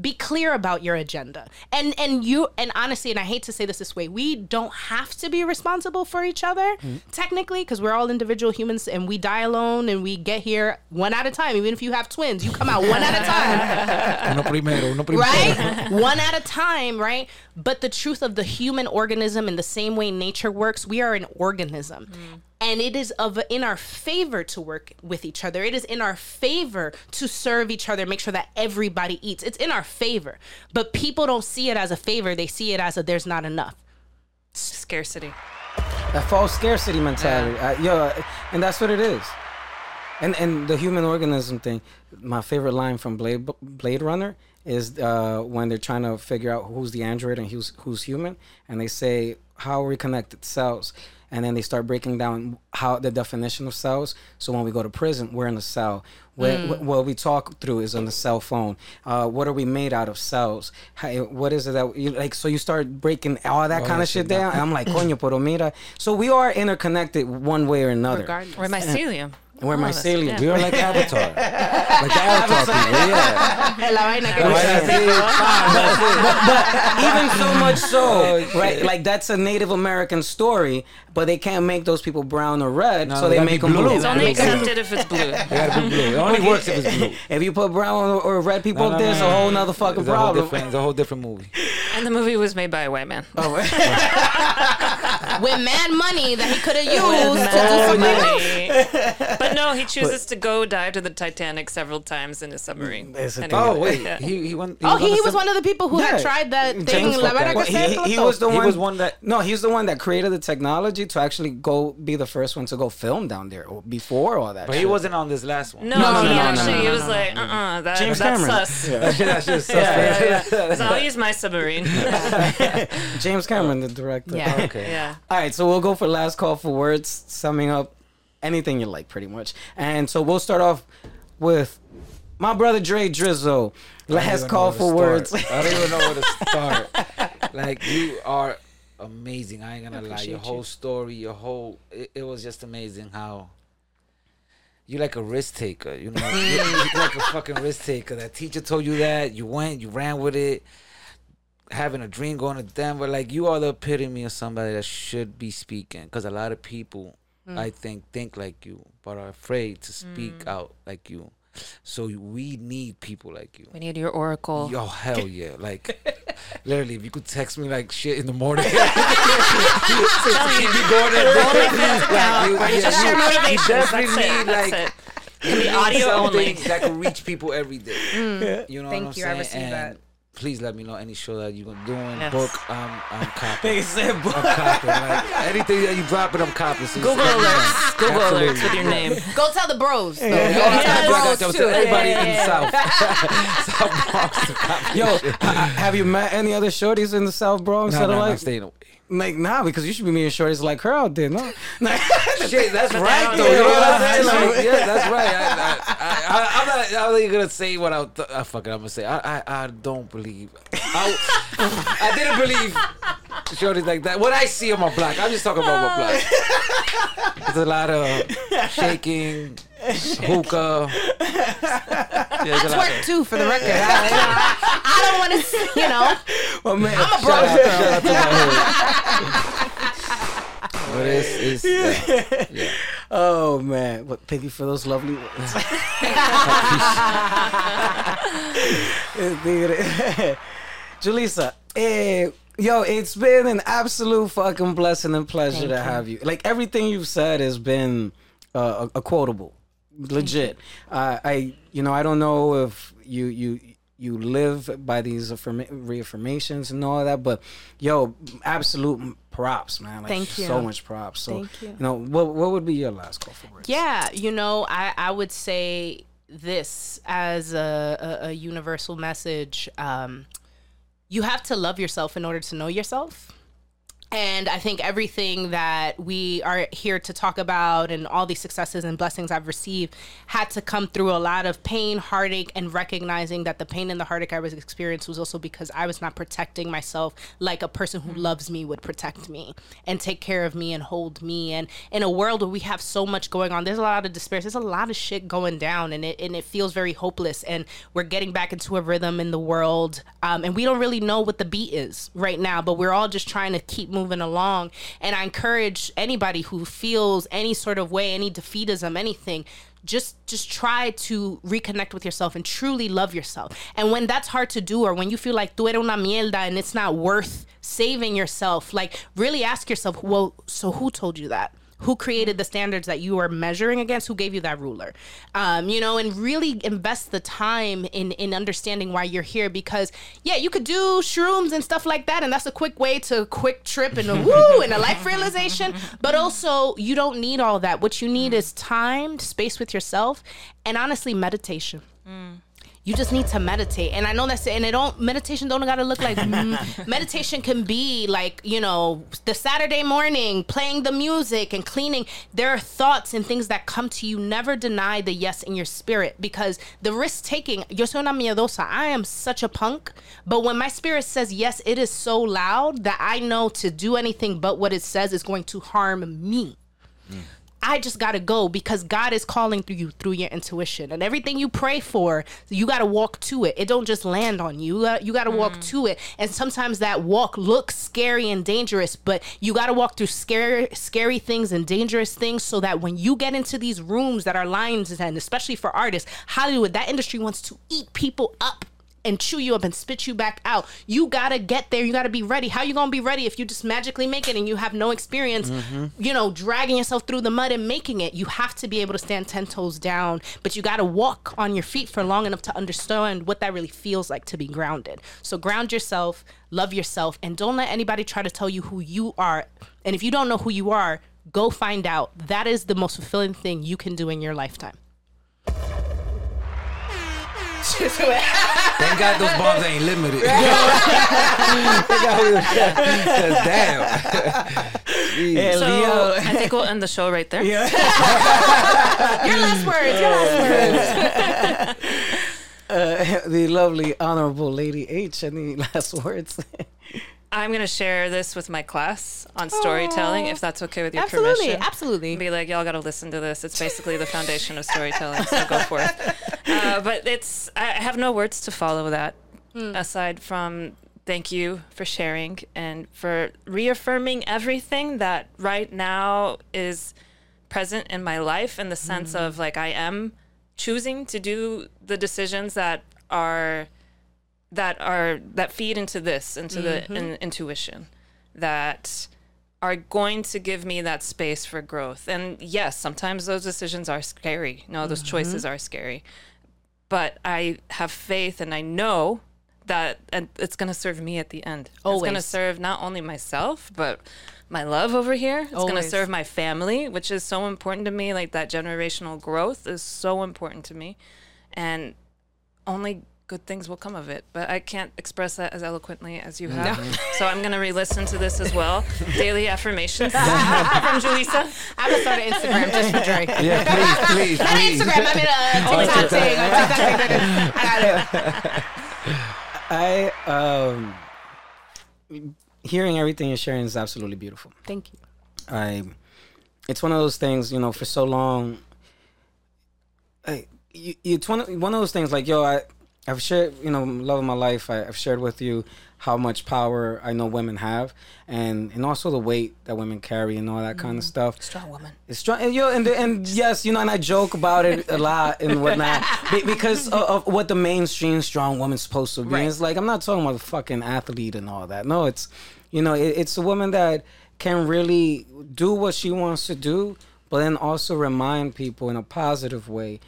S8: be clear about your agenda and and you and honestly and i hate to say this this way we don't have to be responsible for each other mm-hmm. technically because we're all individual humans and we die alone and we get here one at a time even if you have twins you come out one at a time
S7: Uno primero, uno primero.
S8: right? One at a time, right? But the truth of the human organism, in the same way nature works, we are an organism. Mm. And it is of in our favor to work with each other. It is in our favor to serve each other, make sure that everybody eats. It's in our favor. But people don't see it as a favor. They see it as a there's not enough.
S6: Scarcity.
S5: That false scarcity mentality. Uh, yo, and that's what it is. And and the human organism thing. My favorite line from Blade Blade Runner is uh, when they're trying to figure out who's the android and who's who's human, and they say how are we connected cells, and then they start breaking down how the definition of cells. So when we go to prison, we're in a cell. Where, wh- what we talk through is on the cell phone. Uh, what are we made out of cells? How, what is it that you like? So you start breaking all that kind of shit
S7: shit
S5: down. And I'm like, coño, pero mira. So we are interconnected one way or another.
S8: Regardless.
S6: Or mycelium.
S5: We're
S6: All of
S5: mycelium.
S6: yeah.
S7: We are like Avatar. like Avatar people, yeah.
S8: La vaina que-
S5: but even so much so,
S7: Oh,
S5: right? Like that's a Native American story, but they can't make those people brown or red,
S7: No,
S5: so
S7: they
S5: they make them
S7: blue.
S5: blue.
S6: It's only accepted if it's blue.
S7: They gotta be blue. It only works if it's blue.
S5: If you put brown or, or red people
S7: No,
S5: up
S7: no,
S5: there,
S7: no,
S5: it's a whole nother fucking
S7: It's a whole
S5: problem.
S7: different, it's a whole different movie.
S6: And the movie was made by a white man.
S5: Oh,
S8: with mad money that he could have used to do something else.
S6: money. But no, he chooses to go dive to the Titanic several times in a submarine.
S5: It's a
S6: And.
S7: Oh wait,
S6: Yeah.
S7: he he went.
S8: Oh, he,
S7: on
S8: he was
S7: sim-
S8: one of the people who had tried that thing.
S5: James
S8: La
S7: fucked
S8: Vera
S7: that.
S5: Well, he, he was the
S7: He
S5: one.
S7: was one that-
S5: No, he's the one that created the technology to actually go be the first one to go film down there before all that.
S7: But he wasn't on this last one.
S6: No,
S5: No, no,
S6: he
S5: no, no,
S6: actually
S5: no,
S6: he
S5: no,
S6: was like, uh, uh that,
S5: James
S6: that's
S5: Cameron.
S6: sus.
S7: That shit, that shit is
S6: Yeah, yeah, yeah. So I'll use my submarine.
S5: James Cameron, the director.
S8: Yeah.
S7: Okay.
S6: yeah.
S5: All right, so we'll go for last call for words, summing up anything you like, pretty much. And so we'll start off with my brother Dre Drizzo. Last call for words.
S7: I don't even know where to start. like you are amazing. I ain't gonna lie. Your
S5: appreciate
S7: whole
S5: you.
S7: story, your whole it, it was just amazing how you like a risk taker. You know, you you like a fucking risk taker. That teacher told you that you went, you ran with it. Having a dream going to Denver, like you are the epitome of somebody that should be speaking. Because a lot of people, mm. I think, think like you, but are afraid to speak mm. out like you. So we need people like you.
S6: We need your oracle.
S7: Yo, hell yeah! Like, literally, if you could text me like shit in the morning, me going going. Like, you- yeah, you- you definitely
S6: That's it.
S7: need, like,
S6: it. Be audio only.
S7: that can reach people every day. Mm. You know
S8: Thank
S7: what I'm
S8: you,
S7: saying?
S8: Received
S7: and
S8: that.
S7: please let me know any show that you're doing.
S6: Yes.
S7: Book, um, I'm copying.
S5: They said, "Book."
S7: I'm copying. Like anything that you drop it, I'm copying. So just
S6: Google
S7: let
S6: alerts. Google
S7: Absolutely.
S6: alerts with your name.
S8: Go tell the bros. though.
S7: Yeah,
S8: Go
S7: yeah,
S8: tell
S7: yeah,
S8: the
S7: yeah,
S8: bros
S7: yeah,
S8: too.
S7: tell everybody
S8: Yeah,
S7: in the. South, South Bronx
S5: Yo, have you met any other shorties in the South Bronx
S7: No,
S5: that
S7: no,
S5: are
S7: no, I'm staying away.
S5: Like, nah, because you should be meeting shorties like her out there, no?
S7: Shit, that's right though. You know what I'm saying? Like, yeah, that's right. I, I, I, I'm not. I'm not even gonna say what I. Th- I fuck it. I'm gonna say. I, I, I don't believe. I, I didn't believe shorties like that. What I see on my block, I'm just talking about my block. There's a lot of shaking, hookah. Yeah, there's a lot
S8: Twerk too, for the record. I, I- I don't want to, you know.
S5: Oh, man.
S8: I'm a
S7: Shout
S8: bros
S7: out,
S8: girl.
S7: shout out to my hood. But it's, it's yeah, yeah.
S5: Oh man! But thank you for those lovely words. Julissa, eh, yo, it's been an absolute fucking blessing and pleasure to have you. Like everything you've said has been uh, a, a quotable, legit. Uh, I, you know, I don't know if you you you live by these affirma- reaffirmations and all that, but yo, absolute props, man. Like,
S8: Thank you.
S5: So much props. So,
S8: Thank you.
S5: know, what what would be your last call for words?
S8: Yeah, you know, I, I would say this as a, a, a universal message. Um, you have to love yourself in order to know yourself. And I think everything that we are here to talk about and all these successes and blessings I've received had to come through a lot of pain, heartache, and recognizing that the pain and the heartache I was experiencing was also because I was not protecting myself like a person who loves me would protect me and take care of me and hold me. And in a world where we have so much going on, there's a lot of despair, there's a lot of shit going down, and it and it feels very hopeless. And we're getting back into a rhythm in the world, um, and we don't really know what the beat is right now, but we're all just trying to keep moving along. And I encourage anybody who feels any sort of way, any defeatism, anything, just just try to reconnect with yourself and truly love yourself. And when that's hard to do, or when you feel like tú eres una mierda and it's not worth saving yourself, like really ask yourself, well, so who told you that? Who created the standards that you are measuring against who gave you that ruler. Um, you know and really invest the time in in understanding why you're here because yeah you could do shrooms and stuff like that and that's a quick way to quick trip and a woo and a life realization but also you don't need all that. What you need is time space with yourself and honestly meditation you just need to meditate. And i know that's it. And it don't meditation don't gotta look like mm, meditation can be like you know the saturday morning playing the music and cleaning. There are thoughts and things that come to you. Never deny the yes in your spirit because the risk taking yo soy una miedosa. I am such a punk but when my spirit says yes it is so loud that i know to do anything but what it says is going to harm me I just got to go because God is calling through you through your intuition and everything you pray for. You got to walk to it. It don't just land on you. You got, you got to walk mm. to it. And sometimes that walk looks scary and dangerous, but you got to walk through scary, scary things and dangerous things so that when you get into these rooms that are lines and especially for artists, Hollywood, that industry wants to eat people up and chew you up and spit you back out. You gotta get there. You gotta be ready. How you gonna be ready if you just magically make it and you have no experience? Mm-hmm. You know, dragging yourself through the mud and making it. You have to be able to stand ten toes down, but you gotta walk on your feet for long enough to understand what that really feels like to be grounded. So ground yourself, love yourself, and don't let anybody try to tell you who you are. And if you don't know who you are, go find out. That is the most fulfilling thing you can do in your lifetime.
S7: Thank God those bombs ain't limited. Damn.
S5: Yeah,
S6: So
S5: Leo.
S6: I think we'll end the show right there.
S8: Your last words. Your last words.
S5: Uh, the lovely honorable lady H. Any last words?
S6: I'm gonna share this with my class on storytelling, if that's okay with your
S8: Absolutely.
S6: permission.
S8: Absolutely. absolutely.
S6: Be like, y'all got to listen to this. It's basically the foundation of storytelling. So go for it. Uh, but it's I I have no words to follow that aside from thank you for sharing and for reaffirming everything that right now is present in my life in the sense of like I am choosing to do the decisions that are that are that feed into this into the mm-hmm. in, intuition that are going to give me that space for growth. And yes sometimes those decisions are scary. No those mm-hmm. choices are scary. But i have faith and i know that and it's going to serve me at the end. It's going to serve not only myself but my love over here. It's going to serve my family which is so important to me. Like that generational growth is so important to me. And only good things will come of it. But I can't express that as eloquently as you have. So I'm going to re listen to this as well. Daily affirmations from Julissa.
S8: I'm gonna start an Instagram just for Drake.
S7: Yeah, please, please,
S8: Not an
S7: please.
S8: Instagram. I mean a TikTok thing. A TikTok thing. I got it.
S5: I um, hearing everything you're sharing is absolutely beautiful.
S8: Thank you.
S5: I, it's one of those things, you know, for so long. I, you, it's one of, one of those things like, yo, I, I've shared, you know, love of my life. I, I've shared with you how much power I know women have, and and also the weight that women carry and all that kind of mm-hmm. stuff.
S6: Strong woman.
S5: It's strong, and, yo, and, and yes, you know, and I joke about it a lot and whatnot because of, of what the mainstream strong woman's supposed to be.
S8: Right.
S5: It's like I'm not talking about the fucking athlete and all that. No, it's, you know, it, it's a woman that can really do what she wants to do, but then also remind people in a positive way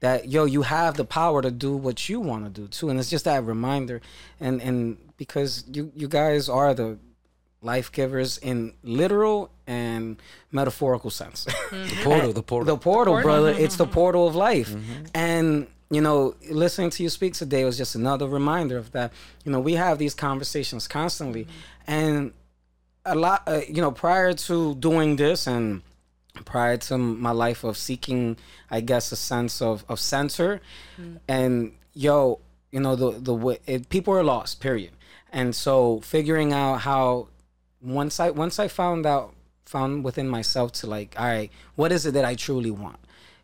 S5: that yo, you have the power to do what you want to do too, and it's just that reminder, and and because you you guys are the life givers in literal and metaphorical sense. Mm-hmm.
S7: The portal, the portal.
S5: the portal, brother. It's the portal of life. Mm-hmm. And, you know, listening to you speak today was just another reminder of that. You know, we have these conversations constantly. Mm-hmm. And a lot, uh, you know, prior to doing this and prior to my life of seeking, I guess, a sense of, of center mm. and, yo, you know, the, the way it, people are lost, period. And so figuring out how once I once I found out found within myself to like, all right, what is it that I truly want?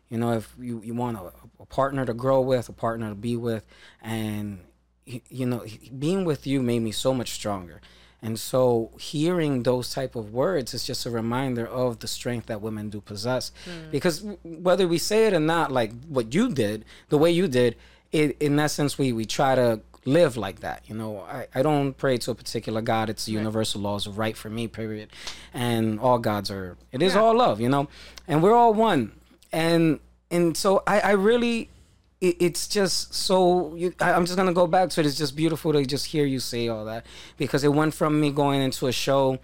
S5: You know, if you, you want a, a partner to grow with, a partner to be with, and you know, being with you made me so much stronger. And so hearing those type of words is just a reminder of the strength that women do possess. Mm. Because whether we say it or not, like what you did, the way you did, it, in essence, we, we try to live like that. You know, I, I don't pray to a particular God. It's the universal laws of right for me, period. And all gods are, it is all love, you know, and we're all one. And, and so I, I really, it, it's just so you, I, i'm just gonna go back to it. It's just beautiful to just hear you say all that because it went from me going into a show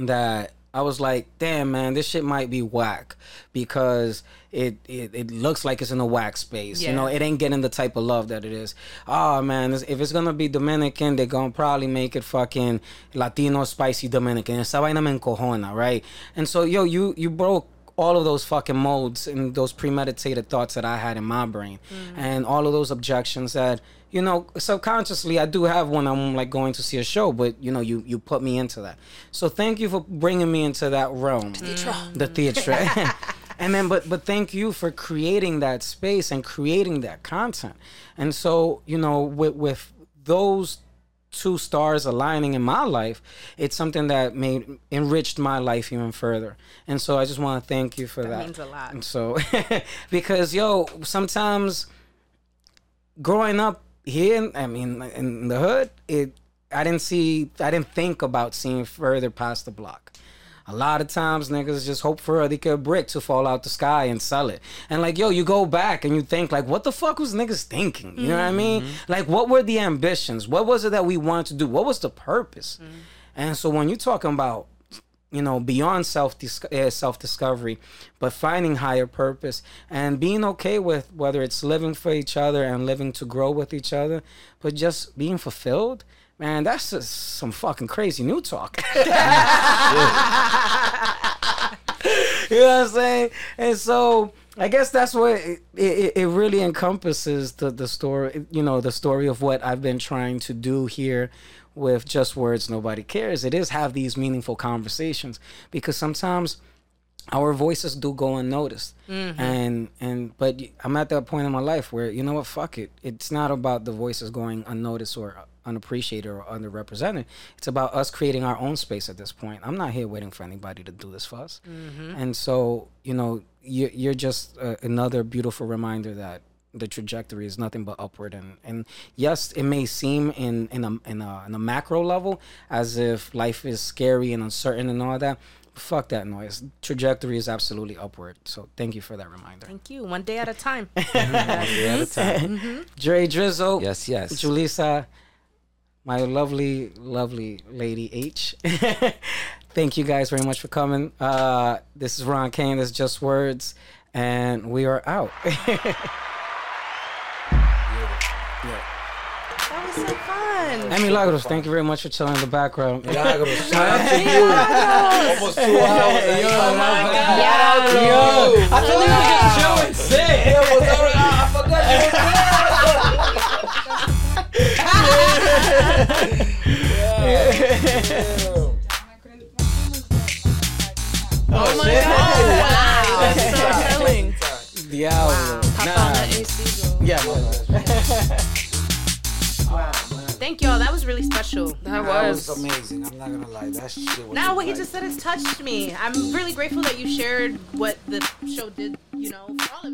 S5: that i was like damn man this shit might be whack because it it, it looks like it's in a whack space
S8: Yeah.
S5: you know? It ain't getting the type of love that it is. Oh man this- if it's gonna be dominican they're gonna probably make it fucking latino spicy dominican. Esa vaina me encojona right? And so yo you you broke all of those fucking modes and those premeditated thoughts that I had in my brain, mm. and all of those objections that you know subconsciously I do have when I'm like going to see a show, but you know you you put me into that. So thank you for bringing me into that realm, the theatre, mm. and then but but thank you for creating that space and creating that content. And so you know with with those two stars aligning in my life, it's something that made enriched my life even further. And so I just want to thank you for that.
S8: means a lot.
S5: And so because yo, sometimes growing up here, in- I mean in the hood, it I didn't see I didn't think about seeing further past the block. A lot of times niggas just hope for a brick to fall out the sky and sell it. And like, yo, you go back and you think like, what the fuck was niggas thinking? You know what I mm-hmm. mean? Mm-hmm. Like what were the ambitions? What was it that we wanted to do? What was the purpose? Mm-hmm. And so when you're talking about you know beyond self uh, eh, self discovery but finding higher purpose and being okay with whether it's living for each other and living to grow with each other but just being fulfilled man that's just some fucking crazy new talk you know what i'm saying and so I guess that's what it, it, it really encompasses the, the story, you know, the story of what I've been trying to do here with just words nobody cares. It is have these meaningful conversations because sometimes our voices do go unnoticed. Mm-hmm. And and but I'm at that point in my life where you know what, fuck it. It's not about the voices going unnoticed or unappreciated or underrepresented. It's about us creating our own space at this point. I'm not here waiting for anybody to do this for us. And so, you know, you're, you're just uh, another beautiful reminder that the trajectory is nothing but upward and and yes it may seem in in a in a, in a macro level as if life is scary and uncertain and all that fuck that noise trajectory is absolutely upward so thank you for that reminder
S8: Thank you. One day at a time.
S7: One Day at a time.
S5: Dre Drizzle
S7: Yes, yes.
S5: Julissa my lovely lovely lady H thank you guys very much for coming uh this is Ron Kane this is just words and we are out
S8: That was so fun.
S5: Emmy Lagros, thank you very much for chilling in the background.
S7: Milagros, shout out to you. Almost two hours.
S5: Yo,
S7: oh
S5: my
S7: my
S5: God.
S7: God.
S5: Yo, I thought you were just chill and sit.
S7: Yo, what's up? I forgot you were
S6: Oh my god! Wow, that's so telling.
S5: Diablo. Nah. Yeah.
S8: Thank y'all. That was really special.
S6: That
S7: That
S6: was.
S7: was amazing. I'm not gonna lie. That shit was.
S8: Now what he just said has touched me. I'm really grateful that you shared what the show did, you know, for all